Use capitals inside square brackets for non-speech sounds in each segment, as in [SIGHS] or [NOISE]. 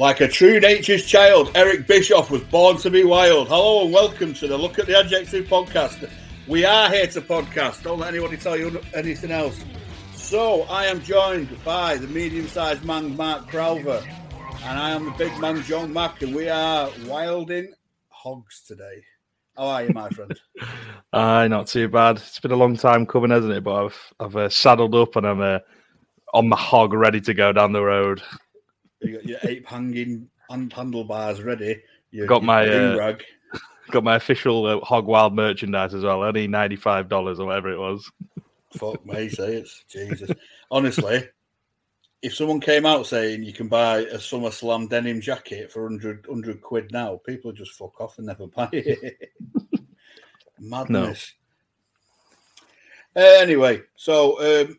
Like a true nature's child, Eric Bischoff was born to be wild. Hello and welcome to the Look at the Adjective podcast. We are here to podcast. Don't let anybody tell you anything else. So, I am joined by the medium sized man, Mark Crowther, and I am the big man, John Mack, and we are wilding hogs today. How are you, my friend? [LAUGHS] Aye, uh, not too bad. It's been a long time coming, hasn't it? But I've I've uh, saddled up and I'm uh, on the hog, ready to go down the road. You got your ape hanging and handlebars ready. You got my uh, rug. [LAUGHS] Got my official uh, Hog Wild merchandise as well. Only ninety five dollars or whatever it was. Fuck me, say it's Jesus. Honestly, if someone came out saying you can buy a Summer Slam denim jacket for 100, 100 quid now, people just fuck off and never buy it. [LAUGHS] Madness. No. Uh, anyway, so um,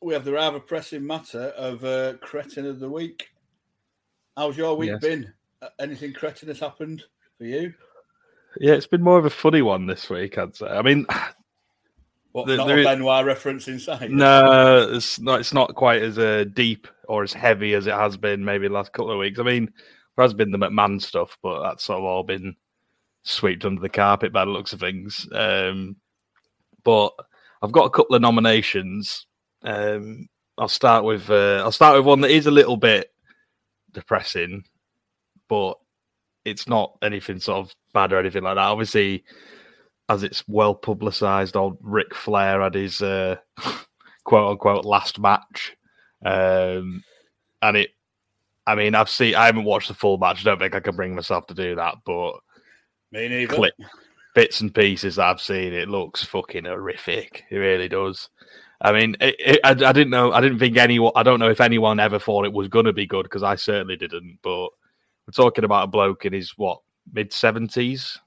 we have the rather pressing matter of uh, cretin of the week. How's your week yes. been? Anything cretin has happened for you? Yeah, it's been more of a funny one this week, I'd say. I mean, [SIGHS] what, the, not a Benoit reference inside? No, it's not. It's not quite as uh, deep or as heavy as it has been maybe the last couple of weeks. I mean, there has been the McMahon stuff, but that's sort of all been swept under the carpet by the looks of things. Um, but I've got a couple of nominations. Um, I'll start with uh, I'll start with one that is a little bit depressing, but it's not anything sort of bad or anything like that. Obviously, as it's well publicized, old Ric Flair had his uh, [LAUGHS] quote unquote last match, um, and it. I mean, I've seen. I haven't watched the full match. I don't think I can bring myself to do that, but me neither. Clip, bits and pieces that I've seen, it looks fucking horrific. It really does. I mean, it, it, I, I, didn't know. I didn't think anyone. I don't know if anyone ever thought it was going to be good because I certainly didn't. But we're talking about a bloke in his what mid seventies.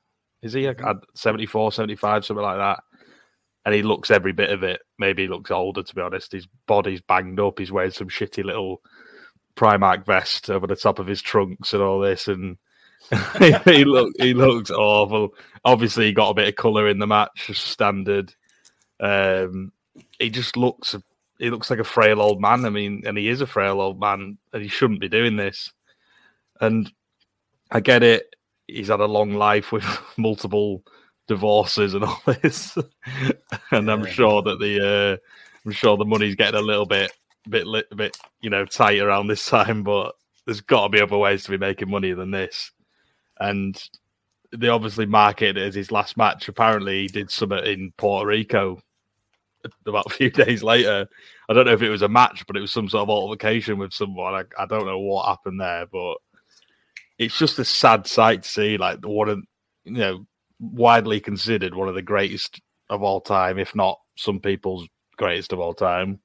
Is he mm-hmm. 74, 75, something like that? And he looks every bit of it. Maybe he looks older, to be honest. His body's banged up. He's wearing some shitty little Primark vest over the top of his trunks and all this. And [LAUGHS] he look he looks awful. Obviously, he got a bit of colour in the match, standard. Um, he just looks he looks like a frail old man. I mean, and he is a frail old man, and he shouldn't be doing this. And I get it. He's had a long life with [LAUGHS] multiple divorces and all [LAUGHS] this, and I'm sure that the uh, I'm sure the money's getting a little bit bit a bit you know tight around this time. But there's got to be other ways to be making money than this. And they obviously marketed it as his last match. Apparently, he did some in Puerto Rico [LAUGHS] about a few days later. I don't know if it was a match, but it was some sort of altercation with someone. I, I don't know what happened there, but it's just a sad sight to see. Like the one of you know widely considered one of the greatest of all time, if not some people's greatest of all time.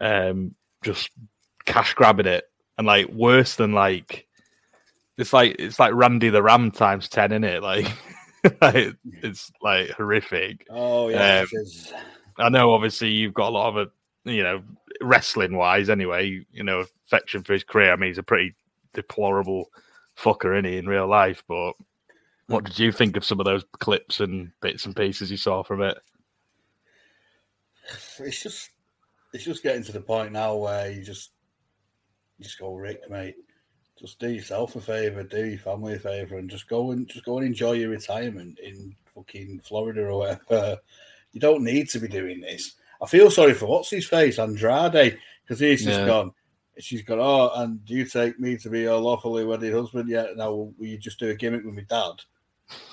Um, just cash grabbing it and like worse than like it's like it's like Randy the Ram times ten, in it? Like, [LAUGHS] like it's like horrific. Oh yeah. Um, I know obviously you've got a lot of a you know, wrestling wise anyway, you know, affection for his career. I mean, he's a pretty deplorable fucker, is he, in real life? But what did you think of some of those clips and bits and pieces you saw from it? It's just it's just getting to the point now where you just you just go, Ric, mate, just do yourself a favour, do your family a favour, and just go and just go and enjoy your retirement in fucking Florida or whatever. You don't need to be doing this. I feel sorry for what's his face, Andrade, because he's just yeah. gone. She's gone, oh, and do you take me to be your lawfully wedded husband yet? Now, will you just do a gimmick with my dad?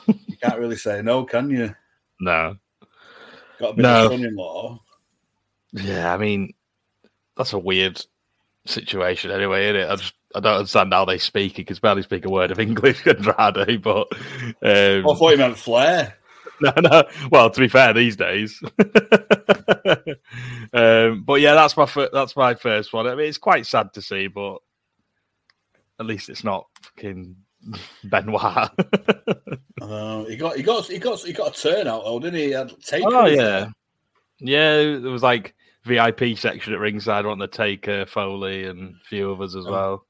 [LAUGHS] you can't really say no, can you? No. Got a bit no. of son in law. Yeah, I mean, that's a weird situation anyway, isn't it? I, just, I don't understand how they speak. He can barely speak a word of [LAUGHS] English, Andrade, but. Um, I thought he meant Flair. [LAUGHS] no, no. Well, to be fair, these days. [LAUGHS] um, but yeah, that's my fir- that's my first one. I mean, it's quite sad to see, but at least it's not fucking [LAUGHS] Benoit. uh, he got he got he got he got a turnout though, didn't he? oh yeah, there. yeah. There was like VIP section at ringside on the Taker, Foley, and a few others as well.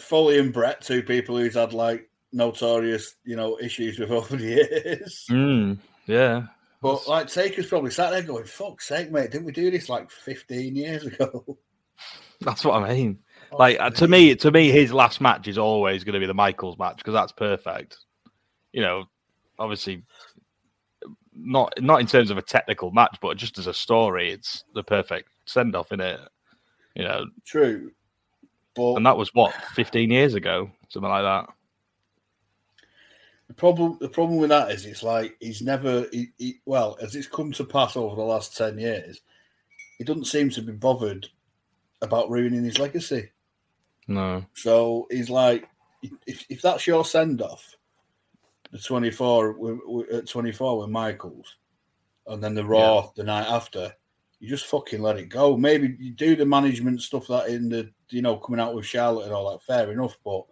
Foley and Bret, two people who's had like notorious, you know, issues with [LAUGHS] over the years. Mm, yeah. But That's... like Taker's probably sat there going, "Fuck's sake, mate! Didn't we do this like 15 years ago?" [LAUGHS] That's what I mean. Like uh, to me, to me, his last match is always going to be the Michaels match because that's perfect. You know, obviously, not not in terms of a technical match, but just as a story, it's the perfect send off in it. You know, true. But and that was what fifteen years ago, something like that. The problem, the problem with that is, it's like he's never. He, he, well, as it's come to pass over the last ten years, he doesn't seem to be bothered about ruining his legacy. No. So he's like, if, if that's your send off, the 24 at 24 with Michaels, and then the Raw yeah. the night after, you just fucking let it go. Maybe you do the management stuff that in the, you know, coming out with Charlotte and all that, fair enough, but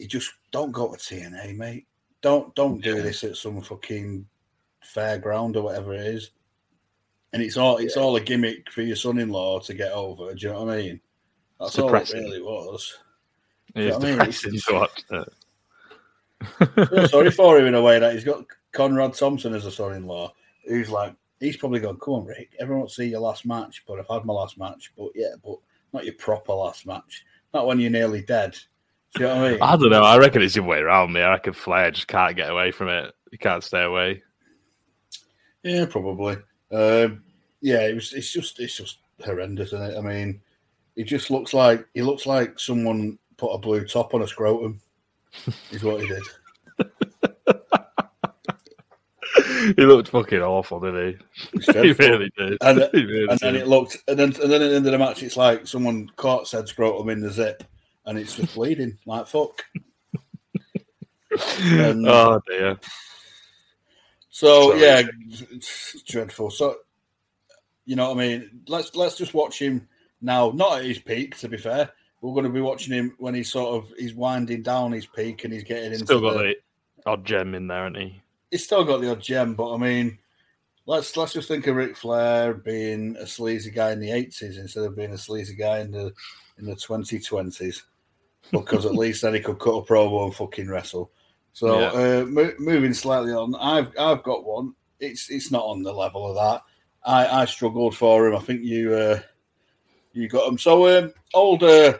you just don't go to TNA, mate. Don't don't do this at some fucking fairground or whatever it is. And it's all it's yeah. all a gimmick for your son-in-law to get over. Do you know what I mean? That's Suppressing. all it really was. It is depressing to watch that. [LAUGHS] sorry for him in a way that he's got Conrad Thompson as a son-in-law, who's like he's probably going, "Come on, Ric, everyone see your last match, but I've had my last match, but yeah, but not your proper last match, not when you're nearly dead." Do you know what I mean? I don't know. I reckon it's the way around me. I reckon Flair just can't get away from it. He can't stay away. Yeah, probably. Um, yeah, it was. It's just. It's just horrendous, isn't it? I mean, he just looks like he looks like someone put a blue top on a scrotum. is what he did. [LAUGHS] he looked fucking awful, didn't he? [LAUGHS] he really did. And, [LAUGHS] really and did. then it looked, and then and then at the end of the match, it's like someone caught said scrotum in the zip, and it's just bleeding [LAUGHS] like fuck. [LAUGHS] and, oh dear. So Sorry. yeah, it's dreadful. So you know what I mean? Let's let's just watch him now. Not at his peak, to be fair. We're going to be watching him when he's sort of he's winding down his peak and he's getting into still got the, the odd gem in there, hasn't he? He's still got the odd gem, but I mean, let's let's just think of Ric Flair being a sleazy guy in the eighties instead of being a sleazy guy in the in the twenty twenties, because at least then he could cut a promo and fucking wrestle. So yeah. uh, mo- moving slightly on, I've I've got one. It's it's not on the level of that. I, I struggled for him. I think you uh, you got him. So um, old uh,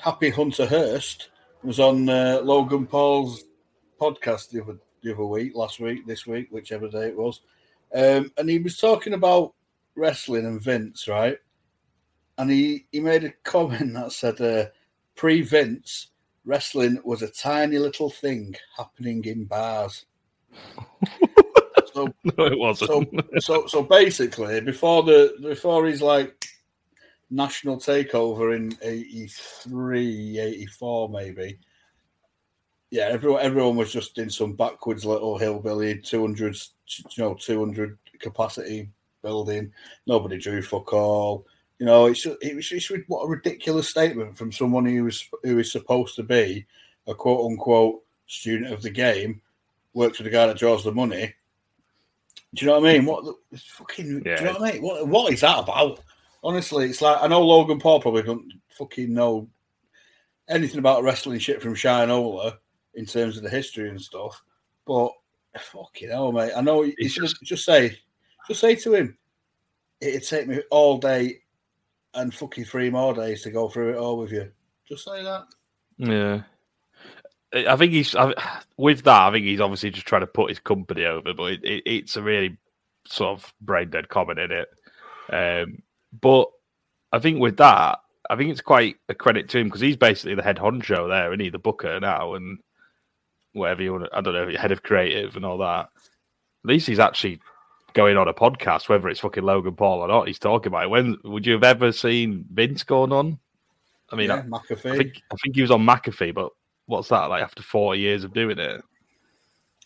Happy Hunter Hearst was on uh, Logan Paul's podcast the other the other week, last week, this week, whichever day it was, um, and he was talking about wrestling and Vince, right? And he he made a comment that said, uh, "Pre Vince, wrestling was a tiny little thing happening in bars." So [LAUGHS] no, it wasn't. So, so, so basically, before the before he's like national takeover in 83, 84 maybe. Yeah, everyone everyone was just in some backwards little hillbilly 200 you know 200 capacity building. Nobody drew fuck all. You know, it's it was just what a ridiculous statement from someone who was who is supposed to be a quote unquote student of the game, works with the guy that draws the money, do you know what I mean? What the fucking? Yeah. Do you know what I mean? What What is that about? Honestly, it's like I know Logan Paul probably don't fucking know anything about wrestling shit from Shinola in terms of the history and stuff, but fucking hell, mate. I know you should just, just say, just say to him, it'd take me all day and fucking three more days to go through it all with you. Just say that. Yeah. I think he's with that. I think he's obviously just trying to put his company over, but it, it, it's a really sort of brain dead comment in it. Um, but I think with that, I think it's quite a credit to him because he's basically the head honcho there, and he the booker now, and whatever you want. I don't know, head of creative and all that. At least he's actually going on a podcast, whether it's fucking Logan Paul or not. He's talking about it. When would you have ever seen Vince going on? I mean, yeah, I, I, think I think he was on McAfee, but what's that like after 40 years of doing it?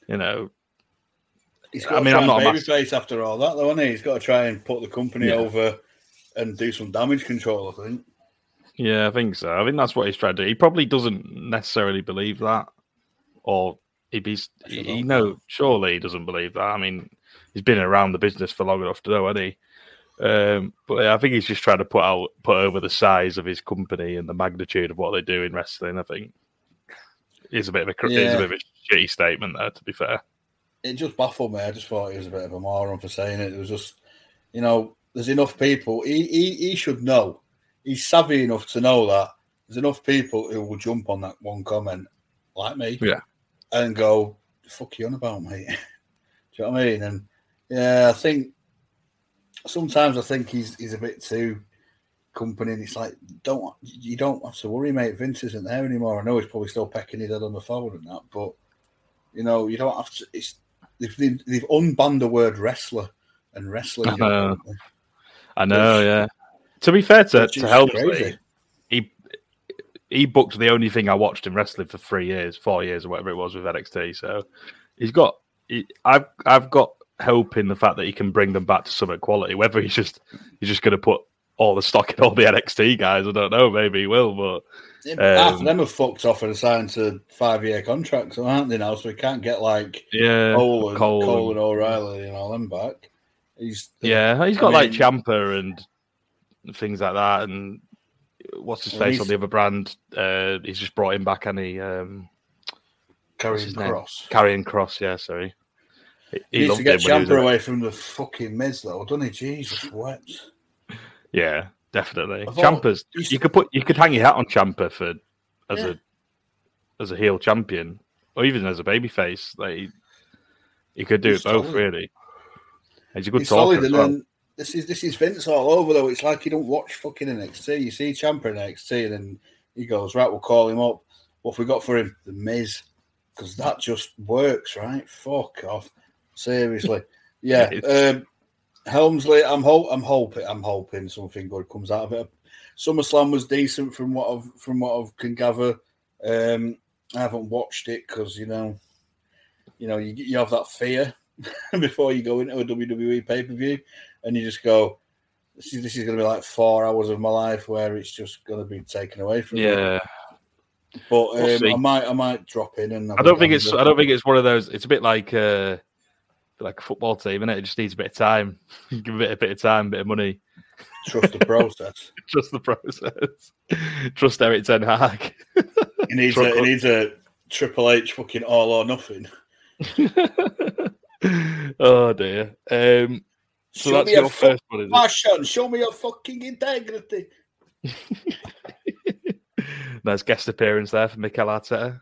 You know, he's got I mean, I'm not a face after all that, though, hasn't he? He's got to try and put the company yeah. over and do some damage control. I think. Yeah, I think so. I think that's what he's trying to do. He probably doesn't necessarily believe that, or he'd be. He know surely he doesn't believe that. I mean, he's been around the business for long enough to know, hasn't he? Um, but yeah, I think he's just trying to put out put over the size of his company and the magnitude of what they do in wrestling. I think is a bit of a yeah. a bit of a shitty statement there. To be fair, it just baffled me. I just thought he was a bit of a moron for saying it. It was just, you know, there's enough people. He he, he should know. he's savvy enough to know that there's enough people who will jump on that one comment, like me, Yeah. and go, "Fuck you on about, mate." [LAUGHS] Do you know what I mean? And yeah, I think sometimes I think he's he's a bit too company, and it's like don't you don't have to worry, mate. Vince isn't there anymore. I know he's probably still pecking his head on the phone and that, but you know you don't have to. It's they've they've, they've unbanned the word wrestler and wrestling. I know. I know, yeah. To be fair to, Which to Helmsley, he he booked the only thing I watched in wrestling for three years, four years, or whatever it was with NXT. So he's got. He, I've I've got hope in the fact that he can bring them back to some quality. Whether he's just he's just going to put all the stock in all the [LAUGHS] NXT guys, I don't know. Maybe he will, but Yeah, but half of Um, them have fucked off and signed to five year contracts, aren't they now? So we can't get like yeah, Cole and, Cole Cole, and- O'Reilly and all them back. He's yeah, he's got like mean- Ciampa and things like that, and what's his face on the other brand? Uh, he's just brought him back, and he um, Karrion Kross. Karrion Kross. Yeah, sorry. He, He needs to get Ciampa away from the fucking Miz though, doesn't he? Jesus wept. Yeah, definitely. Ciampa's. You could put you could hang your hat on Ciampa for as Yeah. a as a heel champion or even as a babyface. Like he, he could do He's it both solid. really. He's a good He's talker. solid, well. then this is this is Vince all over though. It's like you don't watch fucking NXT. You see Ciampa in NXT, and then he goes right. We'll call him up. What have we got for him? The Miz, because that just works, right? Fuck off. Seriously, [LAUGHS] yeah. Um, Helmsley, I'm hope I'm hoping I'm hoping something good comes out of it. SummerSlam was decent from what I've from what I can gather. Um, I haven't watched it because you know, you know, you you have that fear [LAUGHS] before you go into a WWE pay per view, and you just go, "This is this is going to be like four hours of my life where it's just going to be taken away from me." yeah, But um, We'll. I might I might drop in and I don't think it's. I don't think it's one of those. It's a bit like uh, like a football team, is it? It just needs a bit of time. [LAUGHS] Give it a bit of time, a bit of money. trust the process. [LAUGHS] Trust the process. [LAUGHS] Trust Erik Ten Hag. He needs a, he needs a Triple H fucking all or nothing. oh dear. Um, so Show that's your your first one, is it? Passion, show me your fucking integrity. nice guest appearance there for Mikel Arteta.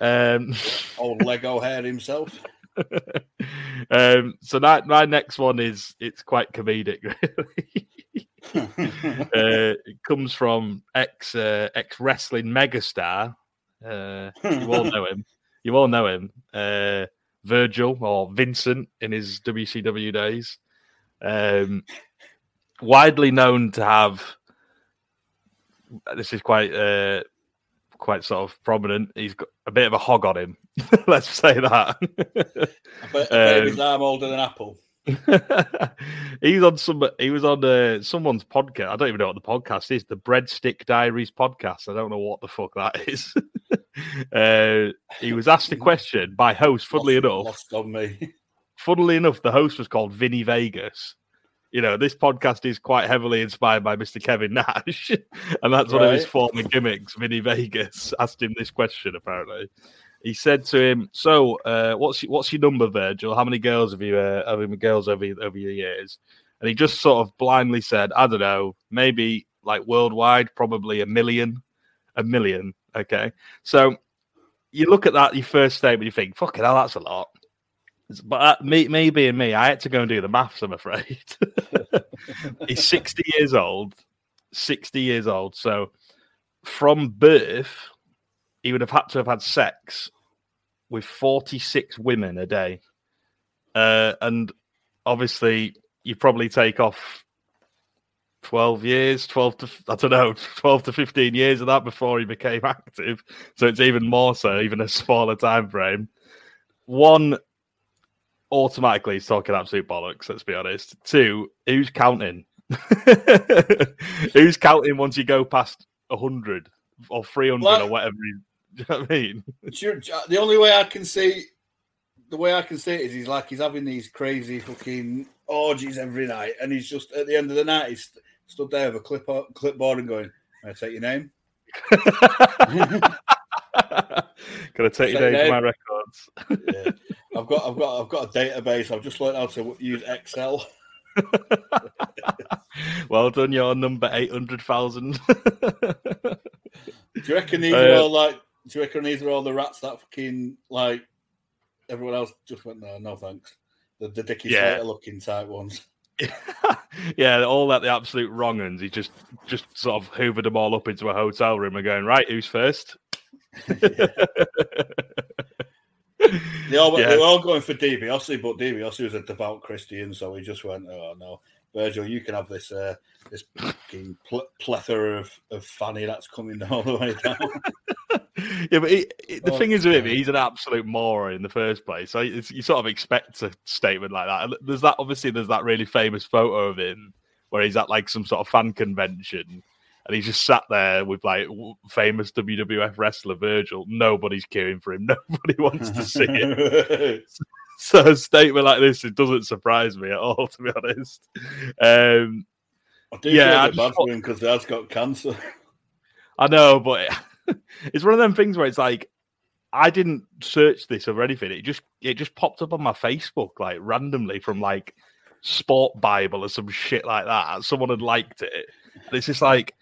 Um, Old Lego hair himself. [LAUGHS] um, so that my next one is it's quite comedic, [LAUGHS] uh, it comes from ex uh, ex wrestling megastar. Uh, you all know him. You all know him. Uh, Virgil or Vincent in his WCW days. Um, widely known to have. This is quite uh, quite sort of prominent. He's got a bit of a hog on him. [LAUGHS] Let's say that. I bet, I bet Um, his arm older than Apple. [LAUGHS] He's on some. He was on uh, someone's podcast. I don't even know what the podcast is. The Breadstick Diaries podcast. I don't know what the fuck that is. [LAUGHS] uh, he was asked a question by host. Funnily Lost- enough, lost on me. funnily enough, the host was called Vinny Vegas. You know, this podcast is quite heavily inspired by Mr. Kevin Nash, [LAUGHS] and that's one of his former gimmicks. Vinny Vegas [LAUGHS] asked him this question. Apparently, he said to him, "So, uh, what's your, what's your number, Virgil? How many girls have you uh, have you girls over over your years?" And he just sort of blindly said, "I don't know, maybe like worldwide, probably a million, a million. Okay, so you look at that, your first statement, you think, "Fucking hell, that's a lot." But uh, me, me being me, I had to go and do the maths. I'm afraid. [LAUGHS] He's 60 years old. 60 years old. So from birth, he would have had to have had sex with 46 women a day. Uh, and obviously, you probably take off 12 years, 12 to, I don't know, [LAUGHS] 12 to 15 years of that before he became [LAUGHS] active. So it's even more so, even a smaller time frame. One, automatically he's talking absolute bollocks, let's be honest. Two, who's counting? [LAUGHS] who's counting once you go past 100 or 300 or whatever? You, do you know what I mean? Do you- do you- The only way I can see, the way I can see it is he's like he's having these crazy fucking orgies every night, and he's just at the end of the night he's st- stood there with a clip clipboard and going, "Can I take your name?" [LAUGHS] [LAUGHS] [LAUGHS] Gonna take you Say down my records. [LAUGHS] Yeah. I've got, I've got, I've got a database. I've just learned how to use Excel. [LAUGHS] well done, you're number eight hundred thousand. Do you reckon these are Uh, all like? Do you reckon these are all the rats that fucking like? Everyone else just went no, no thanks. The the Dickie Yeah. Slater looking type ones. yeah, all that the absolute wrong uns. He just just sort of hoovered them all up into a hotel room and going, right, who's first? They all Yeah. they were all going for DiBiase, but DiBiase was a devout Christian, so he just went, "Oh no, Virgil, you can have this uh, this fucking pl- plethora of, of fanny that's coming [LAUGHS] all the way down." [LAUGHS] yeah, but he, he- the Oh, thing is with him, he's an absolute moron in the first place. So it's, you sort of expect a statement like that. There's that obviously there's that really famous photo of him where he's at like some sort of fan convention and he's just sat there with like famous WWF wrestler Virgil. Nobody's queuing for him. [LAUGHS] Nobody wants to see it. [LAUGHS] So a statement like this, it doesn't surprise me at all, [LAUGHS] to be honest. Um, I do Yeah, feel a bit just bad for him because dad's got cancer. I know, but it's one of them things where it's like I didn't search this or anything. It just it just popped up on my Facebook like randomly from like Sport Bible or some shit like that. Someone had liked it. And it's just like,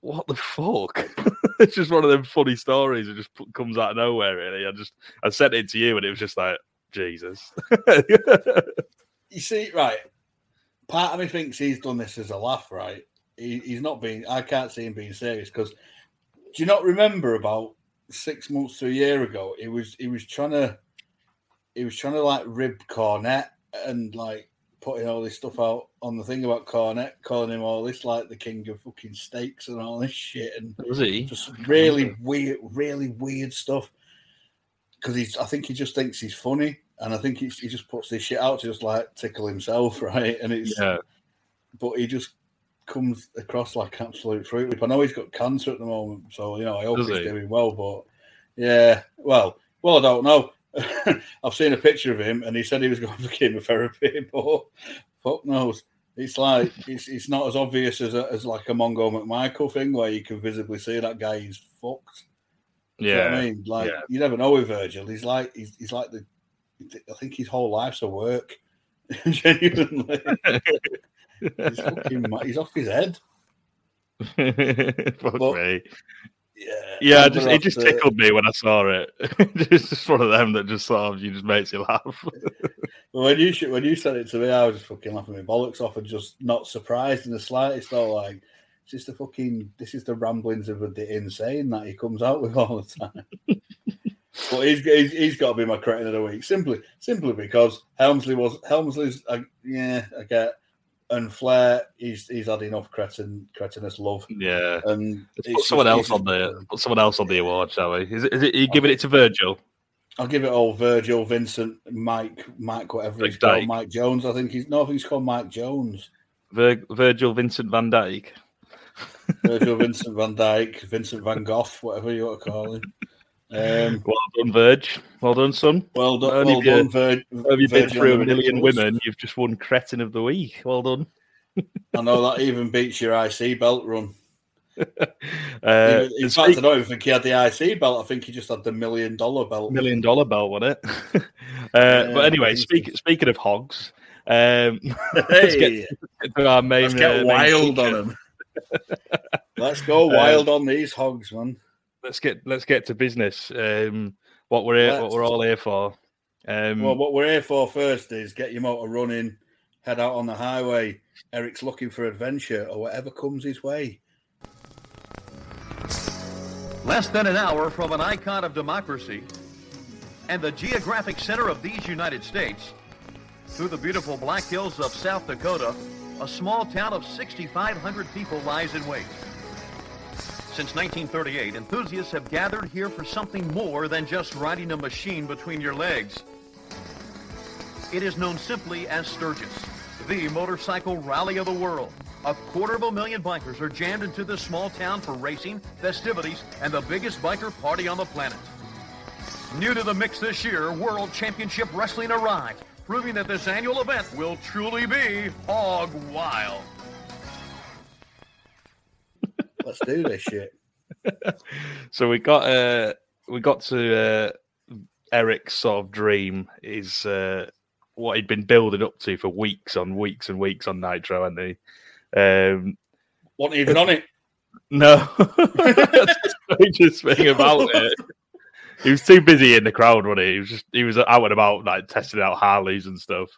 what the fuck? [LAUGHS] it's just one of them funny stories. It just comes out of nowhere. Really, I just I sent it to you, and it was just like Jesus. [LAUGHS] You see, right? Part of me thinks he's done this as a laugh, right? He, he's not being. I can't see him being serious because. Do you not remember about six months to a year ago? He was he was trying to, he was trying to like rib Cornette and like putting all this stuff out on the thing about Cornette, calling him all this like the king of fucking steaks and all this shit, and Was he? just really weird, really weird stuff. Because he's, I think he just thinks he's funny, and I think he's, he just puts this shit out to just like tickle himself, [LAUGHS] right? And it's, Yeah. but he just comes across like absolute fruit loop. I know he's got cancer at the moment, so you know I hope Does he's he? doing well. But yeah, well, well, I don't know. [LAUGHS] I've seen a picture of him, and he said he was going [LAUGHS] for chemotherapy, but fuck knows. It's like it's, it's not as obvious as a, as like a Mongo McMichael thing where you can visibly see that guy is fucked. You Yeah. I mean, like yeah. you never know with Virgil. He's like he's, he's like the. I think his whole life's a work. [LAUGHS] Genuinely, he's fucking. He's off his head. Fuck But- me. Yeah, Yeah, I just it just tickled me when I saw it. [LAUGHS] it's just one of them that just sort of you just makes you laugh. [LAUGHS] But when you sh- when you said it to me, I was just fucking laughing my bollocks off and just not surprised in the slightest. Though, like, it's just the fucking this is the ramblings of the insane that he comes out with all the time. [LAUGHS] but he's, he's he's got to be my cretin of the week simply simply because Helmsley was Helmsley's uh, yeah I get and Flair he's he's had enough cretin cretinous love yeah. and put someone else on the put someone else on the award, shall we? Is it, is it are you giving it to Virgil? I'll give it all Virgil, Vincent, Mike, Mike, whatever Like he's called, Mike Jones. I think he's no, I think he's called Mike Jones. Vir- Virgil Vincent Van Dyke. Virgil Vincent Van Dyke, Vincent Van Gogh, whatever you want to call him. [LAUGHS] Um, Well done, Virg. Well done, son. well done, well you- done, Vir- Have you been through a million women? You've just won cretin of the week. Well done. [LAUGHS] I know that even beats your IC belt run. [LAUGHS] Uh, in fact, I don't even think he had the IC belt. I think he just had the million dollar belt. million dollar belt, wasn't it? [LAUGHS] uh, Yeah, but anyway, speak, speaking of hogs, um, let's get to our main. let's get uh, wild on him. let's go wild on these hogs, man. Let's get let's get to business. Um, what we're here, what we're all here for. Um, Well, what we're here for first is get your motor running, head out on the highway. Eric's looking for adventure or whatever comes his way. Less than an hour from an icon of democracy and the geographic center of these United States, through the beautiful Black Hills of South Dakota, a small town of 6,500 people lies in wait. Since 1938, enthusiasts have gathered here for something more than just riding a machine between your legs. It is known simply as Sturgis, the motorcycle rally of the world. A quarter of a million bikers are jammed into this small town for racing, festivities, and the biggest biker party on the planet. New to the mix this year, World Championship Wrestling arrived, proving that this annual event will truly be hog wild. Let's do this shit. [LAUGHS] so we got uh, we got to uh, Eric's sort of dream is uh, what he'd been building up to for weeks on weeks and weeks on Nitro, and he Um, wasn't even on it. [LAUGHS] No, that's the strangest thing about it. He was too busy in the crowd, wasn't he? He was just he was out and about like testing out Harleys and stuff.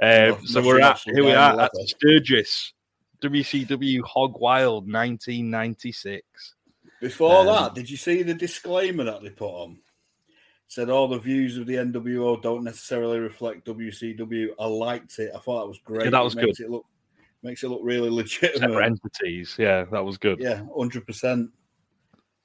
Um, No- so we're at here we are at leather. Sturgis, WCW Hog Wild, 1996. Before Um, that, did you see the disclaimer that they put on? Said all the views of the NWO don't necessarily reflect WCW. I liked it. I thought that was great. Yeah, that was it makes It look makes it look really legitimate. Separate entities. Yeah, that was good. Yeah, hundred percent.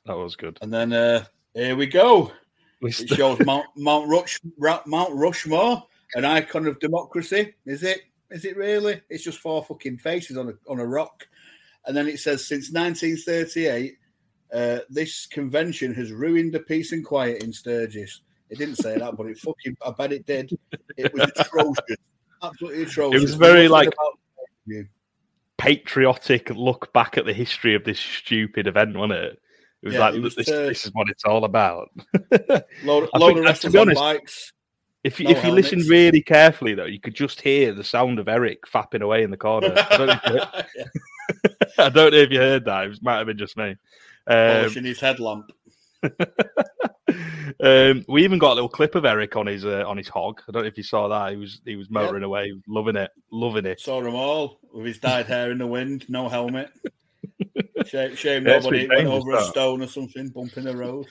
That was good. And then uh here we go. We It shows Mount [LAUGHS] Mount Rush Mount Rushmore, an icon of democracy. Is it? Is it really? It's just four fucking faces on a on a rock. And then it says since 1938, uh, this convention has ruined the peace and quiet in Sturgis. It didn't say that, but it fucking I bet it did. It was atrocious. Absolutely atrocious. It was very, like- about patriotic look back at the history of this stupid event, wasn't it? It was Yeah, like, it was this, this is what it's all about. [LAUGHS] load, load think, of wrestlers on honest, bikes. If you, No if you listen really carefully, though, you could just hear the sound of Eric fapping away in the corner. I don't know if you, [LAUGHS] [LAUGHS] I don't know if you heard that. It might have been just me. Um, Polishing his headlamp. [LAUGHS] um, we even got a little clip of Eric on his uh, on his hog. I don't know if you saw that. He was he was Yeah. motoring away, loving it, loving it. Saw them all with his dyed hair in the wind, no helmet. Shame, shame Yeah, nobody went dangerous, over a stone or something, bumping the road.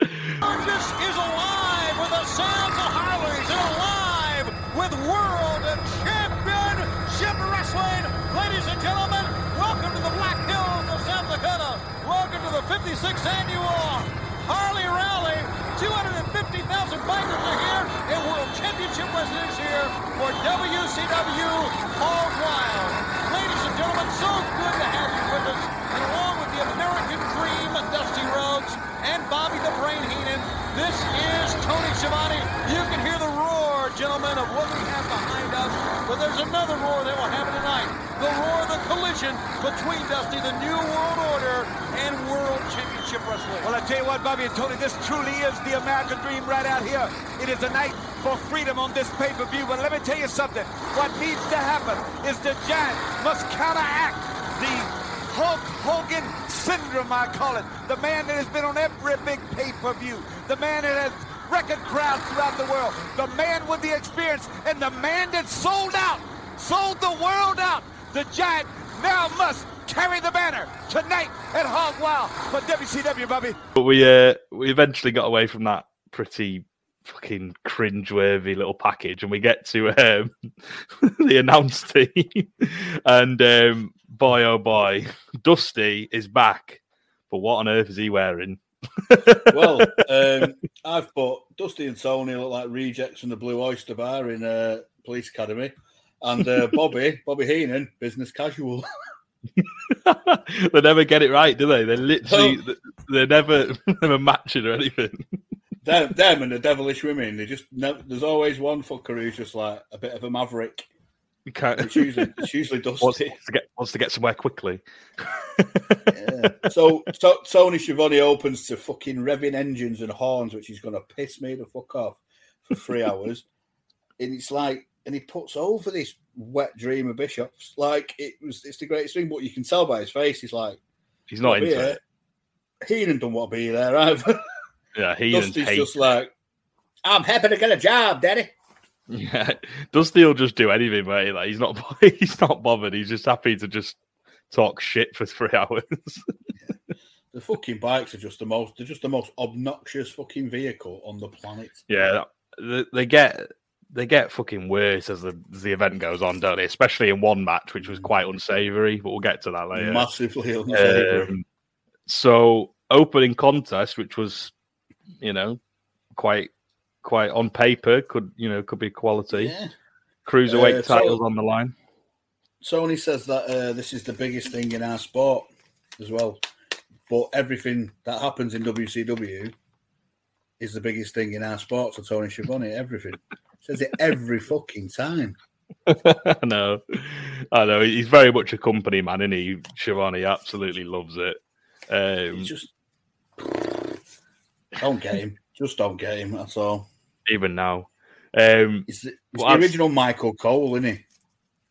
Sturgis is alive with the sounds of Harleys and alive with world championship wrestling. Ladies and gentlemen, welcome to the Black Hills of South Dakota. Welcome to the 56th annual Harley Rally. 250,000 bikers are here and world championship wrestlers here for WCW Hog Wild. Ladies and gentlemen, so good to have you with us. And along with the American Dream, Dusty Rhodes, and Bobby the Brain Heenan, this is Tony Schiavone. You can hear the roar, gentlemen, of what we have behind us. But there's another roar that will happen tonight. The roar of the collision between Dusty, the New World Order, and World Championship Wrestling. Well, I tell you what, Bobby and Tony, this truly is the American dream right out here. It is a night for freedom on this pay-per-view. But let me tell you something. What needs to happen is the Giant must counteract the Hulk Hogan syndrome, I call it. The man that has been on every big pay-per-view. The man that has record crowds throughout the world. The man with the experience. And the man that sold out, sold the world out. The Giant now must carry the banner tonight at Hog Wild for WCW, Bobby. But we uh, we eventually got away from that pretty fucking cringe-worthy little package, and we get to um, [LAUGHS] the announce team, [LAUGHS] and um, boy oh boy, Dusty is back. But what on earth is he wearing? Well, um, I've put Dusty and Tony look like rejects from the Blue Oyster Bar in uh, Police Academy. And uh, [LAUGHS] Bobby, Bobby Heenan, business casual. [LAUGHS] they never get it right, do they? They literally, they're never, [LAUGHS] never matching or anything. them, them and the devilish women, they just there's always one fucker who's just like a bit of a maverick. You can't, It's usually, it's usually wants, [LAUGHS] Dusty. wants to get wants to get somewhere quickly. Yeah. So, so Tony Schiavone opens to fucking revving engines and horns, which is going to piss me the fuck off for three hours. And it's like, and he puts over this wet dream of Bischoff's. Like it was, it's the greatest thing. But you can tell by his face, he's like, He's not "Be into here." it. Heenan don't want to be there either. Yeah, he Dusty's just like, I'm happy to get a job, Daddy. [LAUGHS] Yeah, does will just do anything, mate. Like he's not [LAUGHS] he's not bothered. He's just happy to just talk shit for three [LAUGHS] hours. The fucking bikes are just the most, they're just the most obnoxious fucking vehicle on the planet. yeah, they, they get they get fucking worse as the as the event goes on, don't they? Especially in one match, which was quite unsavory. But we'll get to that later. Massively unsavory. Um, so opening contest, which was you know quite quite on paper, could you know could be quality. yeah. Cruiserweight Uh, so- titles on the line. Sony says that uh, this is the biggest thing in our sport as well. But everything that happens in WCW is the biggest thing in our sport. So Tony Schiavone, everything says it every fucking time. [LAUGHS] I know, I know. He's very much a company man, isn't he? Schiavone absolutely loves it. Um, just don't get him. Just don't get him. That's all. Even now, um, It's the, it's the original Michael Cole, isn't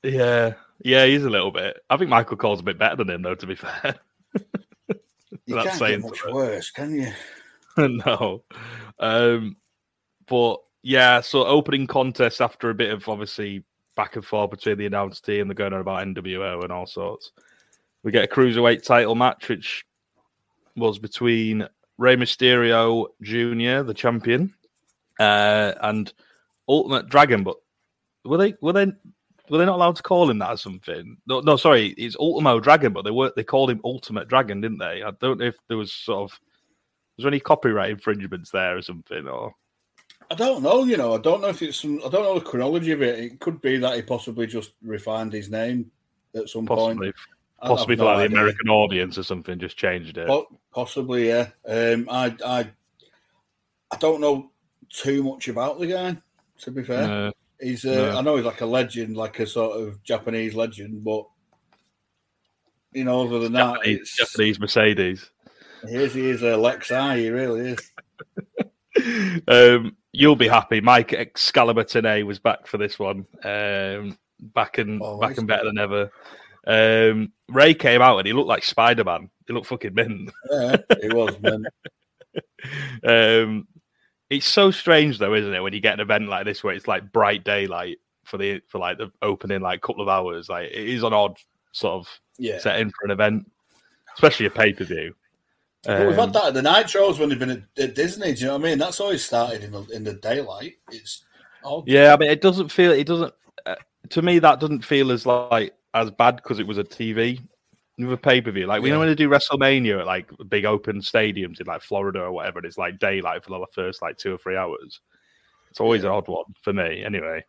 he? yeah, Yeah, he's a little bit. I think Michael Cole's a bit better than him, though. To be fair, [LAUGHS] You That's can't saying get much worse, can you? [LAUGHS] no. Um, but yeah, so opening contest after a bit of obviously back and forth between the announced team, they're going on about NWO and all sorts. We get a cruiserweight title match, which was between Rey Mysterio Jr., the champion, uh, and Ultimate Dragon. But were they were they were they not allowed to call him that or something? No, no, sorry, it's Ultimo Dragon, but they were they called him Ultimate Dragon, didn't they? I don't know if there was sort of was there any copyright infringements there or something, or I don't know. You know, I don't know if it's some. I don't know the chronology of it. It could be that he possibly just refined his name at some possibly point. Possibly for no like the. American audience or something, just changed it. Po- Possibly, yeah. Um, I, I, I don't know too much about the guy. To be fair, Uh, he's. Uh, no. I know he's like a legend, like a sort of Japanese legend, but you know, other than that, Japanese, it's, Japanese Mercedes. he is. He is a Lexi. He really is. [LAUGHS] um, you'll be happy. Mike Excalibur Tenay was back for this one. Um, back and Oh, back and better than ever. Um, Rey came out and he looked like Spider Man. He looked fucking mint. Yeah, he was. Man. [LAUGHS] um, it's so strange though, isn't it? When you get an event like this where it's like bright daylight for the for like the opening like couple of hours. Like it is an odd sort of Yeah. setting for an event, especially a pay per view. But we've had that at the Nitros when they've been at, at Disney. Do you know what I mean? That's always started in the in the daylight. It's odd. Yeah, I mean, it doesn't feel. It doesn't. Uh, to me, that doesn't feel as like as bad because it was a TV with a pay per view. Like we know Yeah. when they do WrestleMania at like big open stadiums in like Florida or whatever, and it's like daylight for the first like two or three hours. It's always an odd one for me, anyway.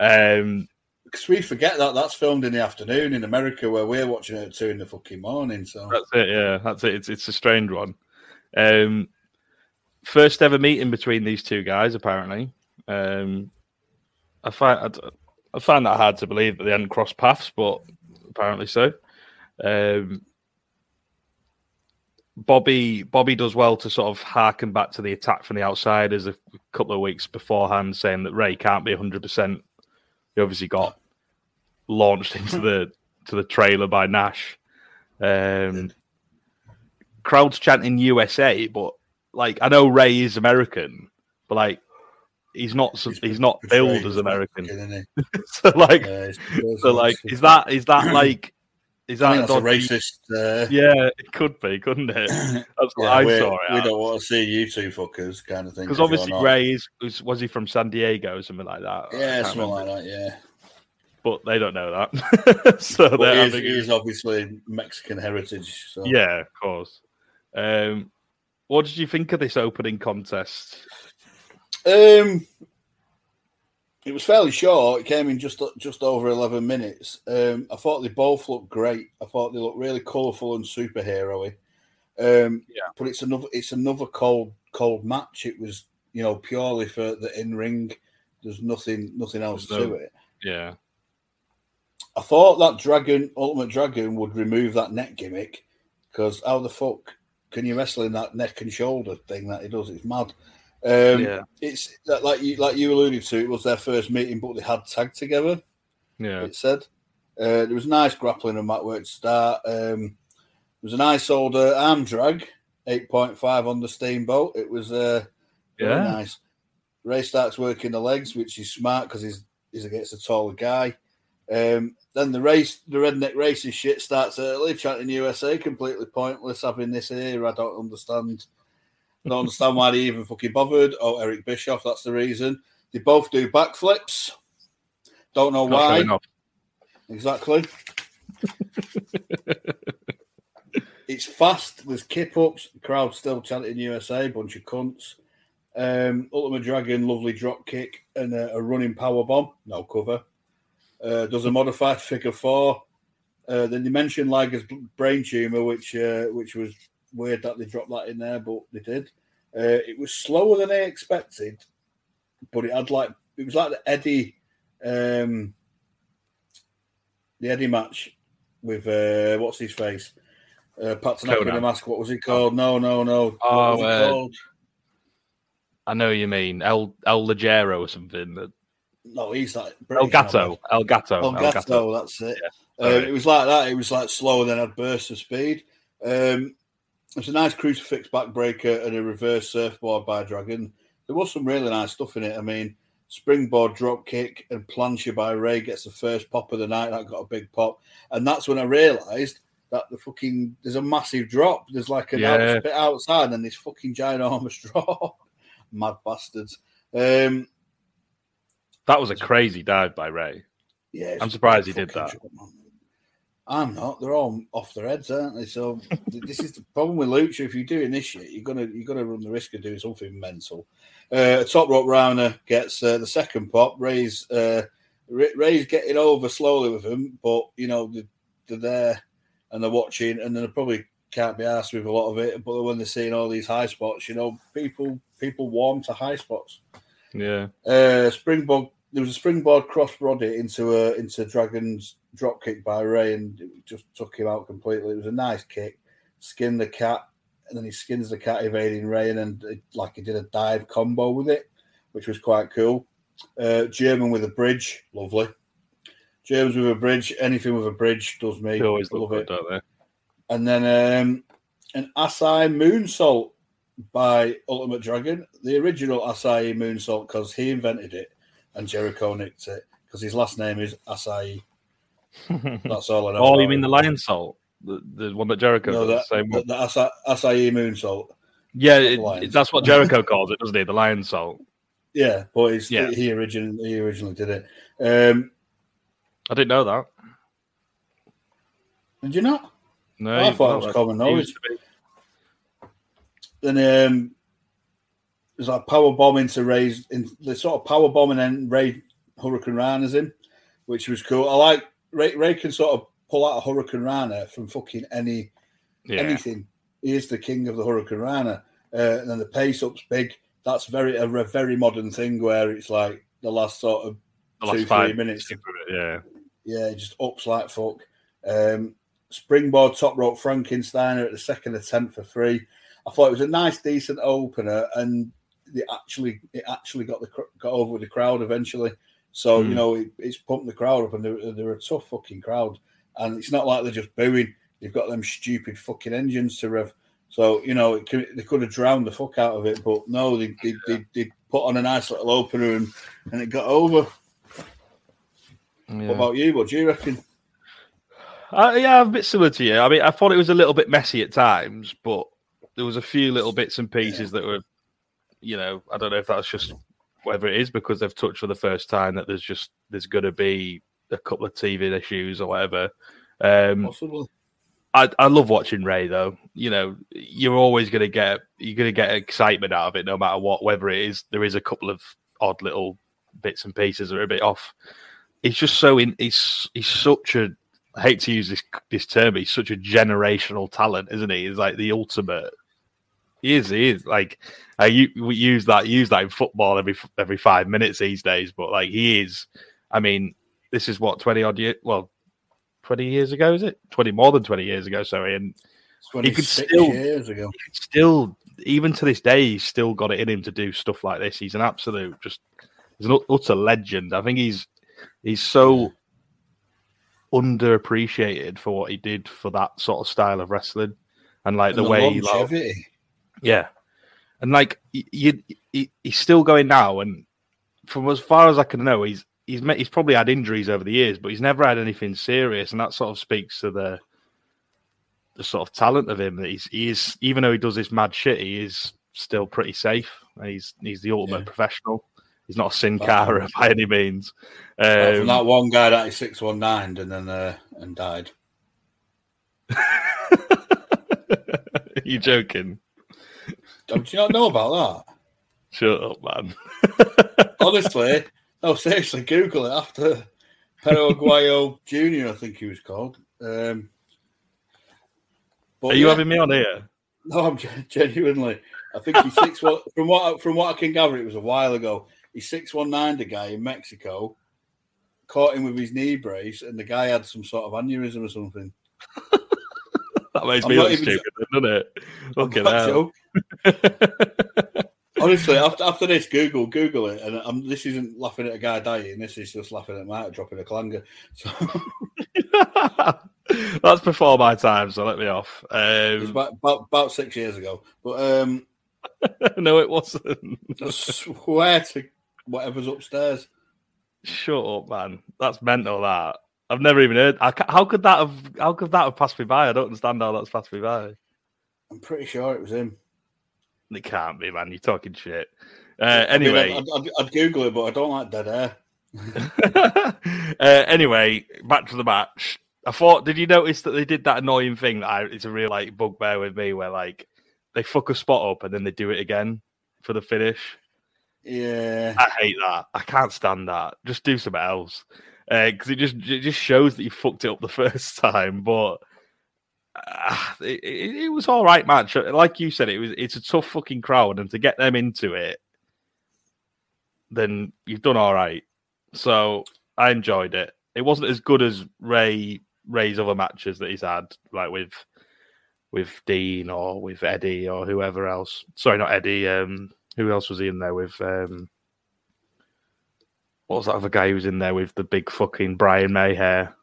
Um, Because we forget that that's filmed in the afternoon in America, where we're watching it at two in the fucking morning. So that's it. Yeah, that's it. It's it's a strange one. Um, first ever meeting between these two guys, apparently. Um, I find I, I find that hard to believe that they hadn't crossed paths, but apparently so. Um, Bobby Bobby does well to sort of harken back to the attack from the outsiders a couple of weeks beforehand, saying that Rey can't be hundred percent. He obviously got launched into the [LAUGHS] to the trailer by Nash. Um, crowds chanting USA, but like I know Rey is American, but like he's not he's, he's not billed as as American. [LAUGHS] so like Yeah, so like is that is that like is I that think that's a racist. Uh, Yeah, it could be, couldn't it? [LAUGHS] That's what yeah, I we- saw We it don't want to see you two fuckers, kind of thing. because obviously not. Rey is was, was he from San Diego or something like that? Yeah, something remember. like that. Yeah, But they don't know that. [LAUGHS] so but they're he is, having- he is obviously Mexican heritage. So yeah, of course. Um, what did you think of this opening contest? Um, it was fairly short. It came in just just over eleven minutes. Um, I thought they both looked great. I thought they looked really colourful and superhero-y. Um, Yeah. but it's another it's another cold cold match. It was you know purely for the in ring. There's nothing nothing else There's to it. Yeah, I thought that Dragon Ultimate Dragon would remove that neck gimmick because how the fuck can you wrestle in that neck and shoulder thing that he does? It's mad. Um, yeah, it's like you like you alluded to. It was their first meeting, but they had tagged together. yeah. It said uh, there was nice grappling and mat work to start. Um, there was a nice old uh, arm drag, eight point five on the steamboat. It was uh, Yeah. nice. Rey starts working the legs, which is smart because he's he's against a taller guy. Um, then the race, the redneck racing shit starts early, chanting USA, completely pointless having this here. I don't understand. I don't understand why they even fucking bothered. Oh, Eric Bischoff, that's the reason. They both do backflips. Don't know why. Exactly. it's fast. There's kip ups. The crowd still chanting USA. Bunch of cunts. Um, Ultimate Dragon, lovely drop kick and a, a running power bomb. No cover. Uh, does a modified figure four. Uh, then you mentioned Liger's brain tumor, which uh, which was weird that they dropped that in there, but they did. Uh, it was slower than I expected, but it had like it was like the Eddie, um, the Eddie match with uh, what's his face, uh, Pat Tanaka in a mask. What was he called? No, no, no. Oh, what was he uh, called? I know you mean El El Ligero or something. That No, he's like El Gato. El Gato. El Gato, that's it. Yeah. Uh, Sorry. it was like that. It was like slower than a burst of speed. Um, it's a nice crucifix backbreaker and a reverse surfboard by Dragon. There was some really nice stuff in it. I mean, springboard drop kick and plancha by Rey gets the first pop of the night. That got a big pop, and that's when I realised that the fucking there's a massive drop. There's like an Yeah. out, bit outside, and this fucking giant ginormous [LAUGHS] drop. Mad bastards. Um, That was a crazy dive by Rey. Yeah, I'm surprised he did that. man. I'm not. They're all off their heads, aren't they? So this is the problem with Lucha. If you're doing this shit, you're gonna you're gonna run the risk of doing something mental. Uh, top rope rounder gets uh, the second pop. Rey's uh, Rey's getting over slowly with him, but you know they're, they're there and they're watching, and they probably can't be asked with a lot of it. But when they're seeing all these high spots, you know, people people warm to high spots. Yeah. Uh, springboard. There was a springboard cross body into a into Dragon's drop kick by Rey, and it just took him out completely. It was a nice kick. Skinned the cat, and then he skins the cat, evading Rey, and then it- like he did a dive combo with it, which was quite cool. Uh, German with a bridge, lovely. Germans with a bridge, anything with a bridge does me. They always love it. don't they? And then um, an Asai moonsault by Ultimate Dragon, the original Asai moonsault, because he invented it and Jericho nicked it because his last name is Asai. [LAUGHS] That's all I know. oh, you mean the Lionsault? The, the one that Jericho No, that, the same the, the Asai, Asai moonsault. Yeah, the it, it- that's what Jericho calls it, doesn't he? The Lionsault. Yeah, but Yeah. he originally he originally did it. Um, I didn't know that. did you not? No, I thought it was common knowledge. Then um, there's like power bomb into Rey's in the sort of power bomb and then Rey Hurricane Rana's in, which was cool. I like Rey, Rey can sort of pull out a Hurricane Rana from fucking any Yeah. anything. He is the king of the Hurricane Rana. Uh, and then the pace up's big. That's very a, a very modern thing where it's like the last sort of The two, last five three minutes. Yeah. Yeah, it just ups like fuck. Um, springboard top rope Frankensteiner at the second attempt for three. I thought it was a nice, decent opener, and it actually it actually got the got over with the crowd eventually. So you Hmm. know it, it's pumped the crowd up, and they're, they're a tough fucking crowd. And it's not like they're just booing; they've got them stupid fucking engines to rev. So you know could, they could have drowned the fuck out of it, but no, they they, they, they put on a nice little opener and and it got over. Yeah. What about you? What do you reckon? Uh, yeah, I'm a bit similar to you. I mean, I thought it was a little bit messy at times, but there was a few little bits and pieces that were, you know, I don't know if that's just whether it is because they've touched for the first time that there's just there's going to be a couple of TV issues or whatever. Um, Possibly. I, I love watching Rey though. You know, you're always gonna get you're gonna get excitement out of it no matter what, whether it is there is a couple of odd little bits and pieces that are a bit off. He's just so in he's he's such a I hate to use this this term, but he's such a generational talent, isn't he? He's like the ultimate. He is, he is like uh, I u- we use that use that in football every every five minutes these days, but like he is. I mean, this is what twenty odd year. Well, twenty years ago is it? Twenty more than twenty years ago. Sorry, and He could still- years ago. still, even to this day, he's still got it in him to do stuff like this. He's an absolute, just he's an utter legend. I think he's he's so underappreciated for what he did for that sort of style of wrestling, and like the And way, like, longevity. Yeah, and like you, he, he's still going now, and from as far as I can know, he's he's met, he's probably had injuries over the years, but he's never had anything serious, and that sort of speaks to the the sort of talent of him that he's he is even though he does this mad shit, he is still pretty safe. And he's he's the ultimate Yeah. professional. He's not a Sin Cara [LAUGHS] by any means. Apart from Um, that one guy that is six one nine and then uh, and died. [LAUGHS] you joking? Don't you not know about that? Shut up, man. that? [LAUGHS] Honestly, no, seriously, Google it after Perro Aguayo Junior. I think he was called. Um, but Are you yeah, having me on here? No, I'm gen- genuinely. I think he's six one. [LAUGHS] From what from what I can gather, it was a while ago. He's six one nine. The guy in Mexico caught him with his knee brace, and the guy had some sort of aneurysm or something. [LAUGHS] That makes I'm me look even stupid, doesn't it? Fucking Not hell. Honestly, after after this, Google Google it, and I'm, this isn't laughing at a guy dying. This is just laughing at Mark dropping a clanger. So [LAUGHS] That's before my time, so let me off. it was Um, about, about about six years ago. But um, [LAUGHS] no, it wasn't. I swear to whatever's upstairs. Shut up, man. That's mental. That I've never even heard. I how could that have? How could that have passed me by? I don't understand how that's passed me by. I'm pretty sure it was him. It can't be, man. You're talking shit. Uh, I mean, anyway, I'd, I'd, I'd Google it, but I don't like dead air. [LAUGHS] uh, anyway, back to the match. I thought, did you notice that they did that annoying thing that I, it's a real like bugbear with me, where like they fuck a spot up and then they do it again for the finish. Yeah, I hate that. I can't stand that. Just do something else because it just it just shows that you fucked it up the [LAUGHS] first time. But [SIGHS] it, it, was all right match. Like you said, it was it's a tough fucking crowd, and to get them into it, then you've done all right. So I enjoyed it. It wasn't as good as Rey Rey's other matches that he's had, like with with Dean or with Eddie or whoever else. Sorry, not Eddie. Um, who else was he in there with? Um, what was that other guy who was in there with the big fucking Brian May hair?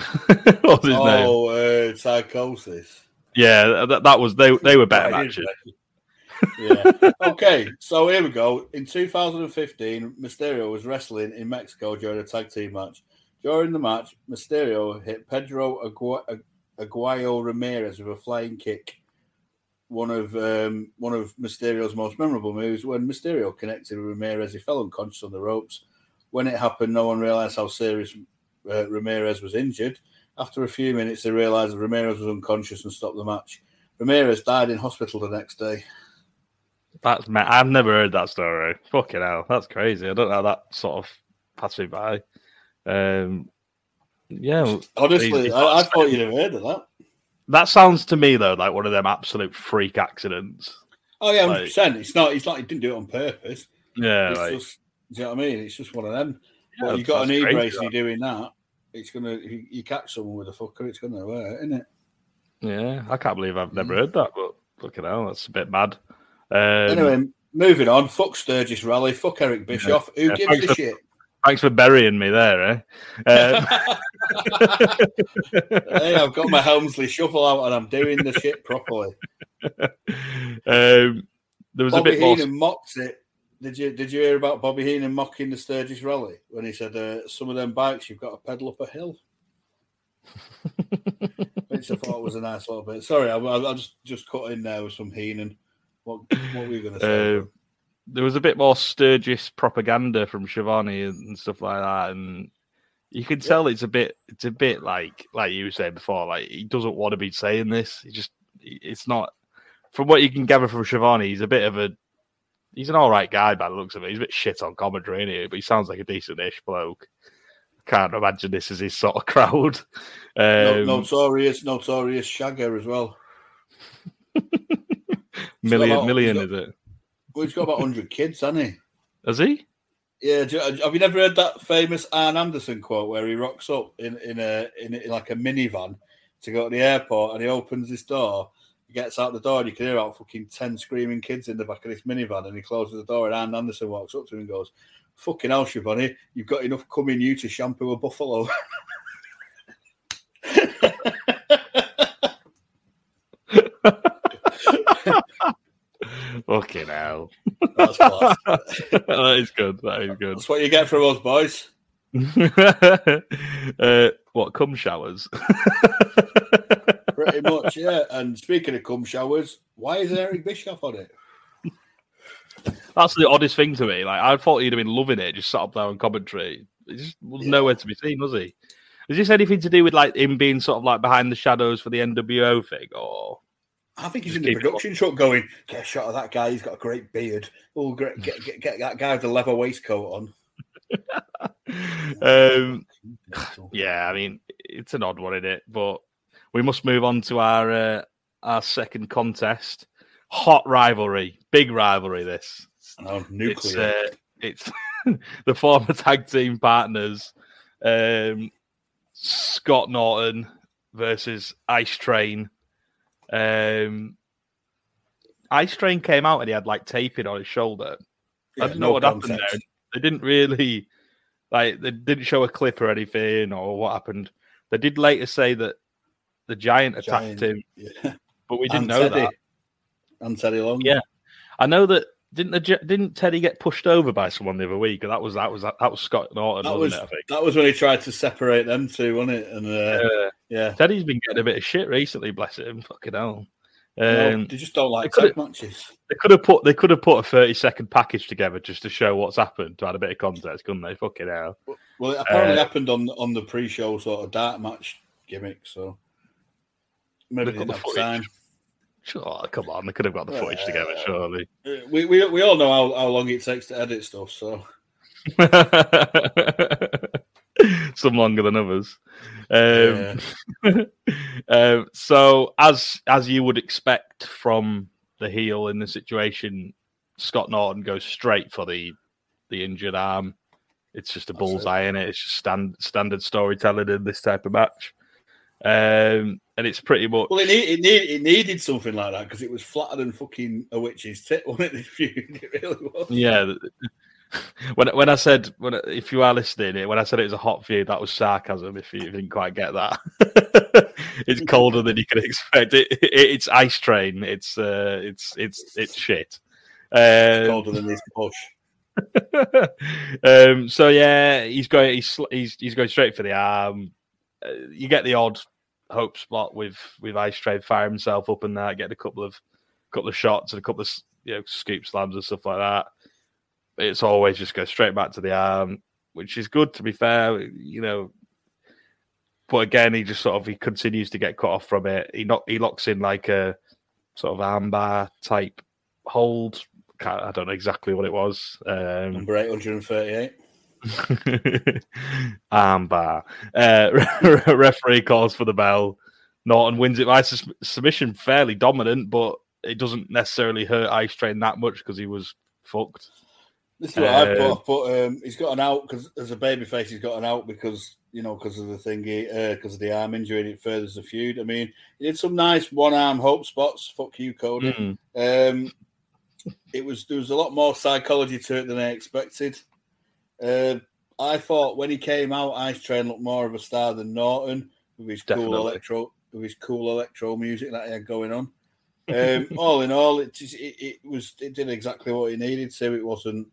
[LAUGHS] what was his name? oh, uh, Psicosis. Yeah, that, that was they. They were better matches. yeah. Okay, so here we go. In 2015, Mysterio was wrestling in Mexico during a tag team match. During the match, Mysterio hit Pedro Agu- Ag- Aguayo Ramirez with a flying kick. One of um, one of Mysterio's most memorable moves. When Mysterio connected with Ramirez, he fell unconscious on the ropes. When it happened, no one realized how serious uh, Ramirez was injured. After a few minutes, they realized that Ramirez was unconscious and stopped the match. Ramirez died in hospital the next day. That's ma- I've never heard that story. Fucking hell, that's crazy. I don't know how that sort of passed me by. Um, yeah, Honestly, I, I thought you'd have heard of that. that sounds to me though like one of them absolute freak accidents. Oh yeah, Like- hundred percent. It's not. It's not. He didn't do it on purpose. Yeah, it's like, just. Do you know what I mean? It's just one of them. Yeah, Well, you got a that's knee crazy, brace and you're doing that. It's gonna. You, you catch someone with a fucker, it's gonna hurt, isn't it? Yeah, I can't believe I've Mm. never heard that, but look at that, that's a bit mad. Um, anyway, moving on. Fuck Sturgis Rally. Fuck Eric Bischoff. Who Yeah, gives a for- shit? thanks for burying me there, eh? Um, [LAUGHS] [LAUGHS] hey, I've got my Helmsley shovel out and I'm doing the shit properly. [LAUGHS] um, there was Bobby a bit more. Heenan mocked it. Did you Did you hear about Bobby Heenan mocking the Sturgis Rally when he said, uh, "Some of them bikes you've got to pedal up a hill." [LAUGHS] Which I thought was a nice little bit. Sorry, I, I, I just just cut in there with some Heenan. What What were you going to say? Uh, there was a bit more Sturgis propaganda from Schiavone and stuff like that, and you can tell it's a bit, it's a bit like, like you were saying before, like he doesn't want to be saying this. He just, it's not. From what you can gather from Schiavone, he's a bit of a, he's an all right guy by the looks of it. He's a bit shit on commentary, is but he sounds like a decent-ish bloke. Can't imagine this is his sort of [LAUGHS] crowd. no, Um, notorious, notorious shagger as well. [LAUGHS] million, about- million, he's is it? Well, he's got about hundred kids, hasn't he? Has he? Yeah. you- have you never heard that famous Arn Anderson quote where he rocks up in in a in, in like a minivan to go to the airport and he opens his door, he gets out the door and you can hear about fucking ten screaming kids in the back of this minivan and he closes the door and Arn Anderson walks up to him and goes, "Fucking hell, Schiavone, eh? you've got enough cum in you to shampoo a buffalo." [LAUGHS] Fucking hell. That's [LAUGHS] that is good. That is good. That's what you get from us, boys. [LAUGHS] uh, what cum showers? [LAUGHS] Pretty much, yeah. And speaking of cum showers, why is Eric Bischoff on it? That's the oddest thing to me. Like I thought he'd have been loving it, just sat up there on commentary. He just was Yeah. nowhere to be seen, was he? Is this anything to do with like him being sort of like behind the shadows for the NWO thing, or I think he's Just in the production truck going, get a shot of that guy. He's got a great beard. Oh, great. Get, get, get that guy with the leather waistcoat on. [LAUGHS] um, [LAUGHS] yeah, I mean it's an odd one, isn't it? But we must move on to our uh, our second contest. Hot rivalry, big rivalry. This Oh, it's nuclear. uh, it's [LAUGHS] the former tag team partners um, Scott Norton versus Ice Train. Um, Ice Train came out and he had like taping on his shoulder. Yeah, I don't no know what happened there. They didn't really like they didn't show a clip or anything or what happened. They did later say that the giant attacked Giant, him, Yeah. but we didn't And know Teddy. that. And Teddy Long. Yeah. I know that didn't the didn't Teddy get pushed over by someone the other week? That was that was that was Scott Norton, That wasn't was it? I think. that was when he tried to separate them two, wasn't it? And uh, Uh, yeah, Teddy's been getting a bit of shit recently, bless him. Fucking hell. No, Um, they just don't like they tag matches. They could have put they could have put a thirty second package together just to show what's happened to add a bit of context, couldn't they? Fucking hell. Well, it apparently Uh, happened on on the pre-show sort of dark match gimmick, so maybe got didn't the have time. Sure, come on, they could have got the footage together, Uh, surely. Uh, We, we we all know how, how long it takes to edit stuff, so [LAUGHS] [LAUGHS] Some longer than others. Um, [LAUGHS] um, so, as as you would expect from the heel in the situation, Scott Norton goes straight for the the injured arm. It's just a That's it. bullseye in it. It's just stand, standard storytelling in this type of match, um, and it's pretty much well, it, need, it, need, it needed something like that because it was flatter than fucking a witch's tit, wasn't it? [LAUGHS] This feud, it really was. Yeah. [LAUGHS] When when I said when if you are listening, when I said it was a hot view, that was sarcasm. If you didn't quite get that, [LAUGHS] it's colder than you can expect. It, it, it's ice train. It's uh, it's it's it's shit. Um, Colder than this [LAUGHS] push. um, so yeah, he's going. He's he's he's going straight for the arm. Uh, you get the odd hope spot with with Ice Train fire himself up and that, get a couple of couple of shots and a couple of you know scoop slams and stuff like that. It's always just go straight back to the arm, which is good to be fair. You know, but again, he just sort of he continues to get cut off from it. He not he locks in like a sort of armbar type hold. Can't, I don't know exactly what it was. Um, Number 838. [LAUGHS] Armbar. Uh, referee calls for the bell. Norton wins it by sus- submission, fairly dominant, but it doesn't necessarily hurt Ice Train that much because he was fucked. This is what I Uh, put. I put um, he's got an out because as a babyface, he's got an out because you know because of the thingy, because of the arm injury, and it furthers the feud. I mean, he did some nice one arm hope spots. Fuck you, Cody. Mm. Um, it was there was a lot more psychology to it than I expected. Uh, I thought when he came out, Ice Train looked more of a star than Norton with his Definitely. cool electro with his cool electro music that he had going on. Um, [LAUGHS] all in all, it, just, it it was it did exactly what he needed to. It wasn't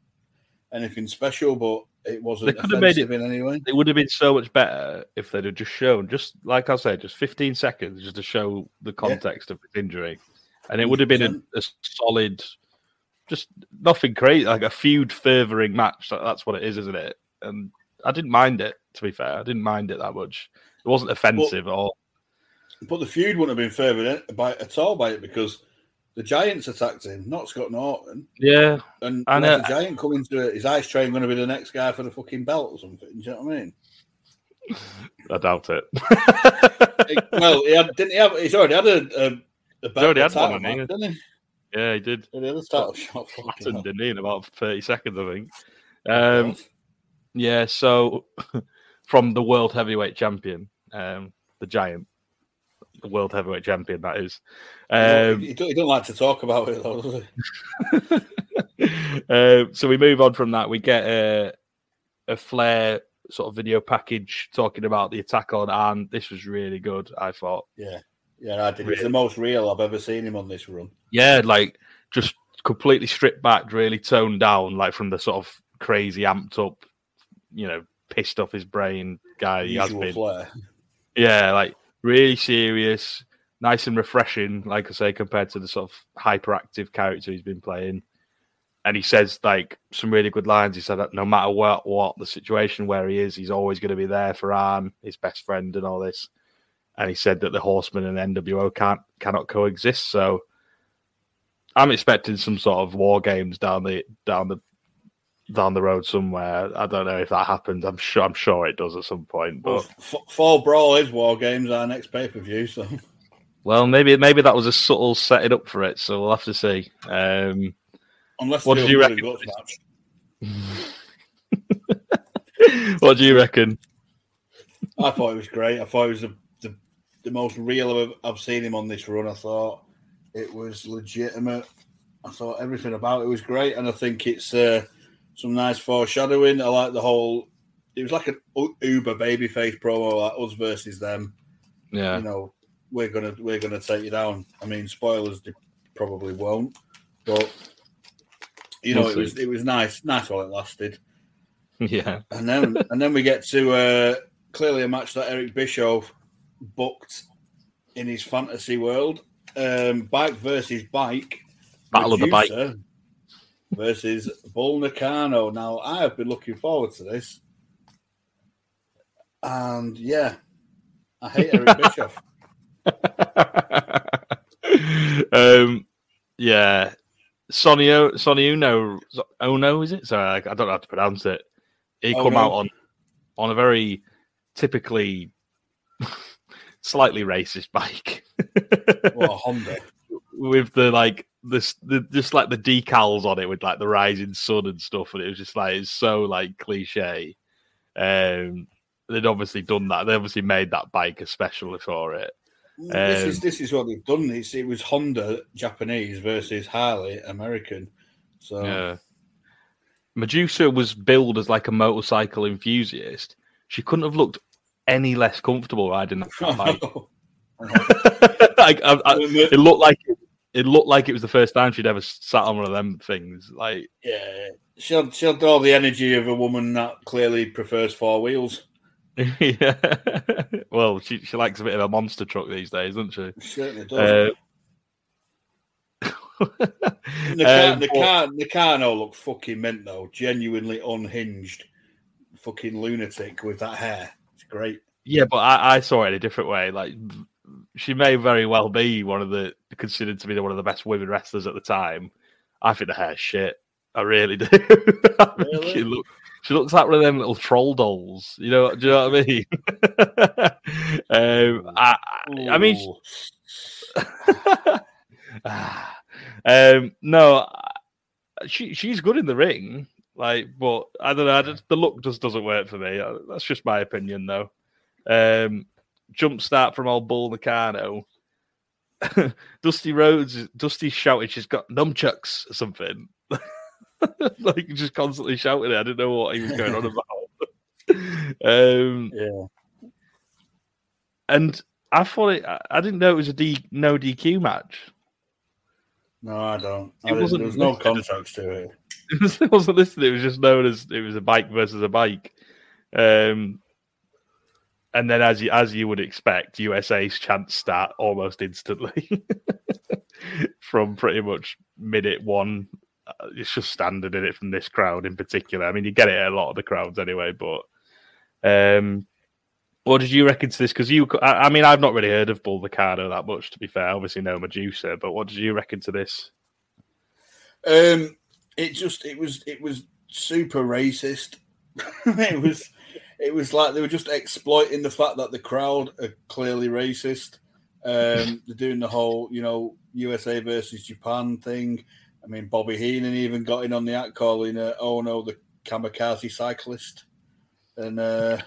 anything special, but it wasn't They could have made offensive in any way. It would have been so much better if they'd have just shown, just like I said, just 15 seconds just to show the context of his injury. And it would have been a, a solid, just nothing crazy, like a feud furthering match. That's what it is, isn't it? And I didn't mind it, to be fair. I didn't mind it that much. It wasn't offensive at all. But the feud wouldn't have been furthered by at all by it because the Giants attacked him, not Scott Norton. Yeah, And I unless know. the Giant come into it, is Ice Train going to be the next guy for the fucking belt or something? Do you know what I mean? I doubt it. It- well, he had, didn't he have? He's already had a, a, a belt already had one, hasn't didn't he? yeah, he did. He had a title shot. Flattened, didn't he, in about 30 seconds, I think. Um, Yeah, so [LAUGHS] from the world heavyweight champion, um, the giant, the world heavyweight champion, that is. Um, he, don't, he don't like to talk about it though, does he? [LAUGHS] uh, so we move on from that. We get a, a Flair sort of video package talking about the attack on Arn. This was really good, I thought. Yeah, yeah, I did. It's Really? the most real I've ever seen him on this run. Yeah, like just completely stripped back, really toned down, like from the sort of crazy, amped up, you know, pissed off his brain guy he has Usual been. flair. Yeah, like really serious, nice and refreshing, like I say, compared to the sort of hyperactive character he's been playing. And he says like some really good lines. He said that no matter what what the situation where he is, he's always going to be there for Arn, his best friend, and all this. And he said that the Horsemen and NWO can't cannot coexist. So I'm expecting some sort of war games down the down the down the road somewhere. I don't know if that happens. I'm sure I'm sure it does at some point. But Well, F- Fall Brawl is War Games, our next pay per view. So Well, maybe maybe that was a subtle setting up for it, so we'll have to see. Um, unless What do you reckon? and guts match. [LAUGHS] what do you reckon? I thought it was great. I thought it was the, the, the most real I've, I've seen him on this run. I thought it was legitimate. I thought everything about it was great, and I think it's uh, some nice foreshadowing. I like the whole. It was like an Uber babyface promo, like us versus them. Yeah. You know, we're gonna we're gonna take you down. I mean, spoilers they probably won't, but you know, We'll it was it was nice, nice while it lasted. [LAUGHS] Yeah. And then and then we get to uh, clearly a match that Eric Bischoff booked in his fantasy world. Um, bike versus bike. Battle of the bike. Versus Bull Nakano. Now I have been looking forward to this. And yeah, I hate Eric [LAUGHS] Bischoff. um, yeah, Sonny Sonny Uno Ono is it? Sorry, I, I don't know how to pronounce it. He Oh, come no. out on on a very typically [LAUGHS] slightly racist bike What a Honda. [LAUGHS] with the like this the just like the decals on it with like the rising sun and stuff, and it was just like it's so like cliche. Um, they'd obviously done that. They obviously made that bike especially for it. this Um, is this is what they've done. It's, it was Honda Japanese versus Harley American. So Yeah. Medusa was billed as like a motorcycle enthusiast. She couldn't have looked any less comfortable riding that [LAUGHS] bike. [LAUGHS] like, I, I, [LAUGHS] it looked like it looked like it was the first time she'd ever sat on one of them things. Like, yeah, she'll she'll all the energy of a woman that clearly prefers four wheels. [LAUGHS] yeah. well, she she likes a bit of a monster truck these days, doesn't she? She certainly does. Uh, Nika- [LAUGHS] um, Nakano looked fucking mint though, genuinely unhinged, fucking lunatic with that hair. It's great. Yeah, but I, I saw it in a different way. Like she may very well be one of the considered to be one of the best women wrestlers at the time. I think the hair's shit. I really do. [LAUGHS] I Really? she, look, she looks like one of them little troll dolls. You know? Do you know what I mean? [LAUGHS] um, I, I- I mean, [SIGHS] um, no, she she's good in the ring. Like, but I don't know. I just, the look just doesn't work for me. That's just my opinion, though. Um, jump start from old Bull Nakano. [LAUGHS] Dusty Rhodes, Dusty shouted, "She's got nunchucks" or something. [LAUGHS] like just constantly shouting. I didn't know what he was going on about. [LAUGHS] um, yeah, and I thought it. I- didn't know it was a D no DQ match. no, I don't. I It wasn't there was no contracts to it. it wasn't listed. It was just known as it was a bike versus a bike. Um, and then, as you as you would expect, USA's chance start almost instantly [LAUGHS] from pretty much minute one. Uh, It's just standard in it from this crowd in particular. I mean, you get it a lot of the crowds anyway. But um, what did you reckon to this? Because you, I, I mean, I've not really heard of Bull Ricardo that much. To be fair, obviously no Medusa, but what did you reckon to this? Um, it just it was it was super racist. [LAUGHS] it was it was like they were just exploiting the fact that the crowd are clearly racist. Um, [LAUGHS] they're doing the whole you know USA versus Japan thing. I mean, Bobby Heenan even got in on the act calling, uh, "Oh no, the kamikaze cyclist," and uh,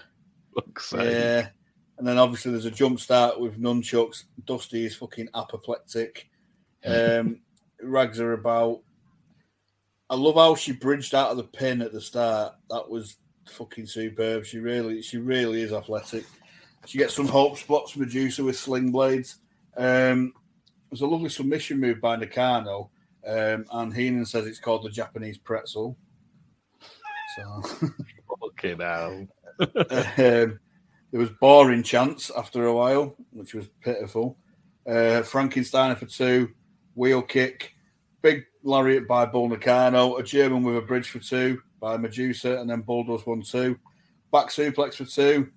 yeah. And then obviously there's a jump start with nunchucks. Dusty is fucking apoplectic. Um, rags are about. I love how she bridged out of the pin at the start. That was fucking superb. She really, she really is athletic. She gets some hope spots, Medusa with sling blades. Um, there's a lovely submission move by Nakano, um, and Heenan says it's called the Japanese pretzel. So. Fucking hell. um, there was boring chants after a while, which was pitiful. Uh, Frankensteiner for two, wheel kick, big lariat by Bull Nakano, a German with a bridge for two by Medusa, and then Bull does one two. Back suplex for two,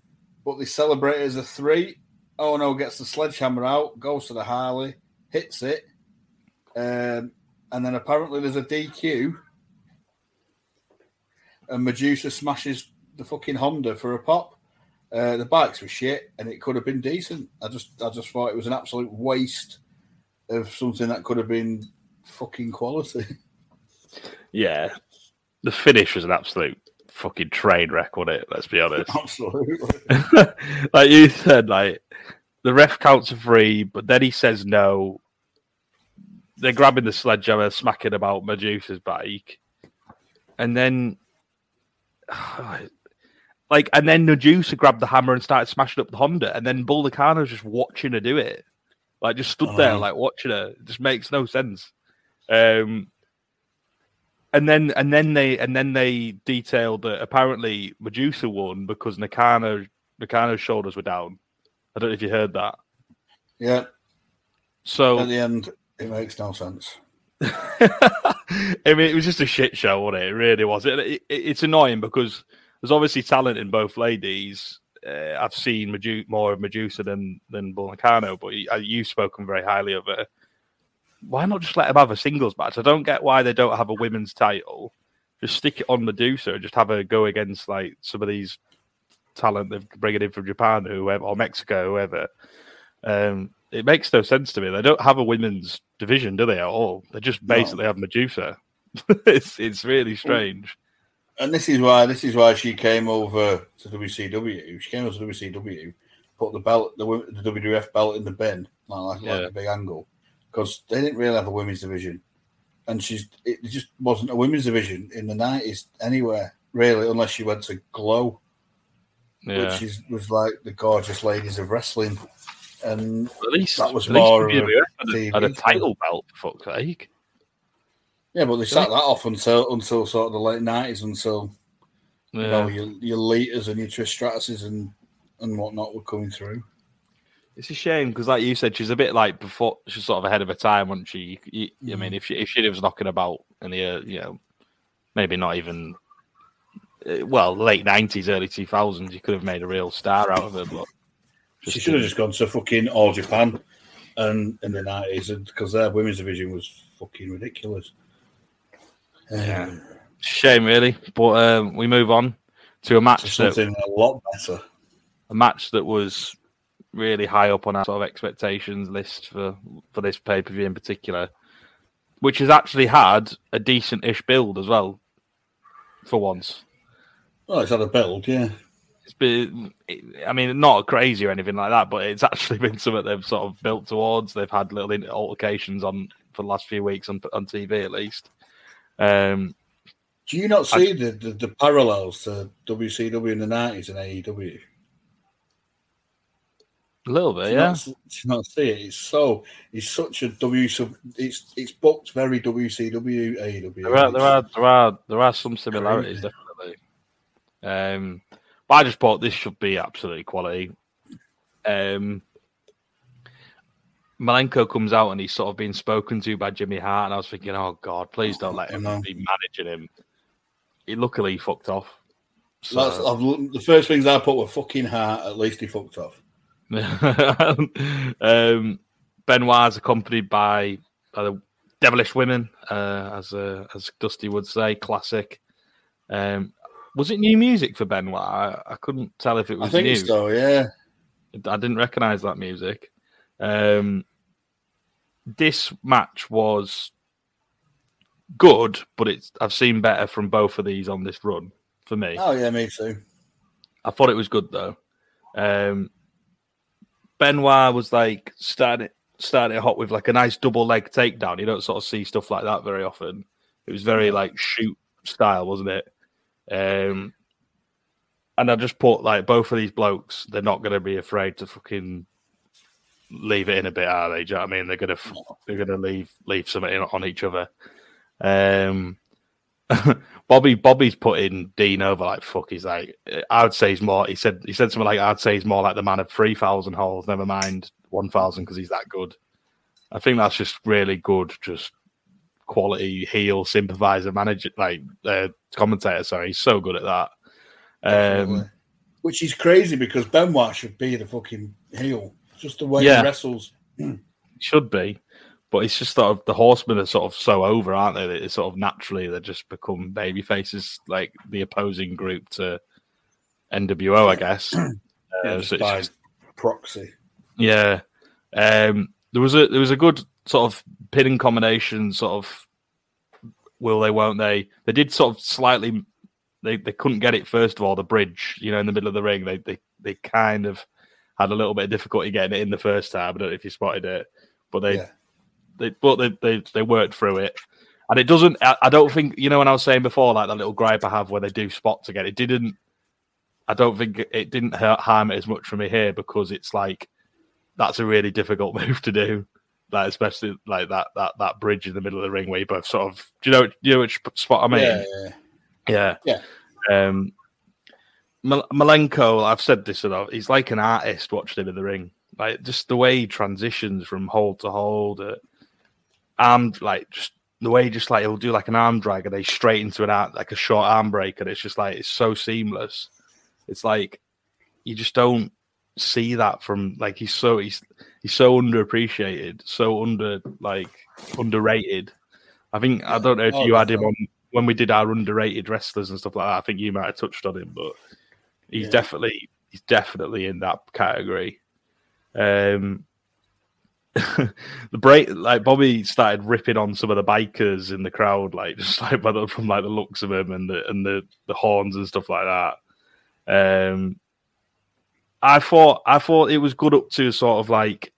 but they celebrate as a three. Oh no, gets the sledgehammer out, goes to the Harley, hits it, um, and then apparently there's a DQ, and Medusa smashes the fucking Honda for a pop. Uh, the bikes were shit, and it could have been decent. I just, I just thought it was an absolute waste of something that could have been fucking quality. [LAUGHS] Yeah. The finish was an absolute fucking train wreck, wasn't it? Let's be honest. [LAUGHS] Absolutely. [LAUGHS] like you said, like the ref counts a three, but then he says no. they're grabbing the sledgehammer, smacking about Medusa's bike, and then [SIGHS] like, and then Medusa grabbed the hammer and started smashing up the Honda, and then Bull was just watching her do it, like just stood there Oh. like watching her. It just makes no sense. Um, and then and then they and then they detailed that apparently Medusa won because Nakano Nakano's shoulders were down. I don't know if you heard that. Yeah. So At the end, it makes no sense. [LAUGHS] I mean, it was just a shit show, wasn't it? It really was. It, it, it's annoying because there's obviously talent in both ladies. Uh, I've seen Medu- more of Medusa than than Bull Nakano, but you, uh, you've spoken very highly of her. Why not just let them have a singles match? I don't get why they don't have a women's title. Just stick it on Medusa and just have her go against like some of these talent they're bringing in from Japan, whoever, or Mexico, whoever. Um, it makes no sense to me. They don't have a women's division, do they at all? They just No. basically have Medusa. [LAUGHS] it's it's really strange. And this is why this is why she came over to WCW. She came over to WCW, put the belt, the, the WWF belt in the bin, like, like, Yeah. like a big angle, because they didn't really have a women's division, and she's it just wasn't a women's division in the nineties anywhere really, unless she went to Glow, Yeah, which is, was like the gorgeous ladies of wrestling, and at least that was least more of a had a, title belt for fuck's sake. yeah, but they sat that off until until sort of the late nineties until you know your your and your Trish Stratuses and and whatnot were coming through. It's a shame because, like you said, she's a bit like before. She's sort of ahead of her time, wasn't she? You, you- I mean, if she if she was knocking about in the uh, you know maybe not even uh, well late nineties, early two thousands, you could have made a real star out of her. But she should have just gone to fucking All Japan and in the nineties because their women's division was fucking ridiculous. Yeah. Um, shame, really. But um, we move on to a to match that something a lot better. a match that was really high up on our sort of expectations list for for this pay per view in particular, which has actually had a decent ish build as well. For once, Well, it's had a build, yeah. it's been, I mean, not crazy or anything like that, but it's actually [LAUGHS] been something they've sort of built towards. They've had little altercations on for the last few weeks on on TV at least. Um, Do you not see the, the, the parallels to WCW in the nineties and AEW? A little bit, yeah. not, do not see it? It's so it's such a W. It's it's booked very WCW AEW. There are, there are there are there are some similarities definitely. Um, but I just thought this should be absolutely quality. Um, Malenko comes out and he's sort of being spoken to by Jimmy Hart, and I was thinking, oh god, please don't let him be managing him. He luckily he fucked off. So, That's, I've, the first things I put were fucking Hart. At least he fucked off. [LAUGHS] um, Benoit's accompanied by, by the devilish women, uh, as uh, as Dusty would say, classic. Um, was it new music for Benoit? I, I couldn't tell if it was. I think new. so. Yeah. I didn't recognize that music. Um, this match was good, but it's I've seen better from both of these on this run for me. Oh yeah, me too. I thought it was good though. Um, Benoit was like starting starting it hot with like a nice double leg takedown. You don't sort of see stuff like that very often. It was very like shoot style, wasn't it? Um, and I just put like both of these blokes. They're not going to be afraid to fucking leave it in a bit, are they? Do you know what I mean? They're gonna they're gonna leave leave something on each other. Um, [LAUGHS] Bobby Bobby's putting Dean over like fuck. He's like, I would say he's more. He said he said something like, I'd say he's more like the man of three thousand holes. Never mind one thousand because he's that good. I think that's just really good. Just quality heel sympathizer manager like uh, commentator. Sorry, he's so good at that. Um, Which is crazy because Benoit should be the fucking heel. Just the way Yeah. he wrestles. should be, but it's just sort of the horsemen are sort of so over, aren't they? That it's sort of naturally they just become baby faces, like the opposing group to NWO, I guess. [CLEARS THROAT] Uh, Yeah, so it's by just- proxy. yeah, um, there was a there was a good sort of pinning combination, sort of will they, won't they? They did sort of slightly. They, they couldn't get it first of all. The bridge, you know, in the middle of the ring, they they they kind of had a little bit of difficulty getting it in the first time. I don't know if you spotted it, but they Yeah. They but they they, they worked through it. And it doesn't. I, I don't think you know when I was saying before, like that little gripe I have where they do spots again. It didn't. I don't think it, didn't hurt, harm it as much for me here because it's like that's a really difficult [LAUGHS] move to do. Like especially like that that that bridge in the middle of the ring where you both sort of do you know do you know which spot I mean? Yeah, yeah. Yeah. Um, Malenko, I've said this a lot. He's like an artist watching him in the ring. Like just the way he transitions from hold to hold, uh, arm like just the way just like he'll do like an arm drag and then straight into an arm, like a short arm break, and it's just like it's so seamless. It's like you just don't see that from like he's so he's he's so underappreciated, so under like underrated. I think I don't know if Oh, you had him on when we did our underrated wrestlers and stuff like that. I think you might have touched on him, but he's Yeah. definitely he's definitely in that category. Um, [LAUGHS] the break like Bobby started ripping on some of the bikers in the crowd, like [LAUGHS] just like by the, from like the looks of him and the and the the horns and stuff like that. Um, I thought I thought it was good up to sort of like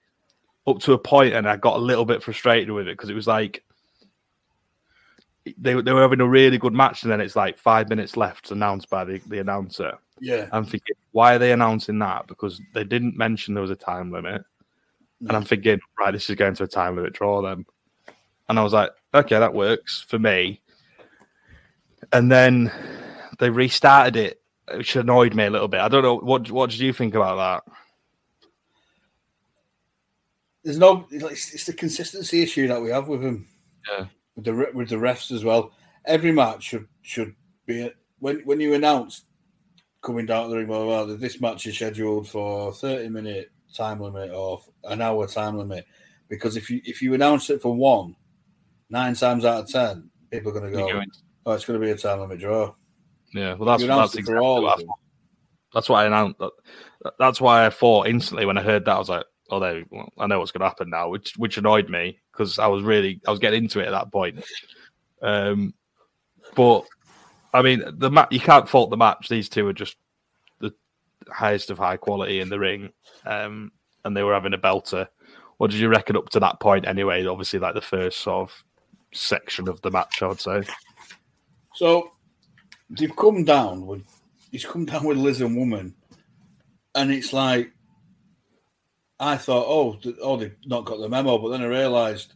up to a point, and I got a little bit frustrated with it because it was like they they were having a really good match, and then it's like five minutes left announced by the, the announcer. Yeah. I'm thinking, why are they announcing that? Because they didn't mention there was a time limit. And I'm thinking, right, this is going to a time limit draw then. And I was like, okay, that works for me. And then they restarted it, which annoyed me a little bit. I don't know what what did you think about that? There's no. It's, it's the consistency issue that we have with him. Yeah. With the with the refs as well. Every match should should be when when you announce coming down to the ring. well, blah, this match is scheduled for 30 minute time limit or an hour time limit. Because if you if you announce it for one, nine times out of ten, people are going to go, going- "Oh, it's going to be a time limit draw." Yeah, well, that's that's exactly what of I them. That's why I announced. That, that's why I thought instantly when I heard that I was like, "Oh, there, well, I know what's going to happen now," which which annoyed me because I was really I was getting into it at that point. Um, but I mean, the ma- you can't fault the match. These two are just highest of high quality in the ring, um, and they were having a belter. What did you reckon up to that point? Anyway, obviously, like the first sort of section of the match, I would say. So they've come down with he's come down with Liz and Woman, and it's like I thought, oh, oh, they've not got the memo, but then I realised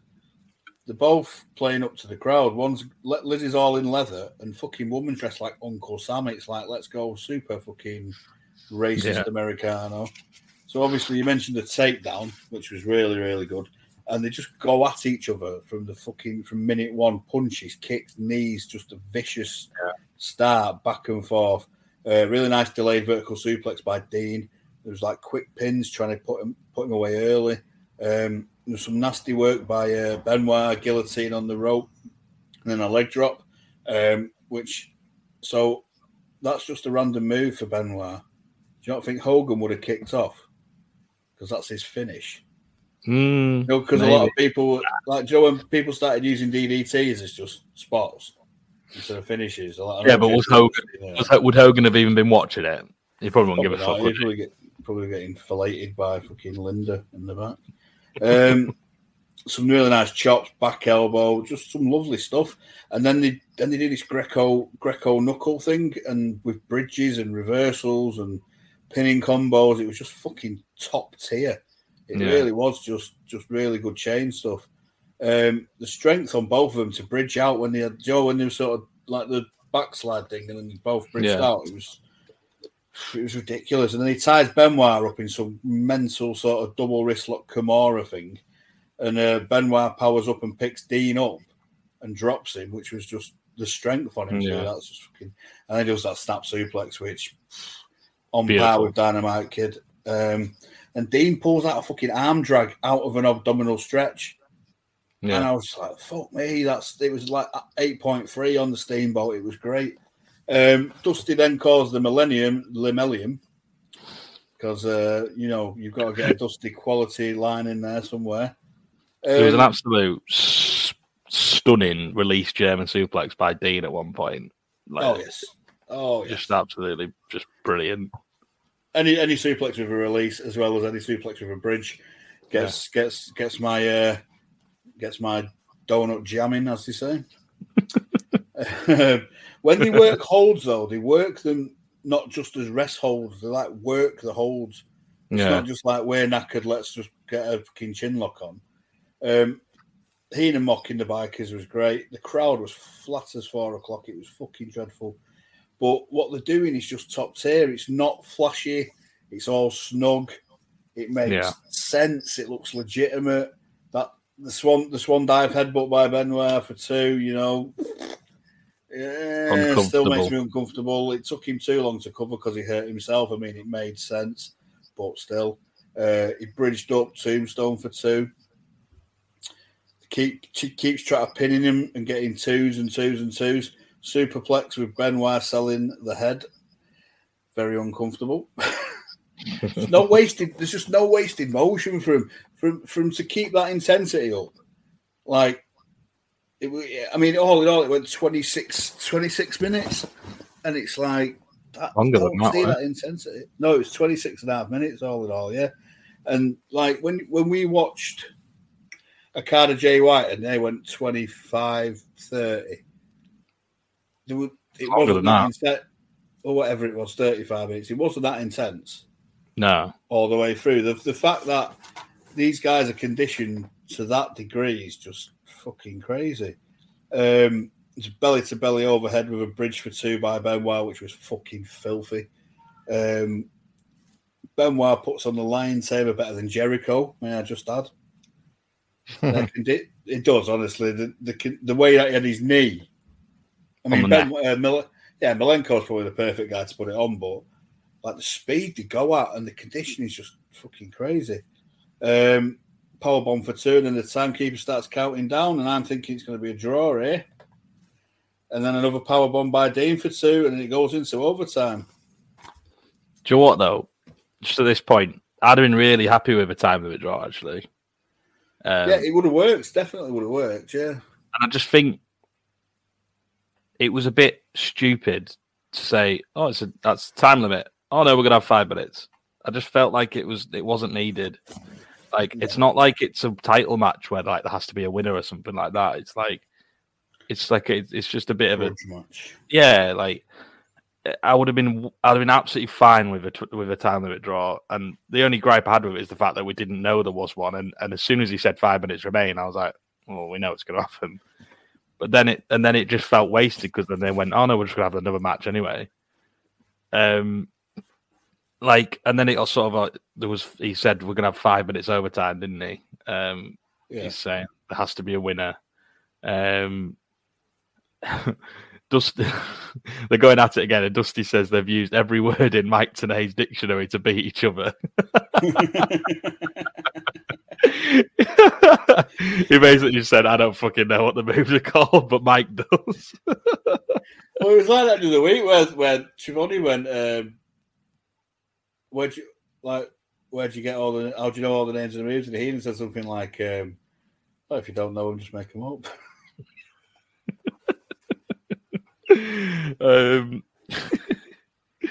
they're both playing up to the crowd. One's Liz is all in leather, and fucking woman dressed like Uncle Sam. It's like let's go, super fucking racist Yeah. Americano. So obviously you mentioned the takedown, which was really really good, and they just go at each other from the fucking from minute one, punches, kicks, knees, just a vicious start back and forth. Uh, really nice delayed vertical suplex by Dean. There was like quick pins trying to put him put him away early. Um, there was some nasty work by uh, Benoit, guillotine on the rope, and then a leg drop. Um, which so that's just a random move for Benoit. Do you not think Hogan would have kicked off? Because that's his finish. No, because a lot of people, like Joe, when people started using DDTs as just spots instead of finishes. lot- Yeah, but was Hogan-. Was, would Hogan have even been watching it? He probably wouldn't give a fuck. would probably, get, probably getting filleted by fucking Linda in the back. Um, [LAUGHS] some really nice chops, back elbow, just some lovely stuff. And then they then they do this Greco Greco knuckle thing, and with bridges and reversals and pinning combos, it was just fucking top tier. It Yeah. really was just just really good chain stuff. Um, the strength on both of them to bridge out when they had Joe when they were sort of like the backslide thing, and then they both bridged Yeah. out. It was it was ridiculous. And then he ties Benoit up in some mental sort of double wrist lock Kimura thing. And uh, Benoit powers up and picks Dean up and drops him, which was just the strength on him. So that's just fucking. And then he does that snap suplex, which on par with Dynamite Kid. Um, and Dean pulls out a fucking arm drag out of an abdominal stretch. And I was like, fuck me, that's it was like 8.3 on the steamboat. It was great. Um, Dusty then calls the Millennium Limelium because uh, you know you've got to get a [LAUGHS] Dusty quality line in there somewhere. It was an Um, absolute s- stunning release German suplex by Dean at one point. Like, oh yes, oh yes. just absolutely just brilliant. Any any suplex with a release as well as any suplex with a bridge gets gets gets my uh, gets my donut jamming, as they say. [LAUGHS] [LAUGHS] when they work holds, though, they work them not just as rest holds. They like work the holds. It's Yeah. not just like we're knackered. Let's just get a fucking chin lock on. Um, Heenan mocking the bikers was great. The crowd was flat as four o'clock. It was fucking dreadful. But what they're doing is just top tier. It's not flashy. It's all snug. It makes Yeah. sense. It looks legitimate. That the swan, the swan dive headbutt by Benoit for two. You know, yeah, still makes me uncomfortable. It took him too long to cover because he hurt himself. I mean, it made sense, but still, uh, he bridged up Tombstone for two. Keep keeps trying to pinning him and getting twos and twos and twos. Superplex with Benoit selling the head. Very uncomfortable. [LAUGHS] No wasted. There's just no wasted motion for him. From from to keep that intensity up. Like it. I mean, all in all, it went 26, 26 minutes, and it's like that, Longer than that, see right? that intensity. No, it's was 26 and a half minutes, all in all. Yeah, and like when when we watched Okada Jay White and they went 25 30. There were, it Longer wasn't than that intense, or whatever it was, 35 minutes. It wasn't that intense No. all the way through. The, the fact that these guys are conditioned to that degree is just fucking crazy. Um, it's belly to belly overhead with a bridge for two by Benoit, which was fucking filthy. Um, Benoit puts on the lion saber better than Jericho. May I just add? [LAUGHS] Their condi- it does honestly. The, the the way that he had his knee. I mean, ben, uh, Mil- yeah, Malenko's probably the perfect guy to put it on, but like the speed they go at and the condition is just fucking crazy. Um, power bomb for two, and then the timekeeper starts counting down, and I'm thinking it's going to be a draw here. And then another power bomb by Dean for two, and then it goes into overtime. Do you know what though? Just at this point, I'd have been really happy with a time of limit draw actually. Um, yeah, it would have worked. Definitely would have worked. Yeah. and I just think it was a bit stupid to say, "Oh, it's a that's time limit." Oh no, we're gonna have five minutes. I just felt like it was it wasn't needed. Like it's not like it's a title match where like there has to be a winner or something like that. It's like it's like it's, it's just a bit of a match. yeah. Like I would have been I'd have been absolutely fine with a with a time limit draw. And the only gripe I had with it is the fact that we didn't know there was one. And and as soon as he said five minutes remain, I was like, well, we know it's to happen. But then it and then it just felt wasted because then they went, oh no, we're just to have another match anyway. Um, like and then it was sort of like there was he said we're to have five minutes overtime, didn't he? Um, Yeah. he's saying there has to be a winner. Um, [LAUGHS] Dusty, [LAUGHS] they're going at it again, and Dusty says they've used every word in Mike Tenay's dictionary to beat each other. [LAUGHS] he basically just said, "I don't fucking know what the moves are called, but Mike does." Well, it was like that the other week where where Trivoni went, um, where'd you like where'd you get all the how do you know all the names of the moves? And he said something like, um, well, if you don't know them, just make them up. [LAUGHS] um,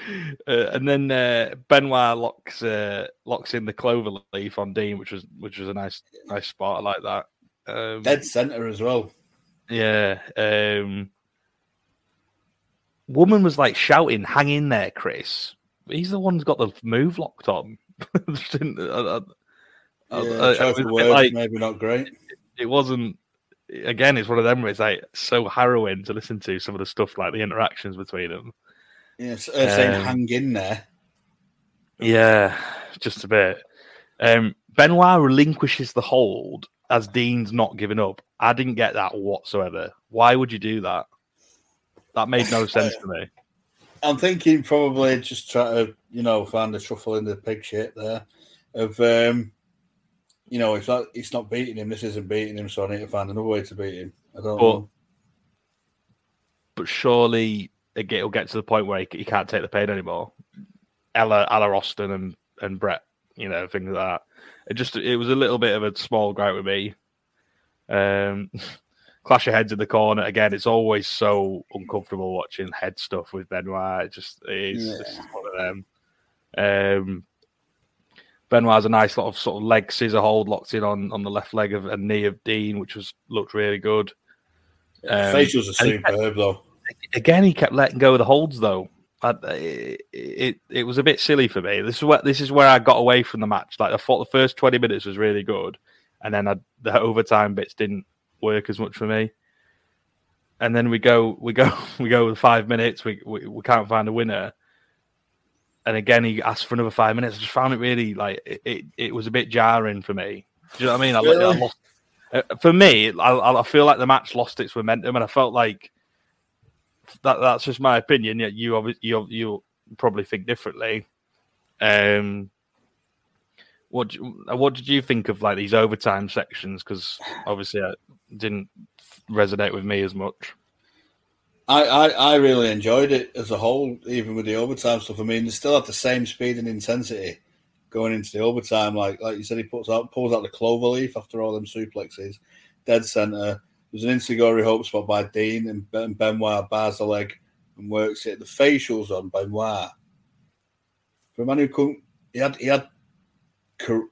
[LAUGHS] uh, and then uh, Benoit locks uh, locks in the clover leaf on Dean, which was which was a nice nice spot. I like that. Um, Dead center as well. Yeah. Um, woman was like shouting, "Hang in there, Chris." He's the one who's got the move locked on. I- I- I- Yeah, I- I choice was a of bit words, like, maybe not great. it wasn't. Again, it's one of them where it's like so harrowing to listen to some of the stuff, like the interactions between them. Yes, uh, saying Um, hang in there. Yeah, just a bit. Um, Benoit relinquishes the hold as Dean's not giving up. I didn't get that whatsoever. Why would you do that? That made no [LAUGHS] sense to me. I'm thinking probably just try to, you know, find a truffle in the pig shit there. Of, um, you know, if that it's not beating him, this isn't beating him, so I need to find another way to beat him. I don't But- know. but surely it'll get to the point where he, he can't take the pain anymore. Ella, Ella Austin and, and Bret, you know, things like that. It just it was a little bit of a small gripe with me. Um, [LAUGHS] clash of heads in the corner again. It's always so uncomfortable watching head stuff with Benoit. It just it's Yeah. just one of them. Um, Benoit has a nice lot of sort of leg scissor hold locked in on, on the left leg of a knee of Dean, which was looked really good. Um, Facials are superb though. Again, he kept letting go of the holds though. I, it, it it was a bit silly for me. This is where this is where I got away from the match. Like I thought the first twenty minutes was really good, and then I, the overtime bits didn't work as much for me. And then we go we go [LAUGHS] we go with five minutes. We we, we can't find a winner. And again, he asked for another five minutes. I just found it really like it. It, it was a bit jarring for me. Do you know what I mean? I, I lost, uh, for me, I, I I feel like the match lost its momentum, and I felt like that that's just my opinion. Yeah, you obviously you you probably think differently. Um, what what did you think of like these overtime sections? Because obviously, it didn't resonate with me as much. I, I, I really enjoyed it as a whole, even with the overtime stuff. I mean, they still had the same speed and intensity going into the overtime. Like like you said, he puts out pulls out the clover leaf after all them suplexes, dead center. There's an Insigori hope spot by Dean and Ben Benoit bars the leg and works it. The facials on Benoit. For a man who couldn't, he had he had char-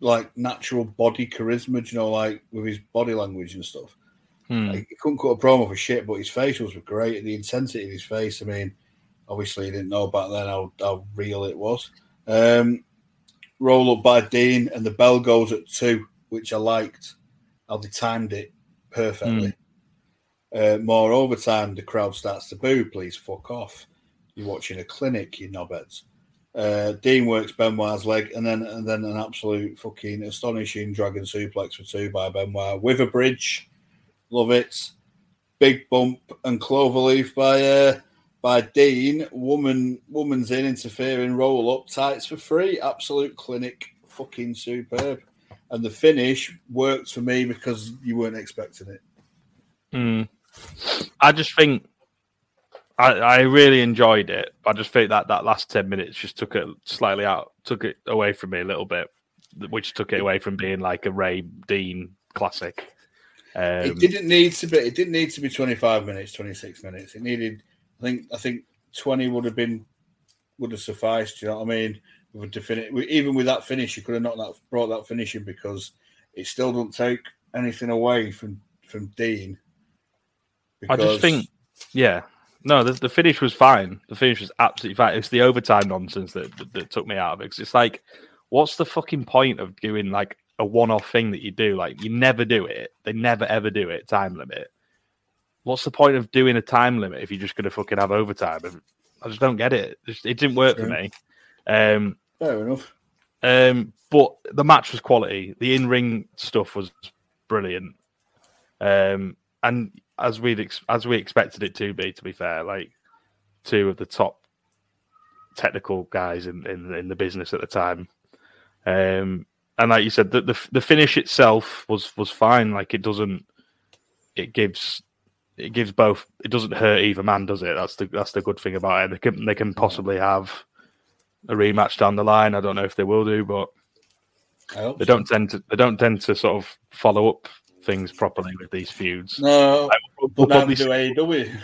like natural body charisma, you know, like with his body language and stuff. Hmm. Like, he couldn't cut a promo for shit, but his facials were great. The intensity of his face, I mean, obviously he didn't know back then how, how real it was. Um, roll up by Dean, and the bell goes at two, which I liked. How they timed it perfectly. Uh, more overtime, the crowd starts to boo. Please fuck off. You're watching a clinic, you knobheads. Uh, Dean works Benoit's leg, and then and then an absolute fucking astonishing dragon suplex for two by Benoit with a bridge. Love it. Big bump and cloverleaf by uh, by Dean. Woman woman's in interfering. Roll up tights for free. Absolute clinic. Fucking superb. And the finish worked for me because you weren't expecting it. Hmm. I just think I, I really enjoyed it. I just think that that last ten minutes just took it slightly out, took it away from me a little bit, which took it away from being like a Ray Dean classic. Um, it didn't need to be. It didn't need to be twenty five minutes, twenty six minutes. It needed. I think. I think twenty would have been would have sufficed. You know what I mean? With a defini- even with that finish, you could have not that brought that finish in because it still doesn't take anything away from from Dean. I just think, yeah, no, the, the finish was fine. The finish was absolutely fine. It's the overtime nonsense that, that, that took me out of it. 'Cause it's like, what's the fucking point of doing like a one-off thing that you do? Like, you never do it. They never ever do it. Time limit. What's the point of doing a time limit if you're just going to fucking have overtime? I just don't get it. It, just- it didn't work for me. Um, fair enough. um, but the match was quality. The in-ring stuff was brilliant. Um, and as we ex- as we expected it to be, to be fair, like two of the top technical guys in, in, in the business at the time. Um, and like you said, the, the the finish itself was was fine. Like it doesn't, it gives it gives both. It doesn't hurt either man, does it? That's the that's the good thing about it. They can they can possibly have a rematch down the line. I don't know if they will do, but they don't tend to they don't tend to sort of follow up things properly with these feuds. No, We'll, we'll now probably do see, AEW.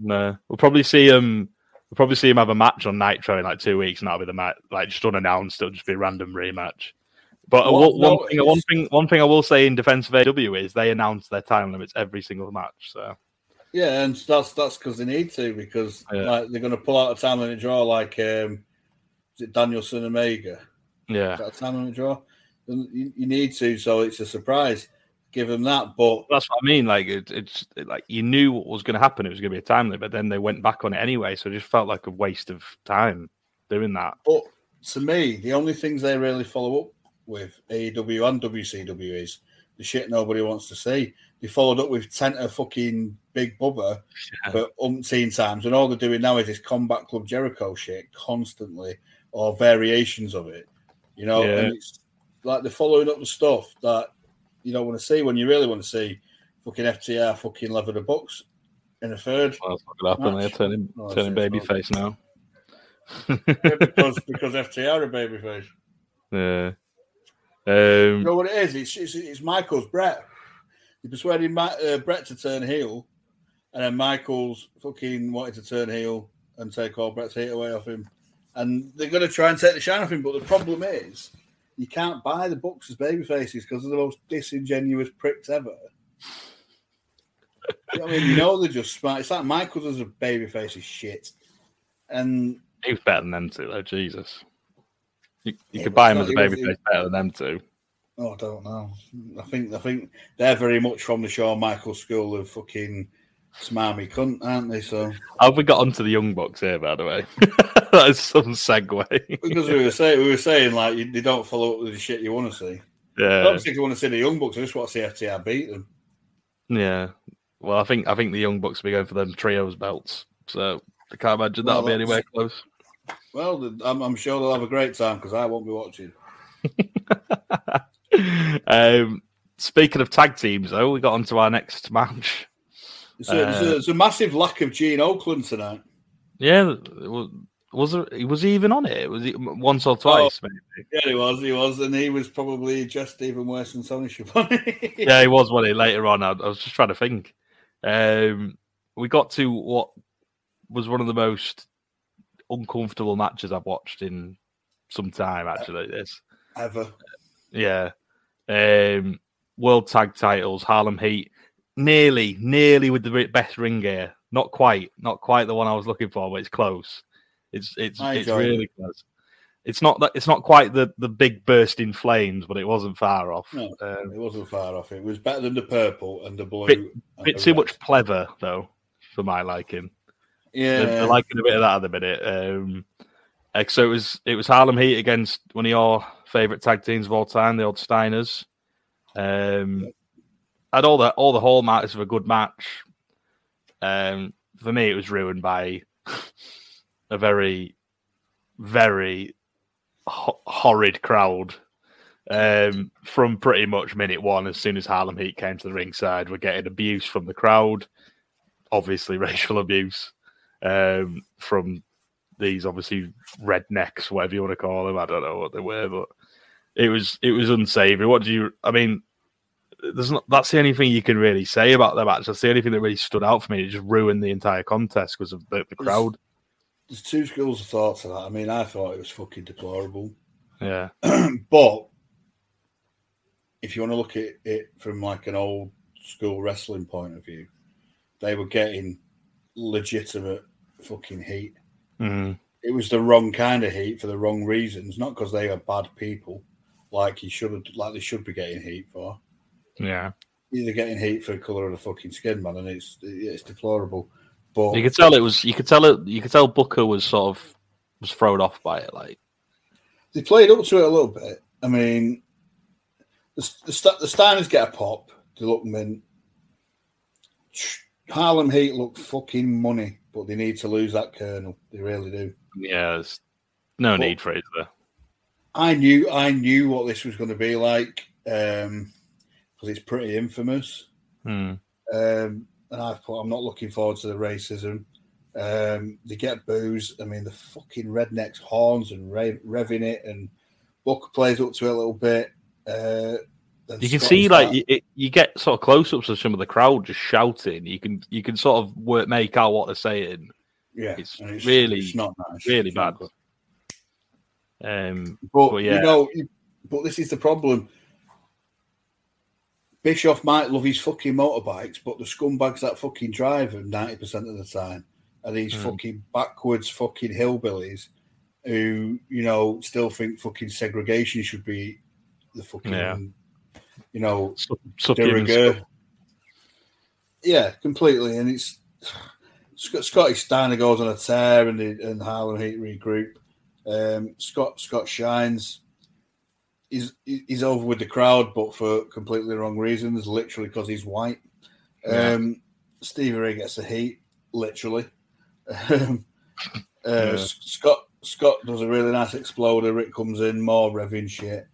no, we'll probably see um we'll probably see him have a match on Nitro in like two weeks, and that'll be the match like just unannounced. It'll just be a random rematch. But uh, Well, one, no, thing, one thing, one thing I will say in defense of AEW is they announce their time limits every single match. So Yeah, and that's that's because they need to because Yeah. like they're going to pull out a time limit draw like um, is it Danielson Omega? yeah, Is that a draw? You, you need to, so it's a surprise. Give them that, but that's what I mean. Like it, it's like you knew what was going to happen. It was going to be a time limit, but then they went back on it anyway. So it just felt like a waste of time doing that. but to me, the only things they really follow up with AEW and WCW is the shit nobody wants to see. They followed up with Tenta fucking Big Bubba [LAUGHS] Yeah. for umpteen times, and all they're doing now is this Combat Club Jericho shit constantly, or variations of it. You know, Yeah. and it's like they're following up the stuff that you don't want to see when you really want to see fucking FTR fucking leather the Bucks in a third. Well, that's not going to happen. They're turning Oh, turning babyface now. Yeah, [LAUGHS] because because FTR are babyface. yeah. You Um, know what it is? It's it's, it's Michaels Bret. He persuaded Ma- uh, Bret to turn heel, and then Michaels fucking wanted to turn heel and take all Bret's heat away off him. And they're going to try and take the shine off him. But the problem is, you can't buy the Bucks as baby faces because they're the most disingenuous pricks ever. You know I mean, you know they're just smart. It's like Michaels as a baby face is shit, and He was better than them two, though. Jesus. You, you Yeah, could buy him as a was- baby face better than them two. oh, I don't know. I think I think they're very much from the Shawn Michaels school of fucking smarmy cunt, aren't they? So How have we got onto the Young Bucks here, by the way? [LAUGHS] that is some segue. because we were saying we were saying like you, they don't follow up with the shit you want to see. I yeah. don't think you want to see the Young Bucks. I just want to see FTR beat them. Yeah. Well, I think I think the Young Bucks will be going for them trios belts. So I can't imagine that'll Well, be anywhere close. Well, I'm, I'm sure they'll have a great time because I won't be watching. [LAUGHS] um, speaking of tag teams, though, we got onto our next match. It's a, it's, a, a massive lack of Gene Okerlund tonight. Yeah, was was there, was he even on it? Was he once or twice? Maybe. Yeah, he was. He was, and he was probably just even worse than Tony [LAUGHS] Schiavone. Yeah, he was one. Later on, I, I was just trying to think. Um, we got to what was one of the most uncomfortable matches I've watched in some time. Actually, this. ever. Yeah. Um, world tag titles, Harlem Heat, nearly, nearly with the best ring gear. Not quite, not quite the one I was looking for, but it's close. It's it's I it's really close. It's not that it's not quite the the big burst in flames, but it wasn't far off. No, Um, it wasn't far off. It was better than the purple and the blue. Bit- bit too red. much pleather though, for my liking. They're, they're Yeah, liking a bit of that at the minute. Um, so it was it was Harlem Heat against one of your favorite tag teams of all time, the old Steiners. Um, had all the all the hallmarks of a good match. Um, for me, it was ruined by a very, very ho- horrid crowd. Um, from pretty much minute one, as soon as Harlem Heat came to the ringside, we're getting abuse from the crowd. Obviously, [LAUGHS] racial abuse um, from these obviously rednecks, whatever you want to call them. I don't know what they were, but it was it was unsavory. What do you? I mean, there's not. That's the only thing you can really say about the match. That's the only thing that really stood out for me. It just ruined the entire contest because of the, the crowd. there's two schools of thought to that. I mean, I thought it was fucking deplorable, Yeah, [CLEARS THROAT] but if you want to look at it from like an old school wrestling point of view, they were getting legitimate fucking heat. Mhm. It was the wrong kind of heat for the wrong reasons, not because they are bad people, like you should have, like they should be getting heat for. Yeah. They're getting heat for the color of the fucking skin, man, and it's it's deplorable. But You could tell it was. You could tell it. You could tell Booker was sort of was thrown off by it. Like, they played up to it a little bit. I mean, the the, the Steiners get a pop. They look mint. Harlem Heat look fucking money, but they need to lose that Colonel. They really do. yeah, there's no Well- need for it. There. I knew I knew what this was going to be like um, because it's pretty infamous. Hmm. Um, and I've put, I'm not looking forward to the racism. Um, they get booze. I mean, the fucking rednecks horns and rev, revving it, and Booker plays up to it a little bit. Uh, You can see like you, it, you get sort of close-ups of some of the crowd just shouting. You can you can sort of work, make out what they're saying. yeah, it's and really- it's not nice. really It's bad. good. Um, But, But yeah. you know, but this is the problem. Bischoff might love his fucking motorbikes, but the scumbags that fucking drive them ninety percent of the time are these Hmm. fucking backwards fucking hillbillies who you know still think fucking segregation should be the fucking Yeah. you know suck, suck de him and rigueur. Yeah, completely, and it's Scott, Scotty Steiner goes on a tear, and the, and Harlem Heat regroup. Um, Scott Scott shines. He's he's over with the crowd, but for completely wrong reasons. Literally because he's white. Um, Stevie Ray gets the heat, literally. Um, uh, Yeah. Scott Scott does a really nice exploder. Rick comes in, more revving shit.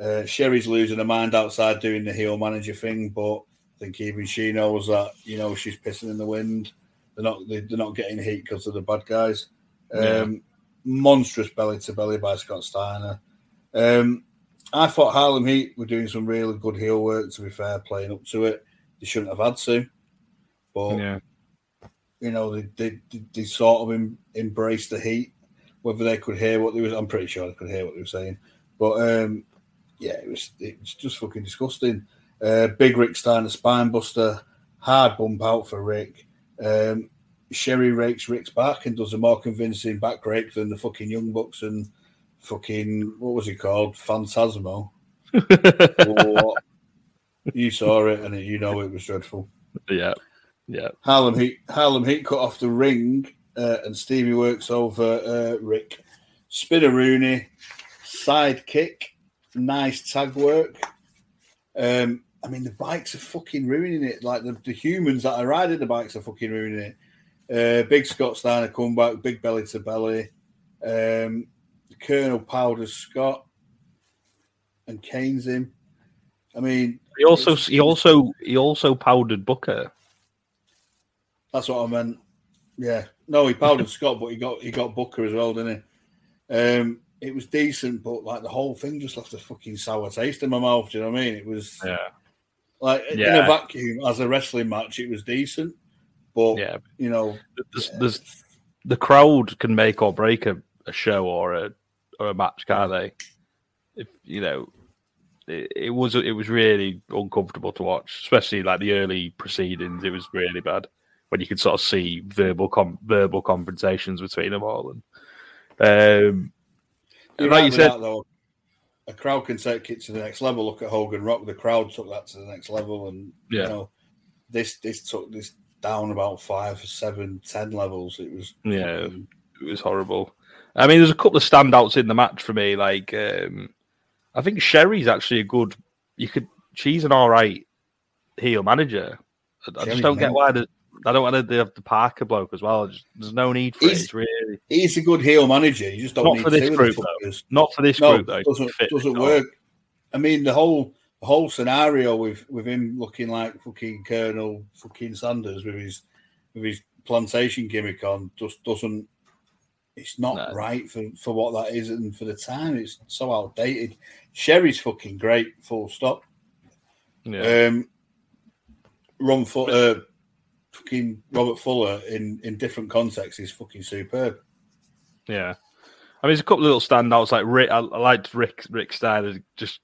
Uh, Sherri's losing her mind outside doing the heel manager thing, but I think even she knows that you know she's pissing in the wind. They're not they, they're not getting heat because of the bad guys. Um, Yeah. Monstrous belly to belly by Scott Steiner. Um, I thought Harlem Heat were doing some really good heel work. To be fair, playing up to it, they shouldn't have had to, but Yeah, you know they they, they, they sort of em, embraced the heat. Whether they could hear what they was, I'm pretty sure they could hear what they were saying. But um, yeah, it was it was just fucking disgusting. Uh, Big Rick Steiner spine buster, hard bump out for Rick. Um, Sherri rakes Rick's back and does a more convincing back rake than the fucking Young Bucks and fucking what was he called? Phantasmo. [LAUGHS] You saw it and you know it was dreadful. yeah, yeah, Harlem Heat Harlem Heat cut off the ring uh, and Stevie works over uh, Rick. Spinaroonie, side kick, nice tag work. Um, I mean, the bikes are fucking ruining it. Like the, the humans that are riding the bikes are fucking ruining it. Uh, big Scott Steiner comeback, big belly to belly. Um, Colonel powders Scott and canes him. I mean, he also he also he also powdered Booker. That's what I meant. Yeah. No, he powdered [LAUGHS] Scott, but he got he got Booker as well, didn't he? Um, it was decent, but like the whole thing just left a fucking sour taste in my mouth. Do you know what I mean? It was Yeah, like in a vacuum as a wrestling match, it was decent, but yeah. you know, There's, there's the crowd can make or break a, a show or a or a match, can't they? If you know, it, it was it was really uncomfortable to watch, especially like the early proceedings. It was really bad when you could sort of see verbal com- verbal confrontations between them all. And um, you're like right you said, that, though. A crowd can take it to the next level. Look at Hogan Rock; the crowd took that to the next level, and Yeah. you know, this this took this down about five, seven, ten levels. It was Yeah. fucking- it was horrible. I mean, there's a couple of standouts in the match for me. Like, um, I think Sherri's actually a good. You could. She's an all right heel manager. I, I just don't get why the, I don't want to have the Parker bloke as well. Just, there's no need for it. He's- It's really He's a good heel manager. You just don't Not need for this two of the group, though. not for this No, group though. doesn't Fit doesn't work. I mean, the whole the whole scenario with with him looking like fucking Colonel fucking Sanders with his with his plantation gimmick on just doesn't. It's not No. right for for what that is and for the time. It's so outdated. Sherri's fucking great. Full stop. Yeah. Um, Ron Fu- uh, fucking Robert Fuller in in different contexts is fucking superb. Yeah, I mean, there's a couple of little standouts. Like Rick, I, I liked Rick Rick Steiner just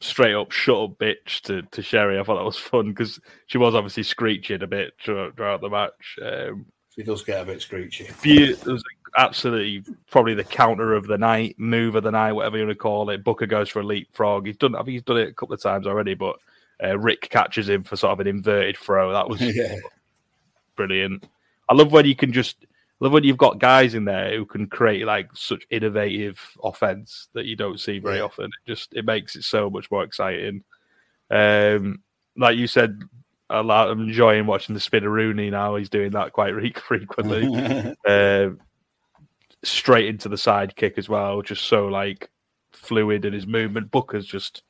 straight up shut up bitch to, to Sherry. I thought that was fun because she was obviously screeching a bit throughout, throughout the match. Um, He does get a bit screechy. it was absolutely probably the counter of the night, move of the night, whatever you want to call it. Booker goes for a leapfrog. He's done. I think he's done it a couple of times already, but uh, Rick catches him for sort of an inverted throw. That was [LAUGHS] yeah. brilliant. I love when you can just I love when you've got guys in there who can create like such innovative offense that you don't see very Yeah. often. It just it makes it so much more exciting. Um, like you said, I'm enjoying watching the Spinaroonie now. He's doing that quite re- [LAUGHS] frequently. [LAUGHS] Um straight into the side kick as well, just so like fluid in his movement. Booker's just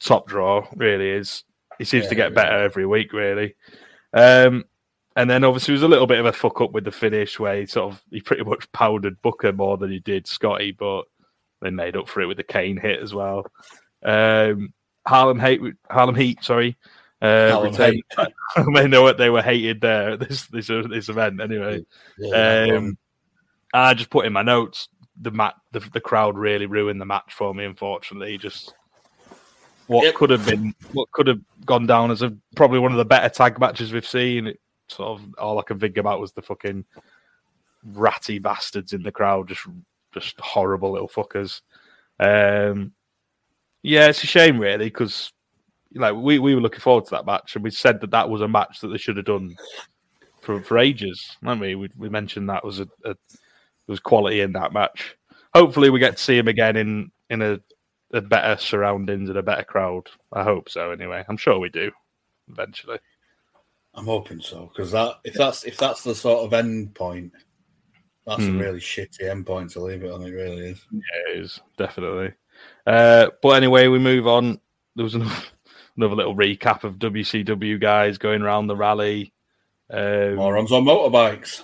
top draw, really is. He seems to Yeah, get better every week, really. Um, and then obviously it was a little bit of a fuck up with the finish where he sort of he pretty much powdered Booker more than he did Scotty, but they made up for it with the cane hit as well. Um, Harlem Heat, Harlem Heat, sorry. Uh, Harlem retained- Heat. I mean, they were they were hated there at this this this event anyway. Yeah, Um, I just put in my notes the mat the, the crowd really ruined the match for me. Unfortunately, just what Yep. could have been what could have gone down as a probably one of the better tag matches we've seen. It sort of all I can think about was the fucking ratty bastards in the crowd, just just horrible little fuckers. Um, yeah, it's a shame really because like we, we were looking forward to that match and we said that that was a match that they should have done for for ages, haven't we? We, we mentioned that was a, a was quality in that match. Hopefully, we get to see him again in in a, a better surroundings and a better crowd. I hope so. Anyway, I'm sure we do eventually. I'm hoping so because that if that's if that's the sort of end point, that's Hmm. a really shitty end point to leave it on. It really is. Yeah, it is definitely. Uh, but anyway, we move on. There was [LAUGHS] another, another little recap of WCW guys going around the rally. Um, Morons on motorbikes.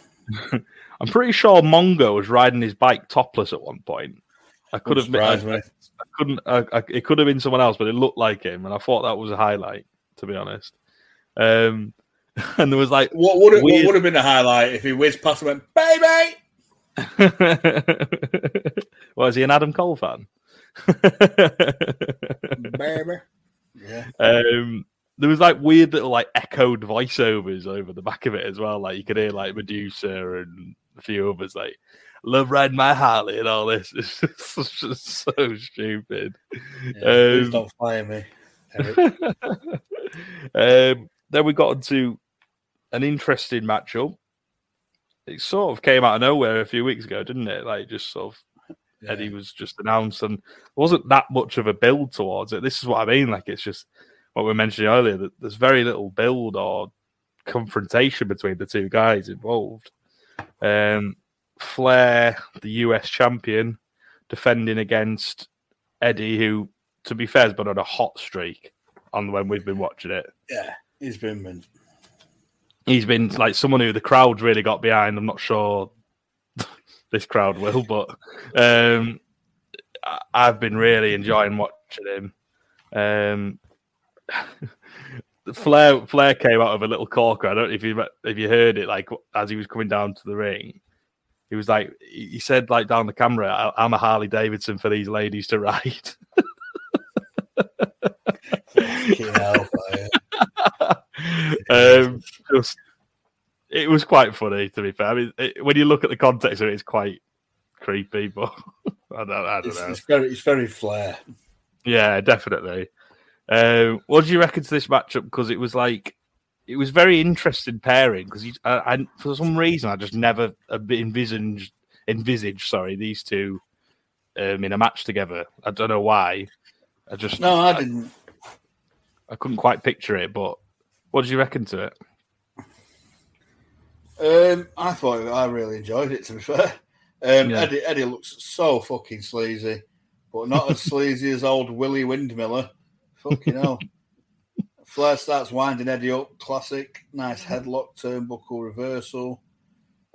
[LAUGHS] I'm pretty sure Mongo was riding his bike topless at one point. I could have been, I, Surprise. I couldn't. I, I, it could have been someone else, but it looked like him, and I thought that was a highlight. To be honest, um, [LAUGHS] and there was like, What would it, what would have been a highlight if he whizzed past and went, baby? [LAUGHS] well, is he an Adam Cole fan? [LAUGHS] Baby. Yeah. um, there was like weird little like echoed voiceovers over the back of it as well. Like you could hear like Medusa and a few others like "Love riding my Harley" and all this. [LAUGHS] It's just, just so stupid. yeah. Please Um, don't fire me. [LAUGHS] Um, then we got into an interesting matchup. It sort of came out of nowhere a few weeks ago, didn't it? Like just sort of Yeah. Eddie was just announced, and wasn't that much of a build towards it. This is what I mean. Like it's just what we were mentioning earlier that there's very little build or confrontation between the two guys involved. Um, Flair, the US champion, defending against Eddie, who, to be fair, has been on a hot streak on when we've been watching it. Yeah. He's been. He's been like someone who the crowd really got behind. I'm not sure [LAUGHS] this crowd will, but um, I've been really enjoying watching him. Um, Flair Flair came out of a little corker. I don't know if you if you heard it. Like as he was coming down to the ring, he was like he said like down the camera, "I- "I'm a Harley Davidson for these ladies to ride." [LAUGHS] Hell, um, just it was quite funny to be fair. I mean, it, when you look at the context of it, it's quite creepy, but [LAUGHS] I don't, I don't It's, know. it's very, it's very flair. Yeah, definitely. Um, what do you reckon to this matchup? Because it was like it was very interesting pairing. Because I, I, for some reason, I just never envisaged envisaged sorry these two um, in a match together. I don't know why. I just No, I didn't. I couldn't quite picture it. But what do you reckon to it? Um, I thought I really enjoyed it. To be fair, um, Yeah. Eddie Eddie looks so fucking sleazy, but not as [LAUGHS] sleazy as old Willie Windmiller. Fucking hell. [LAUGHS] Flair starts winding Eddie up. Classic, nice headlock, turnbuckle reversal.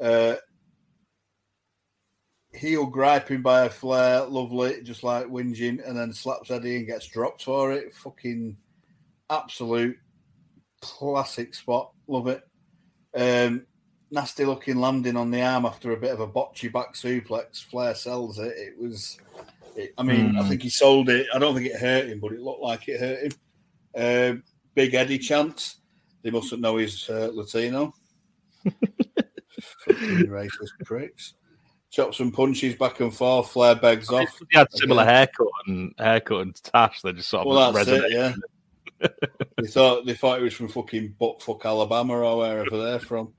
Uh, heel griping by a Flair, lovely, just like whinging, and then slaps Eddie and gets dropped for it. Fucking absolute classic spot. Love it. Um, nasty looking landing on the arm after a bit of a botchy back suplex. Flair sells it. It was, it, I mean, I Hmm. think he sold it. I don't think it hurt him, but it looked like it hurt him. Um, Big Eddie chance. They mustn't know he's uh, Latino. [LAUGHS] Fucking racist pricks. Chops and punches back and forth. Flair begs off. He had similar haircut and haircut and tash. They just sort of Well, that's resonate. it. Yeah. [LAUGHS] they thought they thought it was from fucking buttfuck Alabama or wherever they're from.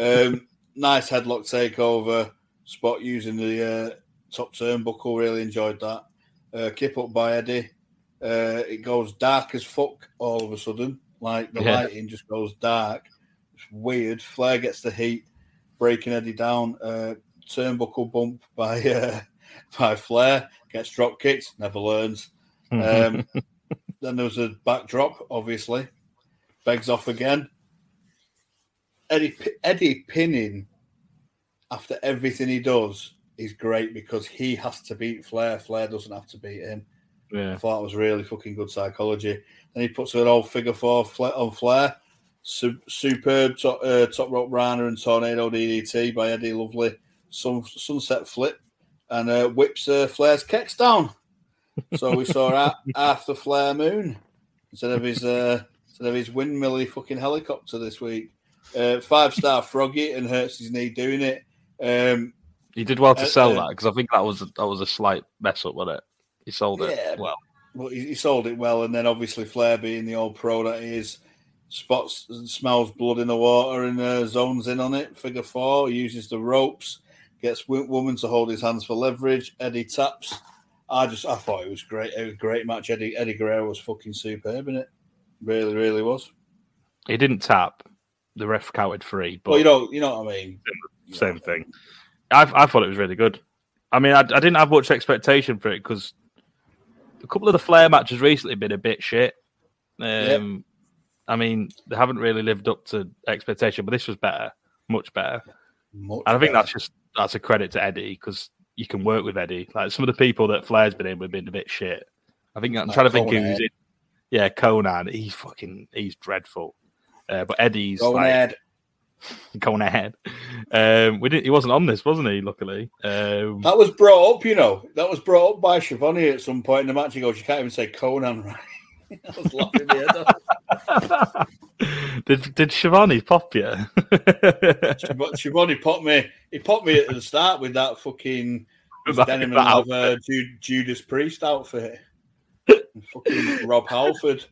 Um, nice headlock takeover spot using the uh, top turnbuckle. Really enjoyed that. Uh, kip up by Eddie. Uh, it goes dark as fuck all of a sudden. Like the Yeah. lighting just goes dark. It's weird. Flair gets the heat, breaking Eddie down. Uh, turnbuckle bump by [LAUGHS] uh, by Flair. Gets drop kicked. Never learns. Um, [LAUGHS] then there was a backdrop, obviously. Begs off again. Eddie Eddie pinning after everything he does is great because he has to beat Flair. Flair doesn't have to beat him. I thought it was really fucking good psychology. Then he puts an old figure four on Flair. Su- superb top, uh, top rope Rana and tornado DDT by Eddie Lovely. Sun- sunset flip and uh, whips uh, Flair's kicks down. So we saw [LAUGHS] half Flair moon instead of his uh, instead of his windmilly fucking helicopter this week. Uh, five star Froggy and hurts his knee doing it. Um, He did well to Uh, sell uh, that because I think that was that was a slight mess up, wasn't it? He sold it Yeah. well. but he, he sold it well, and then obviously Flair being the old pro that he is, spots and smells blood in the water and uh, zones in on it. Figure four uses the ropes, gets woman to hold his hands for leverage. Eddie taps. I just I thought it was great. It was a great match. Eddie Eddie Guerrero was fucking superb in it. Really, really was. He didn't tap. The ref counted free, but Well, you know, you know what I mean. same thing. I, I I thought it was really good. I mean, I, I didn't have much expectation for it because a couple of the Flair matches recently been a bit shit. Um, I mean, they haven't really lived up to expectation, but this was better, much better. Much And I think better. that's just that's a credit to Eddie because you can work with Eddie. Like some of the people that Flair's been in have been a bit shit. I think I'm Like trying to think who's in. Yeah, Konnan. He's fucking. He's dreadful. Uh, but Eddie's Go like. [LAUGHS] going ahead. Um, we didn't. He wasn't on this, wasn't he? Luckily, um, That was brought up, you know. That was brought up by Schiavone at some point in the match. He goes, "You can't even say Konnan, [LAUGHS] right?" I was laughing my head [LAUGHS] did did Schiavone pop you? Schiavone popped me. He popped me at the start with that fucking that- denim that leather Ju- Judas Priest outfit. fucking Rob Halford.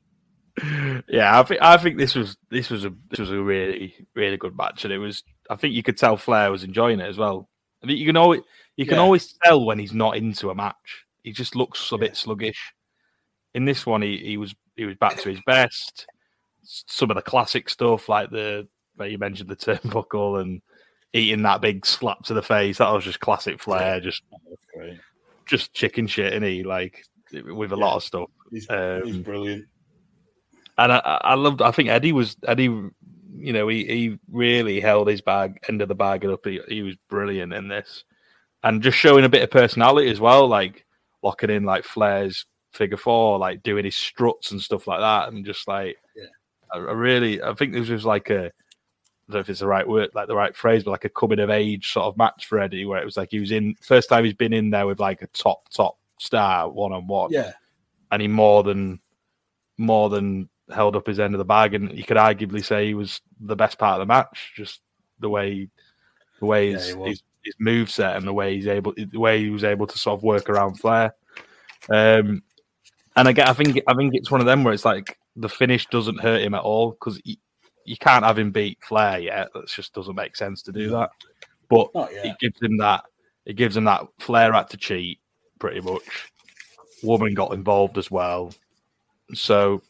Yeah, I think I think this was this was a this was a really really good match, and it was. I think you could tell Flair was enjoying it as well. I think you can always you can Yeah. always tell when he's not into a match. He just looks a bit sluggish. In this one, he, he was he was back to his best. Some of the classic stuff, like the where you mentioned the turnbuckle and eating that big slap to the face, that was just classic Flair. Just just chicken shit, and he like with a lot of stuff. He's, Um, he's brilliant. And I, I loved. I think Eddie was Eddie. You know, he, he really held his bag end of the bag up. He, he was brilliant in this, and just showing a bit of personality as well, like locking in like Flair's figure four, like doing his struts and stuff like that, and just like Yeah. I, I really, I think this was like a. I don't know if it's the right word, like the right phrase, but like a coming of age sort of match for Eddie, where it was like he was in first time he's been in there with like a top top star one on one Yeah, and he more than more than held up his end of the bag, and you could arguably say he was the best part of the match. Just the way, the way his, was. his his move set and the way he's able, the way he was able to sort of work around Flair. Um, and again, I think I think it's one of them where it's like the finish doesn't hurt him at all because you, you can't have him beat Flair yet. That just doesn't make sense to do that. But it gives him that. It gives him that Flair had to cheat pretty much. Woman got involved as well, so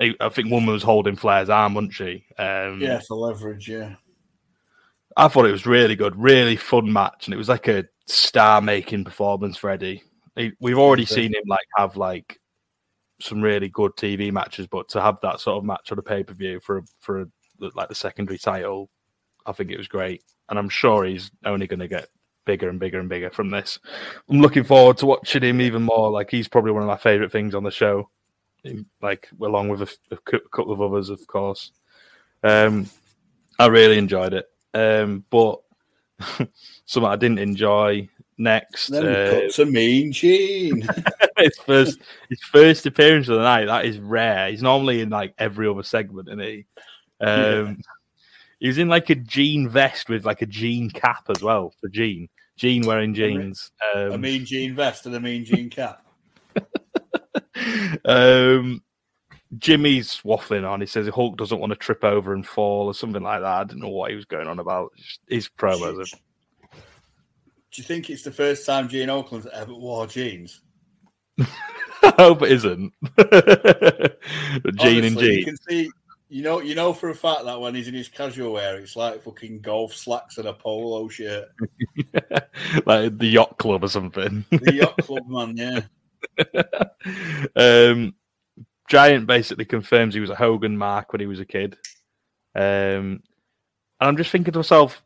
I think woman was holding Flair's arm, wasn't she? Um, Yeah, for leverage. Yeah, I thought it was really good, really fun match, and it was like a star-making performance for Eddie. He- We've already seen him like have like some really good TV matches, but to have that sort of match on a pay-per-view for for like the secondary title, I think it was great, and I'm sure he's only going to get bigger and bigger and bigger from this. I'm looking forward to watching him even more. Like he's probably one of my favorite things on the show, like along with a, cou- couple of others, of course. Um, I really enjoyed it. Um, but [LAUGHS] something I didn't enjoy next. then uh, cut to Mean Gene. [LAUGHS] his first his first appearance of the night. That is rare. He's normally in like every other segment, and he um he was in like a jean vest with like a jean cap as well for Gene. Gene wearing jeans. Um, a Mean jean vest and a Mean jean cap. [LAUGHS] [LAUGHS] um, Jimmy's waffling on. He says Hulk doesn't want to trip over and fall or something like that. I don't know what he was going on about. His promos. Are, Do you think it's the first time Gene Okerlund's ever wore jeans? [LAUGHS] I hope it isn't. [LAUGHS] Gene and Honestly, You Gene. can see, you know, you know for a fact that when he's in his casual wear, it's like fucking golf slacks and a polo shirt. like the yacht club or something. The yacht club man, yeah. [LAUGHS] um, Giant basically confirms he was a Hogan mark when he was a kid. Um, and I'm just thinking to myself,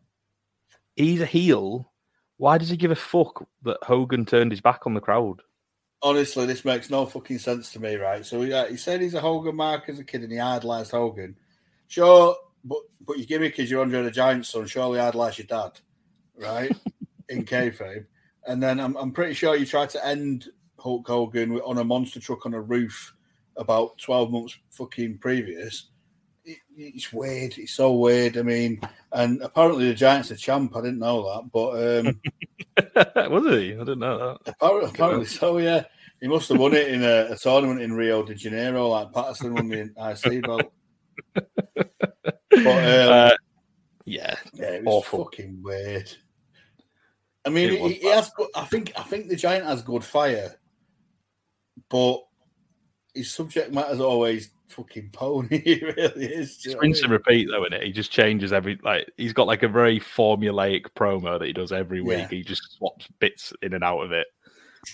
he's a heel. Why does he give a fuck that Hogan turned his back on the crowd? Honestly, this makes no fucking sense to me, right? So yeah, he said he's a Hogan mark as a kid and he idolized Hogan. Sure, but but your gimmick is you're Andre the Giant's son. Surely idolize your dad, right? [LAUGHS] In kayfabe, and then I'm I'm pretty sure you tried to end Hulk Hogan with- on a monster truck on a roof about 12 months fucking previous. It, it's weird. It's so weird. I mean, and apparently the Giants are champ. I didn't know that, but um, [LAUGHS] was he? I didn't know that. Apparently, apparently so, yeah. He must have won it in a, a tournament in Rio de Janeiro, like Patterson won the IC belt. But um, Uh, yeah, yeah, it was awful. fucking weird. I mean, It he, he has. I think. I think the giant has good fire, but his subject matter is always fucking pony. [LAUGHS] He really is. It's know what I rinse and repeat though, isn't it? He just changes every like he's got like a very formulaic promo that he does every week. Yeah. He just swaps bits in and out of it.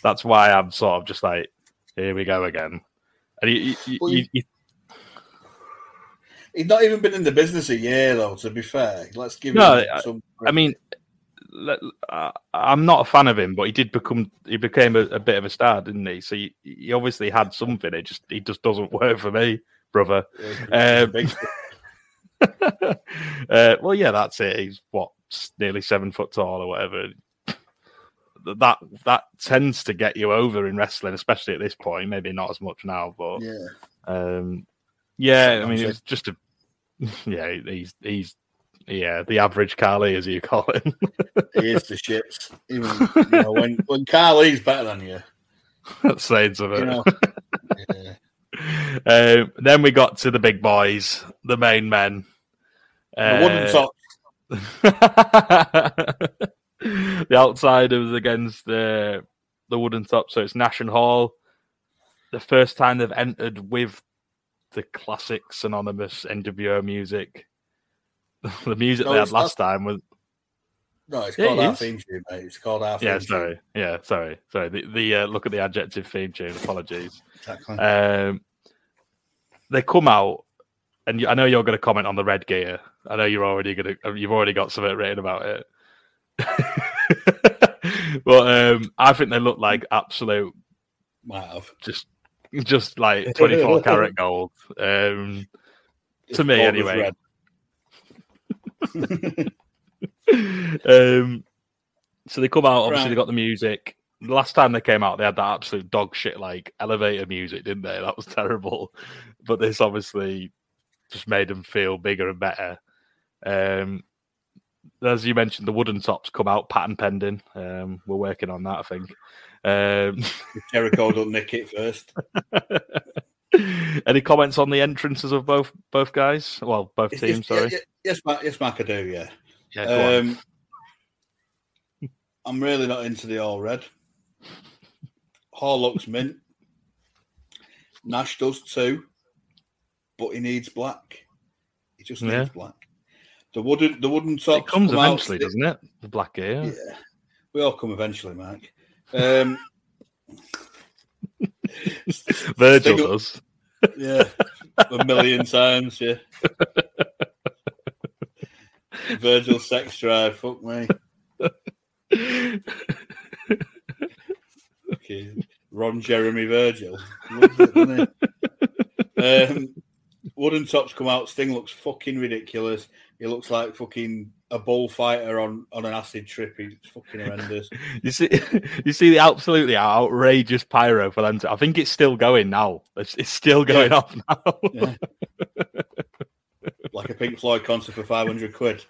That's why I'm sort of just like, here we go again. And Well, you, you- you- He's not even been in the business a year, though. To be fair, let's give No, him I- some. I mean, I'm not a fan of him, but he did become he became a, a bit of a star, didn't he? So he, he obviously had something. It just he just doesn't work for me, brother. Um, [LAUGHS] uh, well, yeah, that's it. He's what nearly seven foot tall or whatever. That that tends to get you over in wrestling, especially at this point. Maybe not as much now, but Yeah. um, yeah. I mean, Sometimes it was just a [LAUGHS] yeah. He's he's yeah the average Carly, as you call him. He is the shits. Even you know, when when Carly's better than you, That's saying something. you know. yeah. [LAUGHS] Um, then we got to the big boys, the main men. The wooden Uh, top. [LAUGHS] the outsiders against the the wooden top. So it's Nash and Hall. The first time they've entered with the classic synonymous NWO music. [LAUGHS] the music No, they had it's last time was No, it's Yeah, called it our is. theme tune, mate. It's called our theme yeah. tune. Sorry, yeah, sorry, sorry. The, the uh, look at the adjective theme tune. Apologies. Exactly. Um, they come out, and I know you're going to comment on the red gear. I know you're already going to. You've already got something written about it. [LAUGHS] but um, I think they look like absolute, Might have. just, just like 24 karat gold. Um, To me, called as anyway. [LAUGHS] um, so they come out. Obviously, Right. they got the music. The last time they came out, they had that absolute dog shit like elevator music, didn't they? [LAUGHS] That was terrible. But this obviously just made them feel bigger and better. Um, as you mentioned, the wooden tops come out patent pending. Um, we're working on that, I think. Um, Jericho don't nick it first. [LAUGHS] any comments on the entrances of both both guys? Well, both teams. yes, Sorry. yeah, yes, Mac. Yes, Mac. I do. Yeah. Yeah. Um, I'm really not into the all red. Hall looks mint. Nash does too, but he needs black. He just needs Yeah. black. The wooden, the wooden tops it comes come eventually, sti- doesn't it? The black gear. Yeah, we all come eventually, Mike. Um, [LAUGHS] Virgil Sting- does. Yeah, a million times. Yeah. Virgil sex drive. Fuck me. Okay. Ron Jeremy Virgil. It, um, wooden tops come out. Sting looks fucking ridiculous. He looks like fucking a bullfighter on, on an acid trip. He's fucking horrendous. [LAUGHS] You see, [LAUGHS] you see the absolutely outrageous pyro for them. To, I think it's still going now. It's, it's still going Yeah. off now. Yeah. [LAUGHS] like a Pink Floyd concert for 500 quid.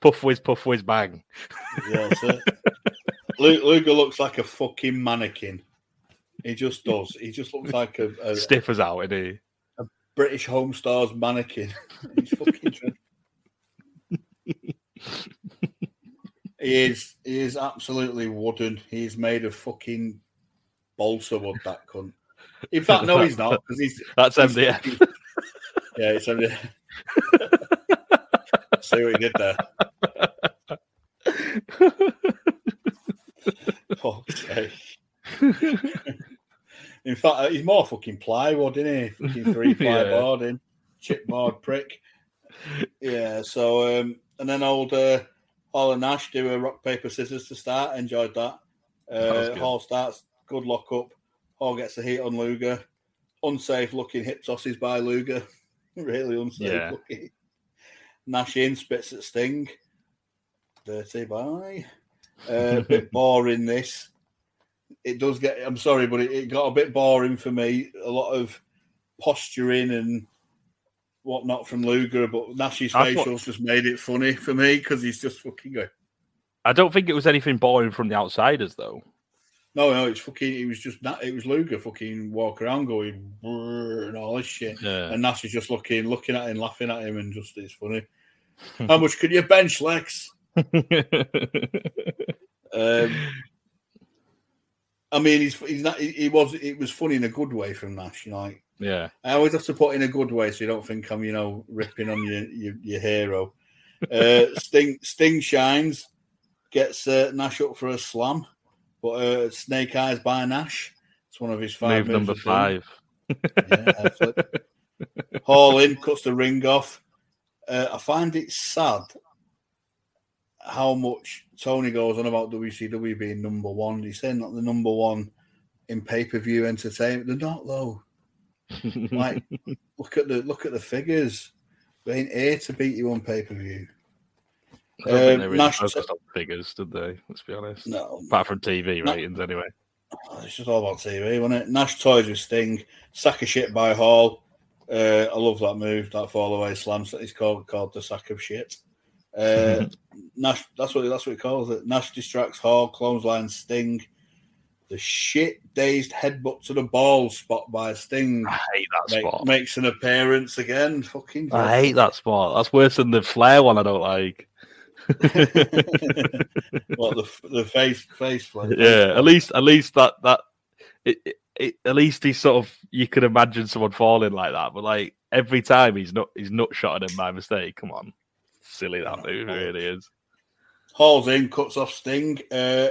puff whiz, puff whiz, bang. Yeah, Luger looks like a fucking mannequin. He just does. He just looks like a, a Stiff as out, isn't he? A British Home Stores mannequin. He's fucking. He is. He is absolutely wooden. He's made of fucking balsa wood. That cunt. In fact, no, he's not because he's. That's he's MDF. fucking- yeah, it's only. [LAUGHS] See what he did there. okay. In fact, uh, he's more fucking plywood, isn't he? Fucking three ply [LAUGHS] Yeah. boarding, chipboard prick. Yeah. So, um, and then old uh, Hall and Nash do a rock paper scissors to start. Enjoyed that. That Uh, good. Hall starts good lock up. Hall gets the heat on Luger. Unsafe looking hip tosses by Luger. [LAUGHS] really unsafe Yeah. looking. Nash in spits at Sting. Dirty bye. Uh, a [LAUGHS] bit boring this. It does get. I'm sorry, but it, it got a bit boring for me. A lot of posturing and whatnot from Luger, but Nash's thought- facials just made it funny for me because he's just fucking going. I don't think it was anything boring from the outsiders, though. No, no, it's fucking. It was just that. It was Luger fucking walk around going and all this shit, Yeah. and Nash is just looking, looking at him, laughing at him, and just it's funny. [LAUGHS] How much could you bench, Lex? [LAUGHS] Um, I mean, he's he's not. He, he was. It was funny in a good way from Nash. You know, like yeah. I always have to put in a good way, so you don't think I'm, you know, ripping on your your, your hero. Uh, [LAUGHS] Sting Sting shines, gets uh, Nash up for a slam, but uh, Snake Eyes by Nash. It's one of his five. Move number five. Yeah. [LAUGHS] Hall in, cuts the ring off. Uh, I find it sad how much Tony goes on about WCW being number one. He's saying that the number one in pay per view entertainment. They're not though. Like, look at the look at the figures. They ain't here to beat you on pay per view. I don't think Um, they really Nash- focused on figures, did they? Let's be honest. No, Apart from TV No. ratings, anyway. it's just all about TV, wasn't it? Nash toys with Sting, sack of shit by Hall. Uh, I love that move, that fall away slam. It's called called the sack of shit. Uh, [LAUGHS] Nash, that's what that's what he calls it. Nash distracts Hall, clothesline Sting. The shit dazed headbutt to the ball spot by Sting I hate that make- spot. makes an appearance again. Fucking I hate that spot. That's worse than the Flair one. I don't like. [LAUGHS] what the the face face flip. yeah, at least at least that that it, it, it at least he's sort of you could imagine someone falling like that, but like every time he's not he's nut shotting him by mistake. Come on, silly that move really is. Hall's in, cuts off Sting. Uh,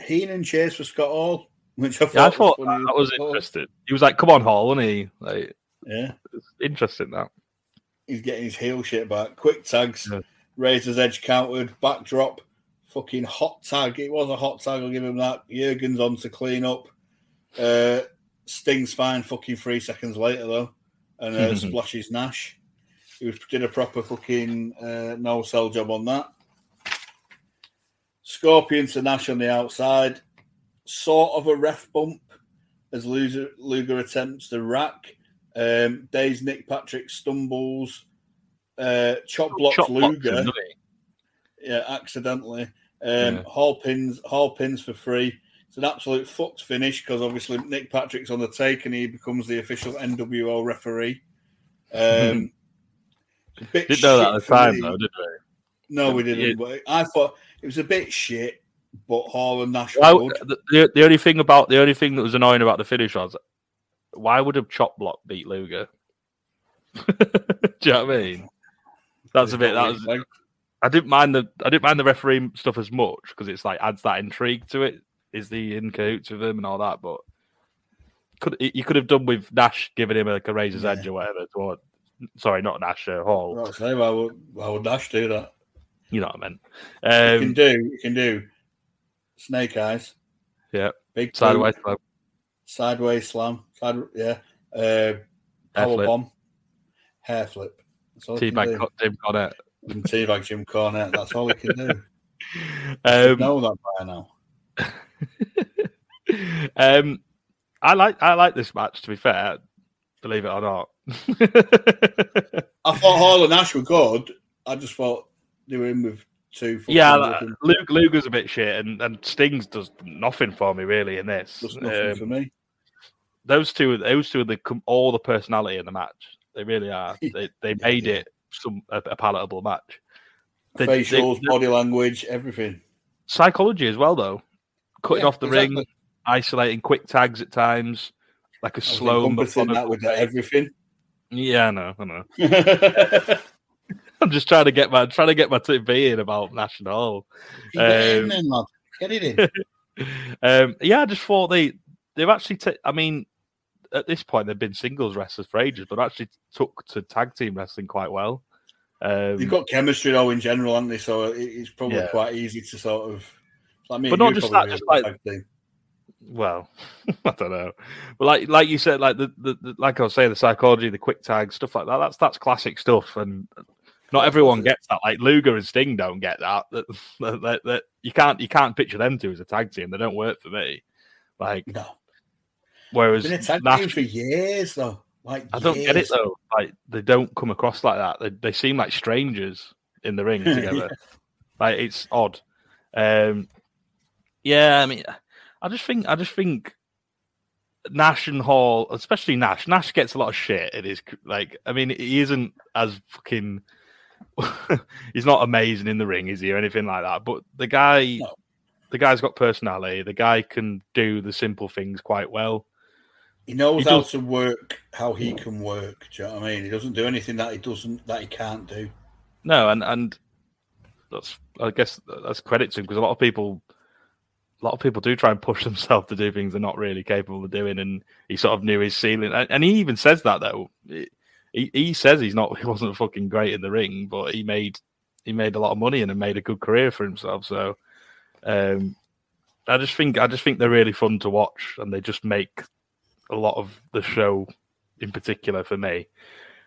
Heenan chase for Scott Hall, which I thought, Yeah, I thought was that, that was interesting. He was like, "Come on, Hall," wasn't he? Like, Yeah, interesting that. he's getting his heel shit back. Quick tags, Yeah. Razor's Edge countered, backdrop, fucking hot tag. It was a hot tag. I'll give him that. Jurgen's on to clean up. Uh, Sting's fine. Fucking three seconds later though, and uh, [LAUGHS] splashes Nash. He was, did a proper fucking uh, no sell job on that. Scorpion to Nash on the outside. Sort of a ref bump as Luger, Luger attempts to rack. Um, Days Nick Patrick stumbles. Uh, chop blocks Chop Luger. doesn't? Yeah, accidentally. Um, Yeah. Hall pins, Hall pins for free. It's an absolute fucked finish because obviously Nick Patrick's on the take and he becomes the official NWO referee. Um, [LAUGHS] it's a bit Didn't know that at the time me. though, did we? No, we didn't. But I thought it was a bit shit, but Hall and Nash the, the, the only thing about the only thing that was annoying about the finish was why would a chop block beat Luger? [LAUGHS] Do you know what I mean? That's a bit. That was. Like, I didn't mind the. I didn't mind the referee stuff as much because it's like adds that intrigue to it. Is the in cahoots with him and all that? But could you could have done with Nash giving him like a razor's Yeah. edge or whatever? Toward, sorry, not Nash. Uh, Hall. Right, so why would, why would Nash do that? You know what I meant. You can Um, do, you can do snake eyes. Yeah. Big sideways. boot, sideways slam, side, yeah, uh, power flip. bomb, hair flip. That's all he Teabag Jim Cornette. And teabag Jim Cornette. That's all he can do. [LAUGHS] Um, know that by now. [LAUGHS] um, I like I like this match. To be fair, believe it or not. [LAUGHS] I thought Hall and Nash were good. I just thought they were in with two. yeah, like, Luke Luger's a bit shit, and, and Stings does nothing for me really in this. just nothing Um, for me. those two, those two, are the all the personality in the match. They really are. [LAUGHS] They they made it some a, a palatable match. They- they- Facials, the body language, everything. psychology as well, though. Cutting Yeah, off the exactly. ring, isolating quick tags at times, like a slow. encompassing that with everything. Yeah, I know, I know. [LAUGHS] Get [LAUGHS] I'm just trying to get my trying to get my TV in about National. it in Um, then, lad. Get it in. [LAUGHS] Um, yeah, I just thought they they've actually. ta- I mean, at this point they've been singles wrestlers for ages, but actually took to tag team wrestling quite well. Um, They've got chemistry though in general, haven't they? So it- it's probably Yeah. quite easy to sort of. Like me But not just that, just like- well, [LAUGHS] I don't know, but like like you said, like the, the, the like I was saying, the psychology, the quick tag stuff like that. That's that's classic stuff, and not everyone gets that. Like Luger and Sting don't get that. That, that, that, that you can't you can't picture them two as a tag team. They don't work for me. Like No, whereas been a tag Nash- team for years though. Like I don't get it though. Like they don't come across like that. They they seem like strangers in the ring [LAUGHS] together. Like it's odd. Um, yeah, I mean, I just think I just think Nash and Hall, especially Nash. Nash gets a lot of shit. It is like I mean, he isn't as fucking. [LAUGHS] he's not amazing in the ring, is he, or anything like that? But the guy, No. the guy's got personality. The guy can do the simple things quite well. He knows He how does- to work how he can work. Do you know what I mean? He doesn't do anything that he doesn't that he can't do. No, and and that's I guess that's credit to him because a lot of people, a lot of people do try and push [LAUGHS] themselves to do things they're not really capable of doing, and he sort of knew his ceiling, and, and he even says that though. He he says he's not [LAUGHS] he wasn't fucking great in the ring, but he made he made a lot of money and made a good career for himself. So, um, I just think I just think they're really fun to watch, and they just make a lot of the show, in particular for me.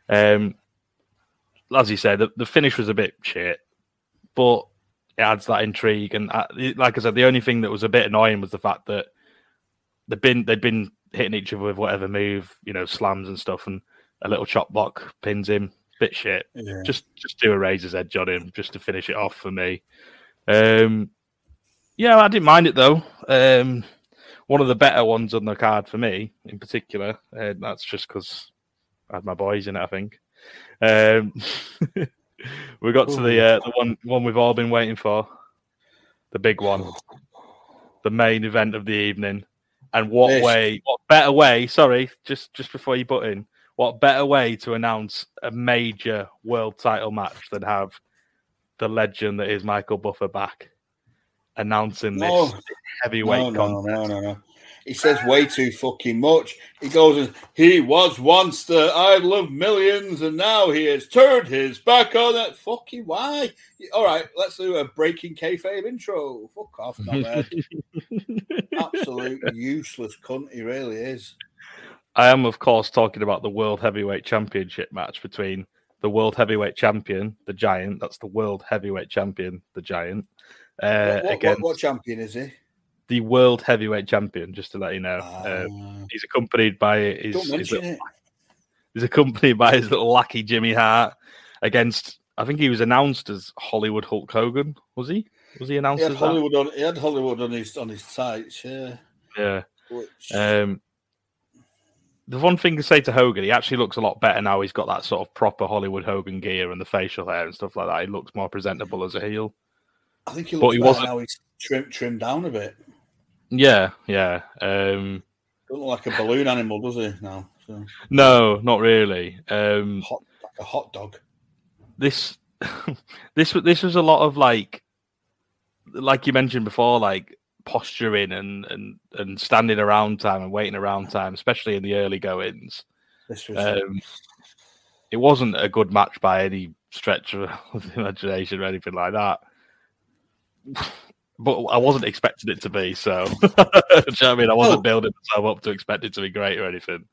Um, as you said, the, the finish was a bit shit, but it adds that intrigue. And uh, like I said, the only thing that was a bit annoying was the fact that they'd been they'd been hitting each other with whatever move, you know, slams and stuff, and a little chop block pins him. Bit shit. Yeah. Just just do a razor's edge on him just to finish it off for me. Um, yeah, I didn't mind it though. Um, one of the better ones on the card for me, in particular. Uh, that's just because I had my boys in it. I think. Um, [LAUGHS] we got to the uh, the one one we've all been waiting for, the big one, the main event of the evening. And what way? What better way? Sorry, just just before you butt in, what better way to announce a major world title match than have the legend that is Michael Buffer back announcing this No. heavyweight No, no, contest? no, no, no. He says way too fucking much. He goes, he was once the idol of millions, and now he has turned his back on that. Fucking why? All right, let's do a breaking kayfabe intro. Fuck off. [LAUGHS] Absolute useless cunt. He really is. I am, of course, talking about the World Heavyweight Championship match between the World Heavyweight Champion, the Giant. That's the World Heavyweight Champion, the Giant, uh, What, what, against what, what champion is he? the World Heavyweight Champion. Just to let you know, Ah, um, he's accompanied by his, don't his little, it. [LAUGHS] he's accompanied by his little lackey Jimmy Hart against. I think he was announced as Hollywood Hulk Hogan. Was he? Was he He announced had as that? Hollywood on. He had Hollywood on his on his sites. Yeah. Yeah. Which, Um, the one thing to say to Hogan, he actually looks a lot better now. He's got that sort of proper Hollywood Hogan gear and the facial hair and stuff like that. He looks more presentable as a heel. I think he looks but he wasn't- now. He's trimmed trimmed down a bit. Yeah, yeah. Um, Doesn't look like a balloon animal, does he? Now, so no, not really. Um, hot like a hot dog. this, [LAUGHS] this, was- this was a lot of like, like you mentioned before, like posturing and and and standing around time and waiting around time, especially in the early goings. This was Um, it wasn't a good match by any stretch of [LAUGHS] the imagination or anything like that. But I wasn't expecting it to be so. [LAUGHS] You know I mean? I wasn't Oh. building myself up to expect it to be great or anything.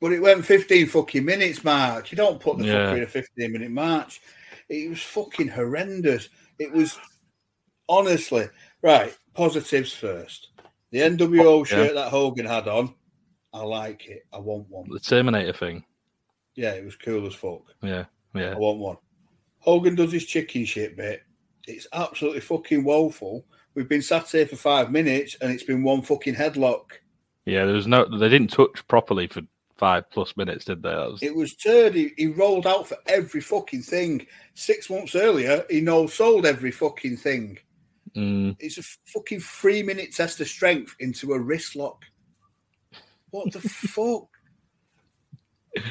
But it went 15 fucking minutes, Mark. You don't put the Yeah. fucker in a 15 minute match. It was fucking horrendous. It was honestly right. Positives first. The NWO Oh, yeah. shirt that Hogan had on, I like it. I want one. The Terminator thing. Yeah, it was cool as fuck. Yeah, yeah. I want one. Hogan does his chicken shit bit. It's absolutely fucking woeful. We've been sat here for five minutes and it's been one fucking headlock. Yeah, there was no they didn't touch properly for five plus minutes, did they? Was, It was turd. He, he rolled out for every fucking thing. Six months earlier, he no sold every fucking thing. Mm, It's a fucking three minute test of strength into a wrist lock. What the [LAUGHS] fuck?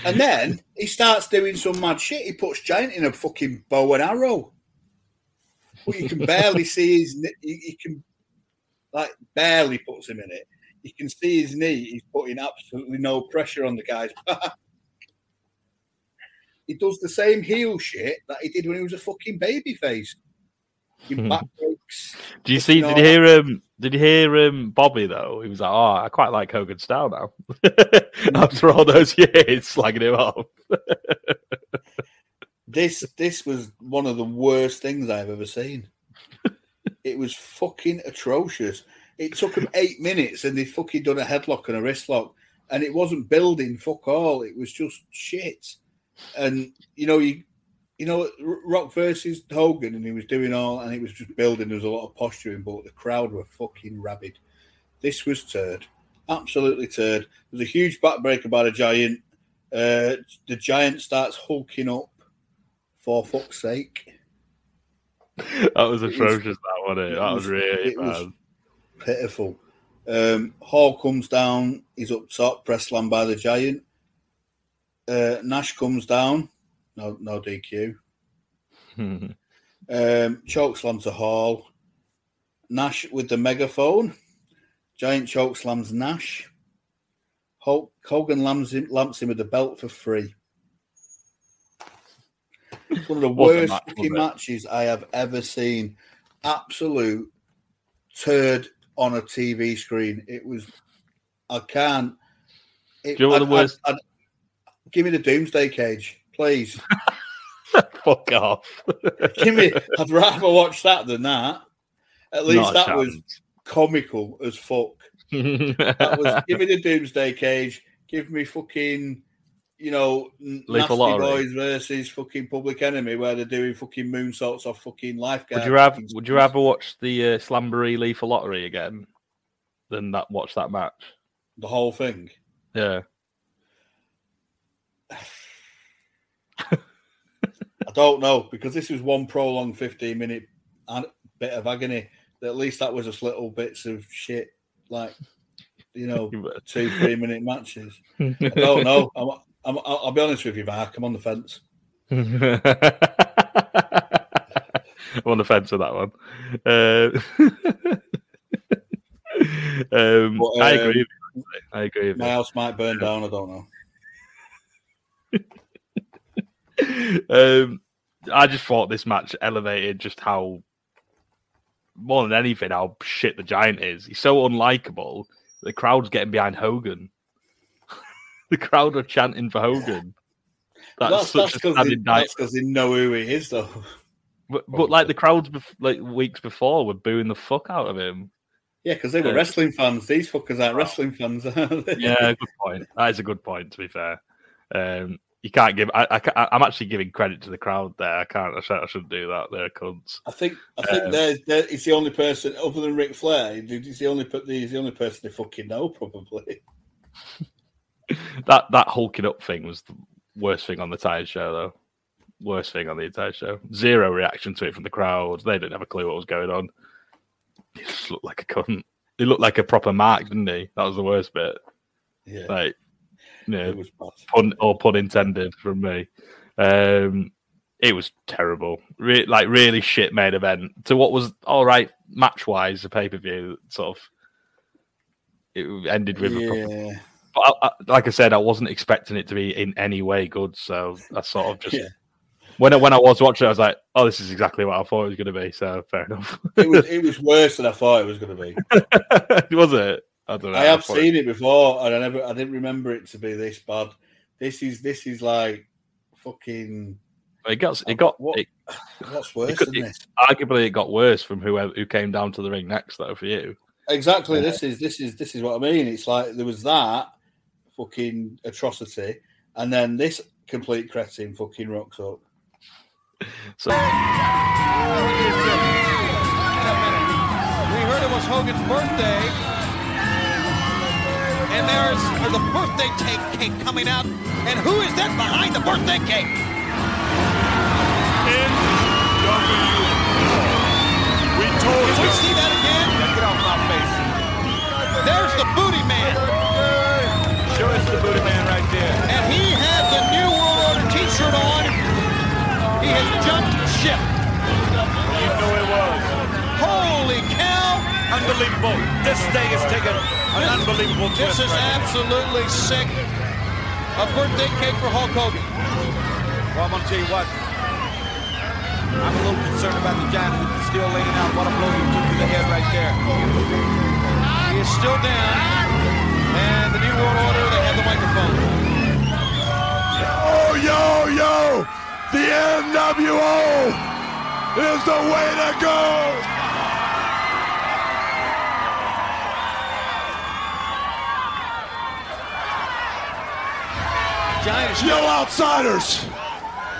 And then he starts doing some mad shit. He puts Giant in a fucking bow and arrow. Well, you can barely [LAUGHS] see his. You, you can, like, barely puts him in it. You can see his knee. He's putting absolutely no pressure on the guy's [LAUGHS] back. He does the same heel shit that he did when he was a fucking baby face. Your [LAUGHS] back breaks. do you see? Did you hear um? Did you hear um? Bobby though? He was like, "Oh, I quite like Hogan style now." [LAUGHS] After all those [LAUGHS] years, slagging him off. This this was one of the worst things I've ever seen. it was fucking atrocious. It took them eight minutes and they fucking done a headlock and a wrist lock. And it wasn't building fuck all. It was just shit. And you know, you you know, Rock versus Hogan, and he was doing all, and it was just building. There was a lot of posturing, but the crowd were fucking rabid. This was turd, absolutely turd. There's a huge backbreaker by the giant. Uh, the giant starts hulking up. For fuck's sake, that was It was- atrocious. that one. eh? it That was was- really it was- bad. pitiful. Um, Hall comes down. He's up top. Press slam by the giant. Uh, Nash comes down. No, no DQ. Um, choke slam to Hall. Nash with the megaphone. Giant choke slams Nash. Hulk, Hogan lamps him, lamps him with the belt for free. It's one of the worst match, fucking matches I have ever seen. Absolute turd on a TV screen. It was. I can't. It, Do you know what I'd- the worst- I'd- I'd- give me the Doomsday Cage, please. [LAUGHS] Fuck off. [LAUGHS] Give me, I'd rather watch that than that. At least that was comical as fuck. That was [LAUGHS] give me the Doomsday Cage. Give me fucking, you know, Lethal Nasty. Boys versus fucking Public Enemy, where they're doing fucking moonsaults off fucking lifeguard. Would you rather fucking Would you rather watch the uh, Slamboree Lethal Lottery again than that watch that match? the whole thing? Yeah. I don't know because this was one prolonged fifteen minute bit of agony. At least that was just little bits of shit, like you know, [LAUGHS] two three minute matches. [LAUGHS] I don't know. I'm, I'm, I'll be honest with you, Mark. I'm on the fence. [LAUGHS] I'm on the fence with that one. Uh, um, But, I um, agree. I agree. With My house might burn down. I don't know. Um, I just thought this match elevated just how, more than anything, how shit the Giant is. He's so unlikable. The crowd's getting behind Hogan. [LAUGHS] the crowd are chanting for Hogan. That's, That's such that's a because they, indictment. that's 'cause they know who he is, though. But, but like the crowds, bef- like weeks before, were booing the fuck out of him. Yeah, because they were Yeah. wrestling fans. These fuckers aren't wrestling fans. are they? Yeah, [LAUGHS] good point. That is a good point. To be fair, um, you can't give. I, I, I'm actually giving credit to the crowd there. I can't. I, should, I shouldn't do that. They're cunts. I think I think Um, they're, they're, he's the only person other than Ric Flair. He's the only he's the only person they fucking know, probably. [LAUGHS] That that hulking up thing was the worst thing on the entire show, though. Worst thing on the entire show. Zero reaction to it from the crowd. They didn't have a clue what was going on. He just looked like a cunt. He looked like a proper mark, didn't he? That was the worst bit. Yeah, Like, yeah, it was bad. pun or pun intended from me. Um, it was terrible, Re- like really shit main event to what was all right match wise. The pay per view sort of it ended with. A proper, but I, I, like I said, I wasn't expecting it to be in any way good, so I sort of just Yeah. when I, when I was watching, it, I was like, "Oh, this is exactly what I thought it was going to be." So fair enough. it was it [LAUGHS] was worse than I thought it was going to be. [LAUGHS] was it? I don't know. I have thought it- seen it before, and I never I didn't remember it to be this bad. This is this is like fucking. It got it got What- it, [SIGHS] What's worse could- than this? arguably it got worse from whoever who came down to the ring next, though. For you, Exactly. This is this is this is what I mean. It's like there was that fucking atrocity, and then this complete cretin fucking rocks up. [LAUGHS] so We heard it was Hogan's birthday. And there's, uh, there's a birthday cake, cake coming out. And who is that behind the birthday cake? We told Can we see that again? Get off my face. There's the booty man. Show us the booty man right there. And he had the New World Order t-shirt on. He has jumped ship. You know it was. Holy cow. Unbelievable. This thing is taking an unbelievable This is right now. absolutely sick. A birthday cake for Hulk Hogan. Well, I'm gonna tell you what. I'm a little concerned about the giant who's still laying out. What a blow you took to the head right there. He is still down. And the New World Order, they have the microphone. Oh, yo, yo! The NWO is the way to go! Giant is Yo, outsiders!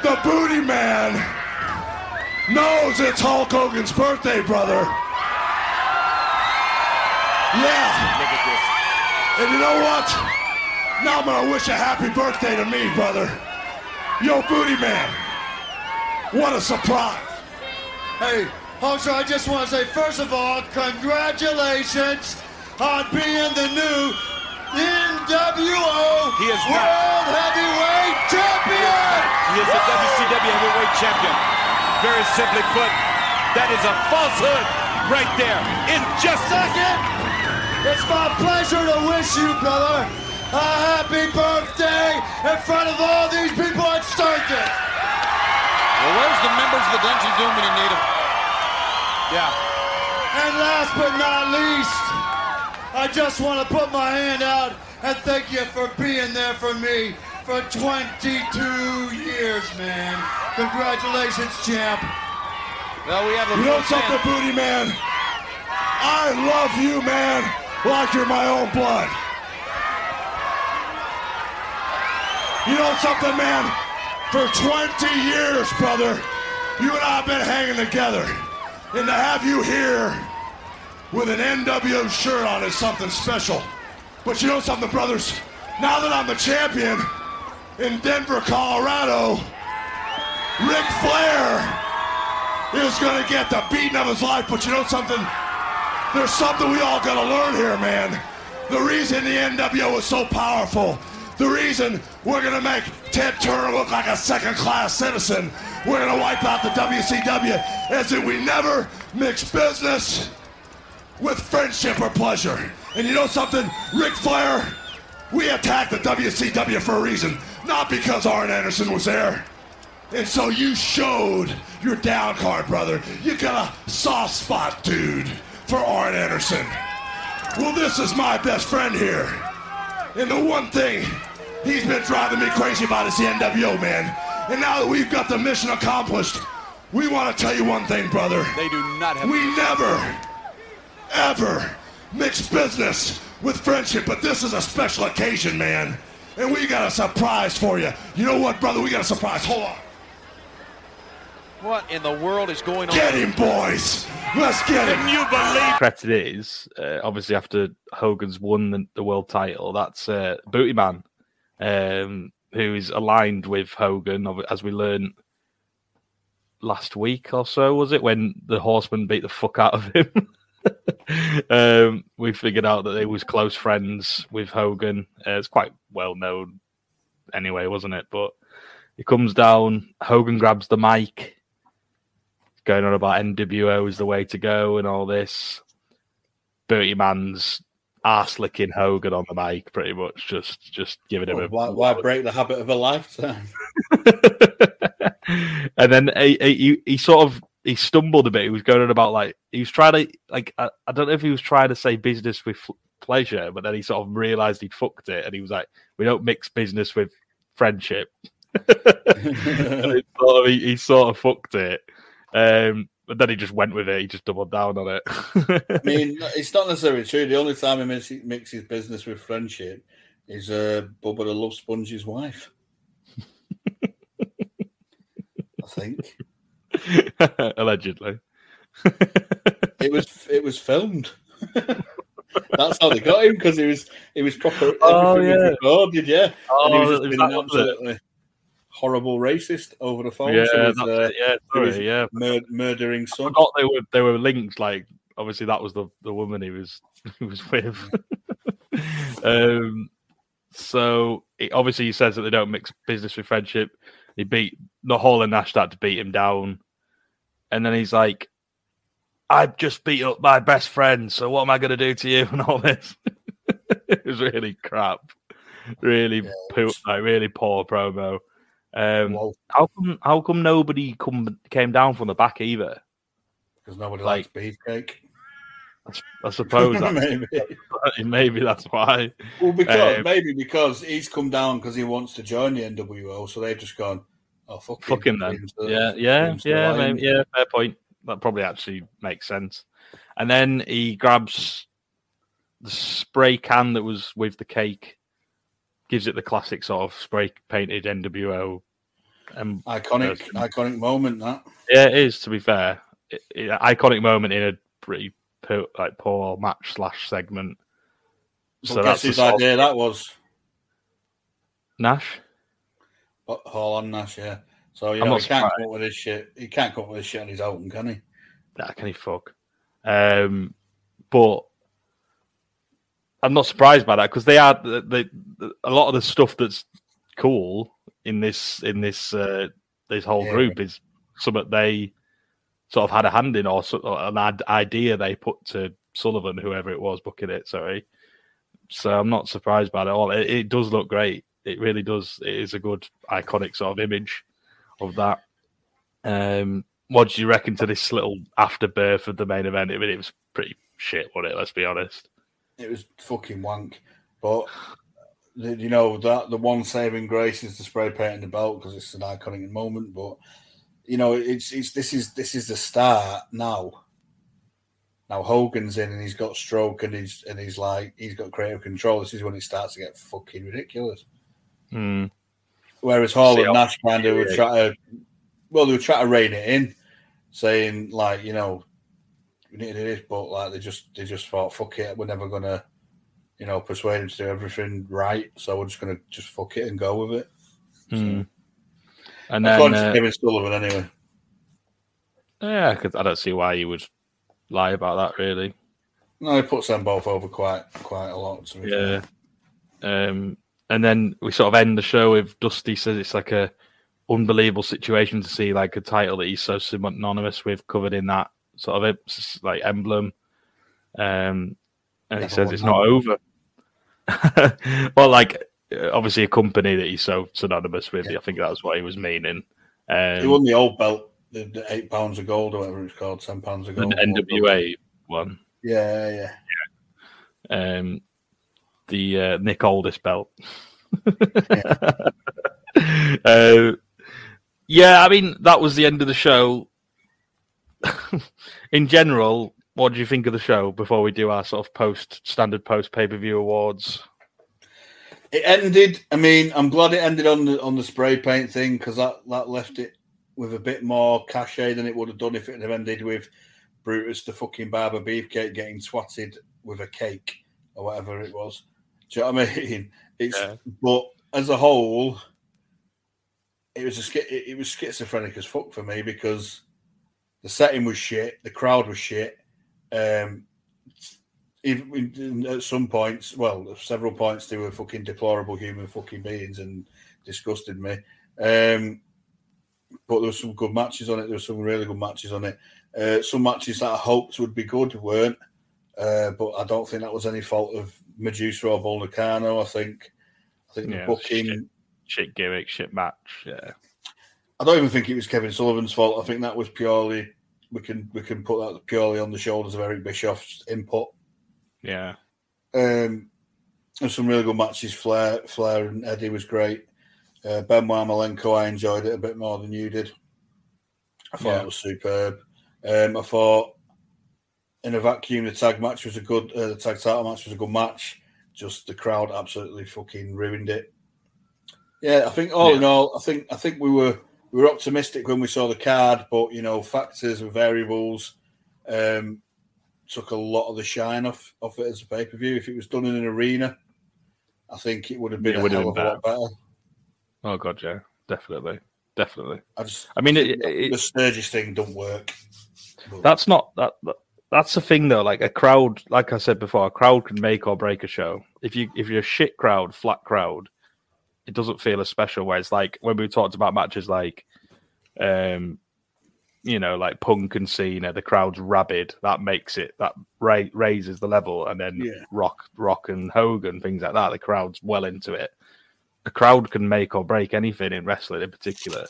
The Booty Man knows it's Hulk Hogan's birthday, brother. Yeah. Look at this. And you know what? Now I'm gonna wish a happy birthday to me, brother. Yo, Booty Man. What a surprise. Hey, Hulkster, I just want to say, first of all, congratulations on being the new NWO He is World not. Heavyweight Champion! He is the WCW heavyweight champion. Very simply put, that is a falsehood right there. In just a Second, it's my pleasure to wish you, brother, a happy birthday in front of all these people at Sturgis. Well, where's the members of the Dungeon Doom when you need them? yeah. And last but not least, I just want to put my hand out and thank you for being there for me for 22 years, man. Congratulations, champ. Well, we have the You know full something, stand. Booty Man? I love you, man, like you're my own blood. You know something, man? For 20 years, brother, you and I have been hanging together. And to have you here with an NWO shirt on is something special. But you know something, brothers? Now that I'm the champion in Denver, Colorado, Ric Flair is going to get the beating of his life. But you know something? There's something we all got to learn here, man. The reason the NWO is so powerful, the reason we're going to make Ted Turner look like a second class citizen, we're going to wipe out the WCW, is that we never mix business with friendship or pleasure. And you know something? Ric Flair, we attacked the WCW for a reason, not because Arn Anderson was there. And so you showed your down card, brother. You got a soft spot, dude, for Arn Anderson. Well, this is my best friend here. And the one thing he's been driving me crazy about is the NWO, man. And now that we've got the mission accomplished, we want to tell you one thing, brother. They do not have. We never, ever mix business with friendship, but this is a special occasion, man. And we got a surprise for you. You know what, brother? We got a surprise. Hold on. What in the world is going on? Get him, boys. Let's get him. Can you believe? credit is uh, obviously after Hogan's won the, the world title. That's uh, Booty Man, um, who is aligned with Hogan, as we learned last week or so. Was it when the Horseman beat the fuck out of him? [LAUGHS] um, we figured out that they was close friends with Hogan. Uh, it's quite well known, anyway, wasn't it? But he comes down. Hogan grabs the mic going on about NWO is the way to go and all this. Booty Man's ass licking Hogan on the mic, pretty much, just just giving him a Why, why break the habit of a lifetime? [LAUGHS] and then he, he he sort of he stumbled a bit. He was going on about like he was trying to like I, I don't know if he was trying to say business with f- pleasure, but then he sort of realized he'd fucked it, and he was like, "We don't mix business with friendship." And sort of- he, he sort of fucked it, um, but then he just went with it. He just doubled down on it. I [LAUGHS] mean, it's not necessarily true. The only time he mixes, mixes business with friendship is uh, Bubba the Love Sponge's wife. [LAUGHS] I think [LAUGHS] Allegedly. it was it was filmed. [LAUGHS] That's how they got him because he was he was proper. Oh, was yeah. recorded, yeah. and he was Oh, just is being that was it? absolutely horrible racist over the phone. Yeah, his, uh, yeah, sorry, yeah. mur- murdering I son. forgot they were they were linked. Like obviously that was the the woman he was [LAUGHS] he was with. um, so it, obviously he says that they don't mix business with friendship. He beat the Hall and Nash had to beat him down, and then he's like, "I've just beat up my best friend, so what am I going to do to you?" and all this. [LAUGHS] it was really crap, really Yeah, poor, like really poor promo. Um, how come how come nobody come came down from the back either? because nobody like- likes beefcake. I suppose [LAUGHS] that, maybe. [LAUGHS] maybe that's why. Well, because Um, maybe because he's come down because he wants to join the NWO, so they've just gone, "Oh fuck, Fuck him then. Him to- Yeah, yeah, yeah, maybe, yeah. Fair point. That probably actually makes sense. And then he grabs the spray can that was with the cake, gives it the classic sort of spray painted NWO. And um, Iconic, Yes. iconic moment. That yeah, it is. To be fair, it, it- iconic moment in a pretty poor, like poor match slash segment. so So guess that's his sort of- idea. That was Nash. Hall on Nash. Yeah. So you know he can't come up with his shit. He can't come up with this shit on his own, can he? Nah, can he fuck? Um, but I'm not surprised by that because they are the, the, a lot of the stuff that's cool in this in this uh, this whole Yeah. group is something they sort of had a hand in or, so, or an ad- idea they put to Sullivan, whoever it was booking it. Sorry, so I'm not surprised by it at all. It, it does look great. It really does. It is a good iconic sort of image of that. Um, what do you reckon to this little afterbirth of the main event? I mean, it was pretty shit, wasn't it? Let's be honest. It was fucking wank. But you know that the one saving grace is the spray painting the belt because it's an iconic moment. But you know, it's it's this is this is the start now. Now Hogan's in and he's got stroke and he's and he's like he's got creative control. This is when it starts to get fucking ridiculous. Mm. Whereas Hall and Nash kind of would yeah. try to, well, they would try to rein it in, saying like, you know, we need to do this, but like they just they just thought, fuck it, we're never gonna, you know, persuade him to do everything right, so we're just gonna just fuck it and go with it. Mm. And then, According uh, to Kevin Sullivan, anyway. yeah, 'cause I don't see why you would lie about that, really. No, he puts them both over quite quite a lot. To be Yeah. fair. Um, and then we sort of end the show with Dusty says it's like a unbelievable situation to see like a title that he's so synonymous with covered in that sort of like emblem. Um, and he says won it's that. not over. [LAUGHS] well, like uh, obviously a company that he's so synonymous with. I think that's what he was meaning. Um, he won the old belt, the, the eight pounds of gold or whatever it's called, ten pounds of the gold. NWA one. Yeah, yeah, yeah. um, the uh, Nick Aldis belt. [LAUGHS] uh, yeah, I mean that was the end of the show. [LAUGHS] In general, what do you think of the show before we do our sort of post standard post pay per view awards? It ended. I mean, I'm glad it ended on the on the spray paint thing because that that left it with a bit more cachet than it would have done if it had ended with Brutus the fucking barber beefcake getting swatted with a cake or whatever it was. Do you know what I mean? [LAUGHS] It's Yeah. but as a whole, it was a it was schizophrenic as fuck for me because the setting was shit, the crowd was shit. Um, even at some points, well, several points, they were fucking deplorable human fucking beings and disgusted me. Um, but there were some good matches on it. There were some really good matches on it. Uh, some matches that I hoped would be good weren't, uh, but I don't think that was any fault of Medusa or Nakano. I think, I think Yeah, the booking. shit. Shit gimmick, shit match. Yeah, I don't even think it was Kevin Sullivan's fault. I think that was purely we can we can put that purely on the shoulders of Eric Bischoff's input. yeah, Um, and some really good matches. Flair, Flair and Eddie was great. Uh, Benoit Malenko, I enjoyed it a bit more than you did. I thought Yeah. it was superb. Um, I thought in a vacuum, the tag match was a good. Uh, the tag title match was a good match. Just the crowd absolutely fucking ruined it. Yeah, I think all in all, I think I think we were we were optimistic when we saw the card, but you know, factors and variables um, took a lot of the shine off off it as a pay per view. If it was done in an arena, I think it would have been It a would have hell of been a lot better. Oh god, yeah, definitely, definitely. I just, I mean, it, it, the Sturgis thing don't work. But- That's not that. that- That's the thing, though. Like a crowd, like I said before, a crowd can make or break a show. If you if you're a shit crowd, flat crowd, it doesn't feel as special. Whereas, like when we talked about matches like, um, you know, like Punk and Cena, the crowd's rabid. That makes it that ra- raises the level, and then Yeah. Rock, Rock and Hogan, things like that. The crowd's well into it. A crowd can make or break anything in wrestling, in particular.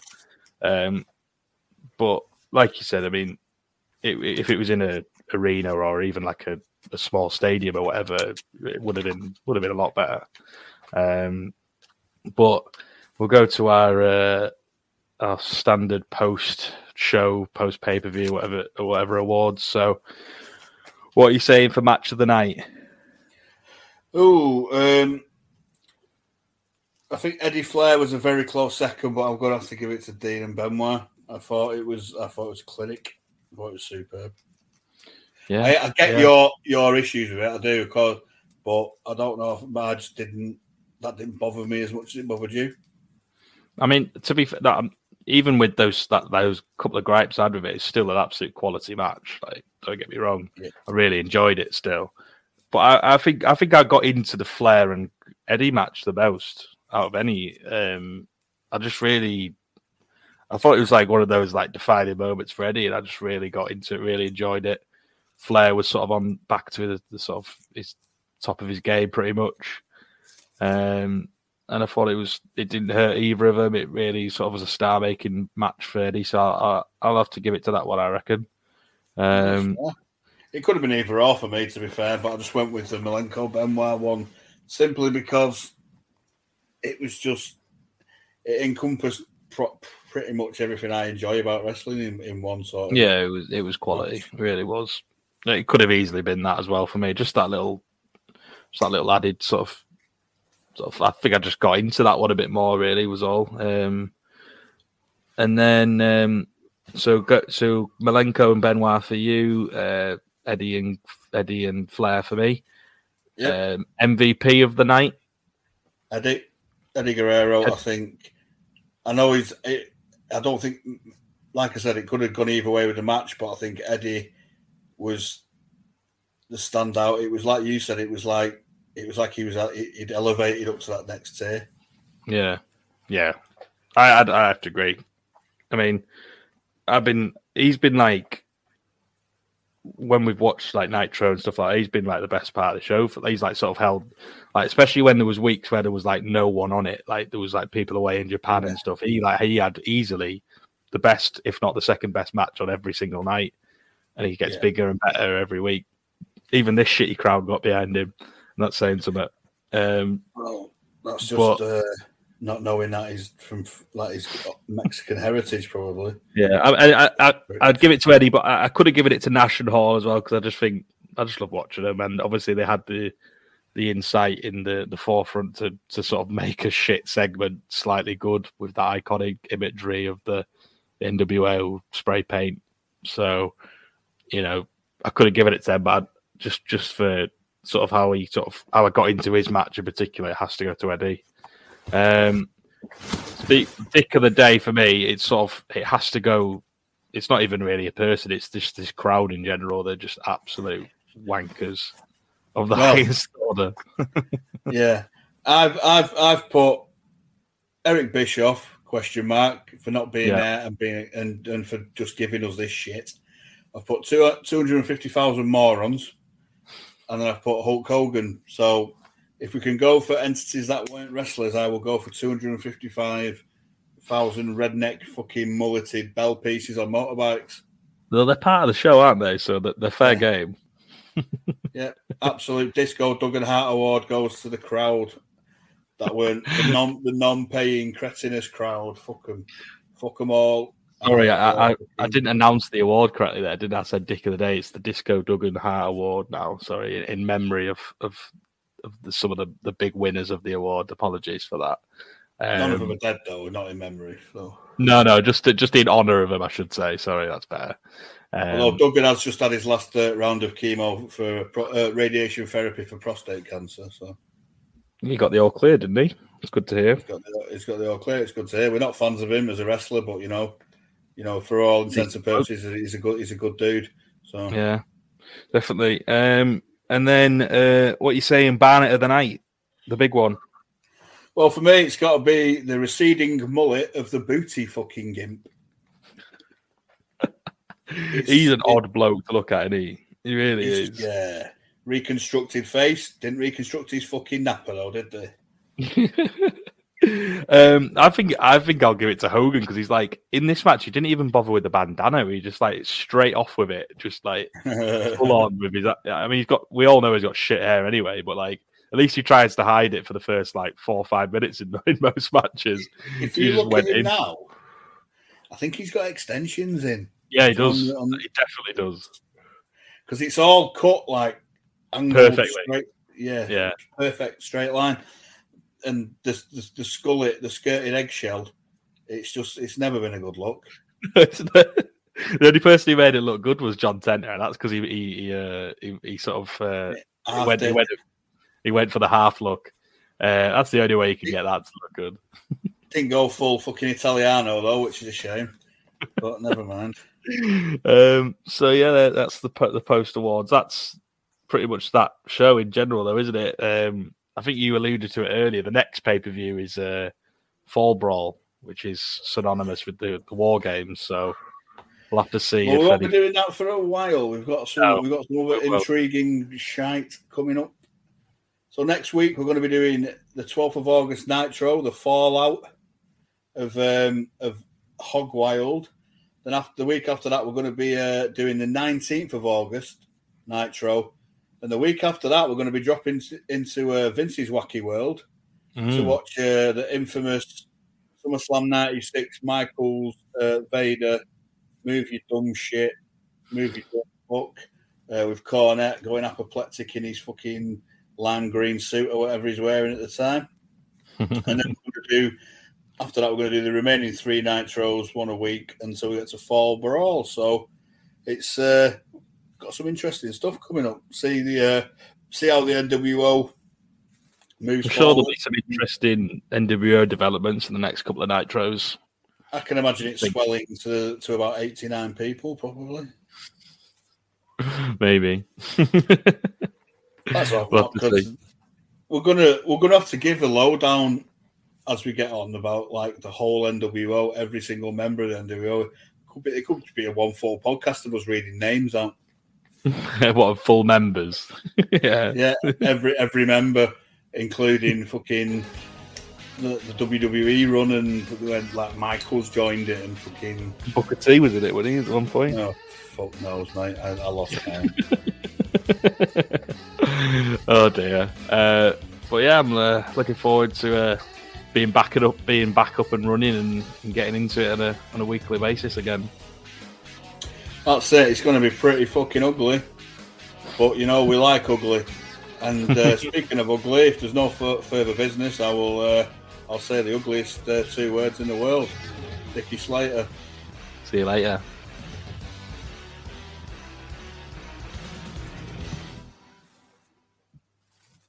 Um, but like you said, I mean, it, if it was in a arena or even like a, a small stadium or whatever, it would have been would have been a lot better. Um, but we'll go to our uh, our standard post show, post pay per view, whatever or whatever awards. So, what are you saying for match of the night? Oh, um, I think Eddie Flair was a very close second, but I'm going to have to give it to Dean and Benoit. I thought it was, I thought it was clinic. I thought it was superb. Yeah, I, I get yeah. your your issues with it, I do, cause, but I don't know if I just didn't. That didn't bother me as much as it bothered you. I mean, to be fair, that, um, even with those that those couple of gripes I had with it, it's still an absolute quality match. Like, don't get me wrong, Yeah. I really enjoyed it still. But I, I think I think I got into the Flair and Eddie match the most out of any. Um, I just really, I thought it was like one of those like defining moments for Eddie, and I just really got into it, really enjoyed it. Flair was sort of on back to the, the sort of his top of his game, pretty much. Um, and I thought it was it didn't hurt either of them. It really sort of was a star making match for Eddie, so I'll, I'll have to give it to that one. I reckon. Um, It could have been either or for me, to be fair, but I just went with the Malenko Benoit one simply because it was just it encompassed pro- pretty much everything I enjoy about wrestling in, in one sort. Of Yeah, it was it was quality. It really was. It could have easily been that as well for me. Just that little, just that little added sort of, sort of. I think I just got into that one a bit more. Really was all. Um, and then um, so go, so Malenko and Benoit for you, uh, Eddie and Eddie and Flair for me. Yeah. Um, MVP of the night. Eddie Eddie Guerrero, I think. I know he's. It, I don't think, like I said, it could have gone either way with the match, but I think Eddie was the standout. It was like you said. It was like it was like he was he'd elevated up to that next tier. Yeah, yeah, I I'd, I have to agree. I mean, I've been he's been like when we've watched like Nitro and stuff like that, he's been like the best part of the show. He's like sort of held like especially when there was weeks where there was like no one on it, like there was like people away in Japan and stuff. He like he had easily the best, if not the second best match on every single night, and he gets Yeah. bigger and better every week. Even this shitty crowd got behind him. Not saying something. Um, Well, that's just But- uh, not knowing that he's from like got Mexican heritage, probably. Yeah, I, I, I, I'd give it to Eddie, but I, I could have given it to Nash and Hall as well because I just think I just love watching them, and obviously they had the the insight in the the forefront to to sort of make a shit segment slightly good with that iconic imagery of the NWO spray paint. So, you know, I could have given it to them, but I'd- just just for sort of how he sort of how I got into his match in particular, it has to go to Eddie. Um, the dick of the day for me, it's sort of it has to go. It's not even really a person; it's just this crowd in general. They're just absolute wankers of the Well- highest order. [LAUGHS] yeah, I've I've I've put Eric Bischoff question mark for not being Yeah. there and being and and for just giving us this shit. I've put two two hundred and fifty thousand morons, and then I've put Hulk Hogan. So if we can go for entities that weren't wrestlers, I will go for two hundred and fifty five thousand redneck fucking mulleted bell pieces on motorbikes. Well, they're part of the show, aren't they? So that they're fair game. [LAUGHS] Yeah, absolute disco Duggan Hart Award goes to the crowd that weren't the [LAUGHS] non the non paying cretinous crowd. Fuck them, fuck them all. Sorry, I, I, I didn't announce the award correctly there, did I? I said Dick of the Day. It's the Disco Duggan Hart Award now. Sorry, in, in memory of of, of the, some of the, the big winners of the award. Apologies for that. None of Um, them are dead though, not in memory. So, no, no, just just in honor of him, I should say. Sorry, that's better. although Um, Duggan has just had his last uh, round of chemo for pro, uh, radiation therapy for prostate cancer, so he got the all clear, didn't he? It's good to hear. he's got the, he's got the all clear. It's good to hear. We're not fans of him as a wrestler, but you know, you know, for all intents and purposes, he's a good he's a good dude. So Yeah, definitely. Um, and then uh, what you saying, Barnet of the night, the big one. Well, for me, it's got to be the receding mullet of the booty fucking gimp. [LAUGHS] He's an odd bloke to look at, isn't he? He really is. Yeah. Reconstructed face. Didn't reconstruct his fucking napper, though, did they? [LAUGHS] um, I think I think I'll give it to Hogan because he's like in this match he didn't even bother with the bandana. He just like straight off with it, just like [LAUGHS] full on with his. I mean, he's got. We all know he's got shit hair anyway, but like at least he tries to hide it for the first like four or five minutes in, [LAUGHS] in most matches. if He you just look at went him in. now, I think he's got extensions in Yeah, he does. On- on- he definitely does. because it's all cut like angled Perfectly. straight- Yeah, Yeah, perfect straight line. And the, the the skullet, the skirted eggshell, it's just it's never been a good look. [LAUGHS] the only person who made it look good was John Tenta, and that's because he he he, uh, he he sort of uh, he went, he went he went for the half look. Uh, that's the only way you can get that to look good. [LAUGHS] Didn't go full fucking Italiano though, which is a shame. But never mind. [LAUGHS] um, so yeah, that's the the post awards. That's pretty much that show in general, though, isn't it? Um, I think you alluded to it earlier. The next pay per view is uh, Fall Brawl, which is synonymous with the, the war games. So we'll have to see. Well, we won't any- be doing that for a while. We've got some No. we've got some other We intriguing shite coming up. So next week we're going to be doing the 12th of August Nitro, the fallout of um of Hog Wild. Then after the week after that, we're going to be uh, doing the 19th of August Nitro. And the week after that, we're going to be dropping into uh, Vince's Wacky World. to Mm. watch uh, the infamous SummerSlam '96 Michaels uh, Vader move your dumb shit, move your dumb fuck uh, with Cornette going apoplectic in his fucking lime green suit or whatever he's wearing at the time. [LAUGHS] and then we're going to do after that we're going to do the remaining three nitros one a week until we get to fall brawl so it's uh, got some interesting stuff coming up see the uh, see how the nwo moves I'm sure there'll be some interesting NWO developments in the next couple of nitros. i can imagine it swelling to, to about 89 people probably [LAUGHS] Maybe. that's all [LAUGHS] We'll have to because see. we're gonna we're gonna have to give a lowdown as we get on about like the whole nwo every single member of the nwo could be, it could be a one full podcast of us reading names out [LAUGHS] what full members? [LAUGHS] yeah. Yeah, every every member, including fucking the, the WWE run and when like Michaels joined it and fucking Booker T was in it, wasn't he, at one point? oh fuck knows, mate. I, I lost count. [LAUGHS] oh dear. Uh, but yeah, I'm uh, looking forward to uh, being back and up, being back up and running, and, and getting into it on a on a weekly basis again. That's it. It's going to be pretty fucking ugly, but you know we like ugly. And uh, [LAUGHS] speaking of ugly, if there's no f- further business, I will. Uh, I'll say the ugliest uh, two words in the world. Dickie Slater. See you later.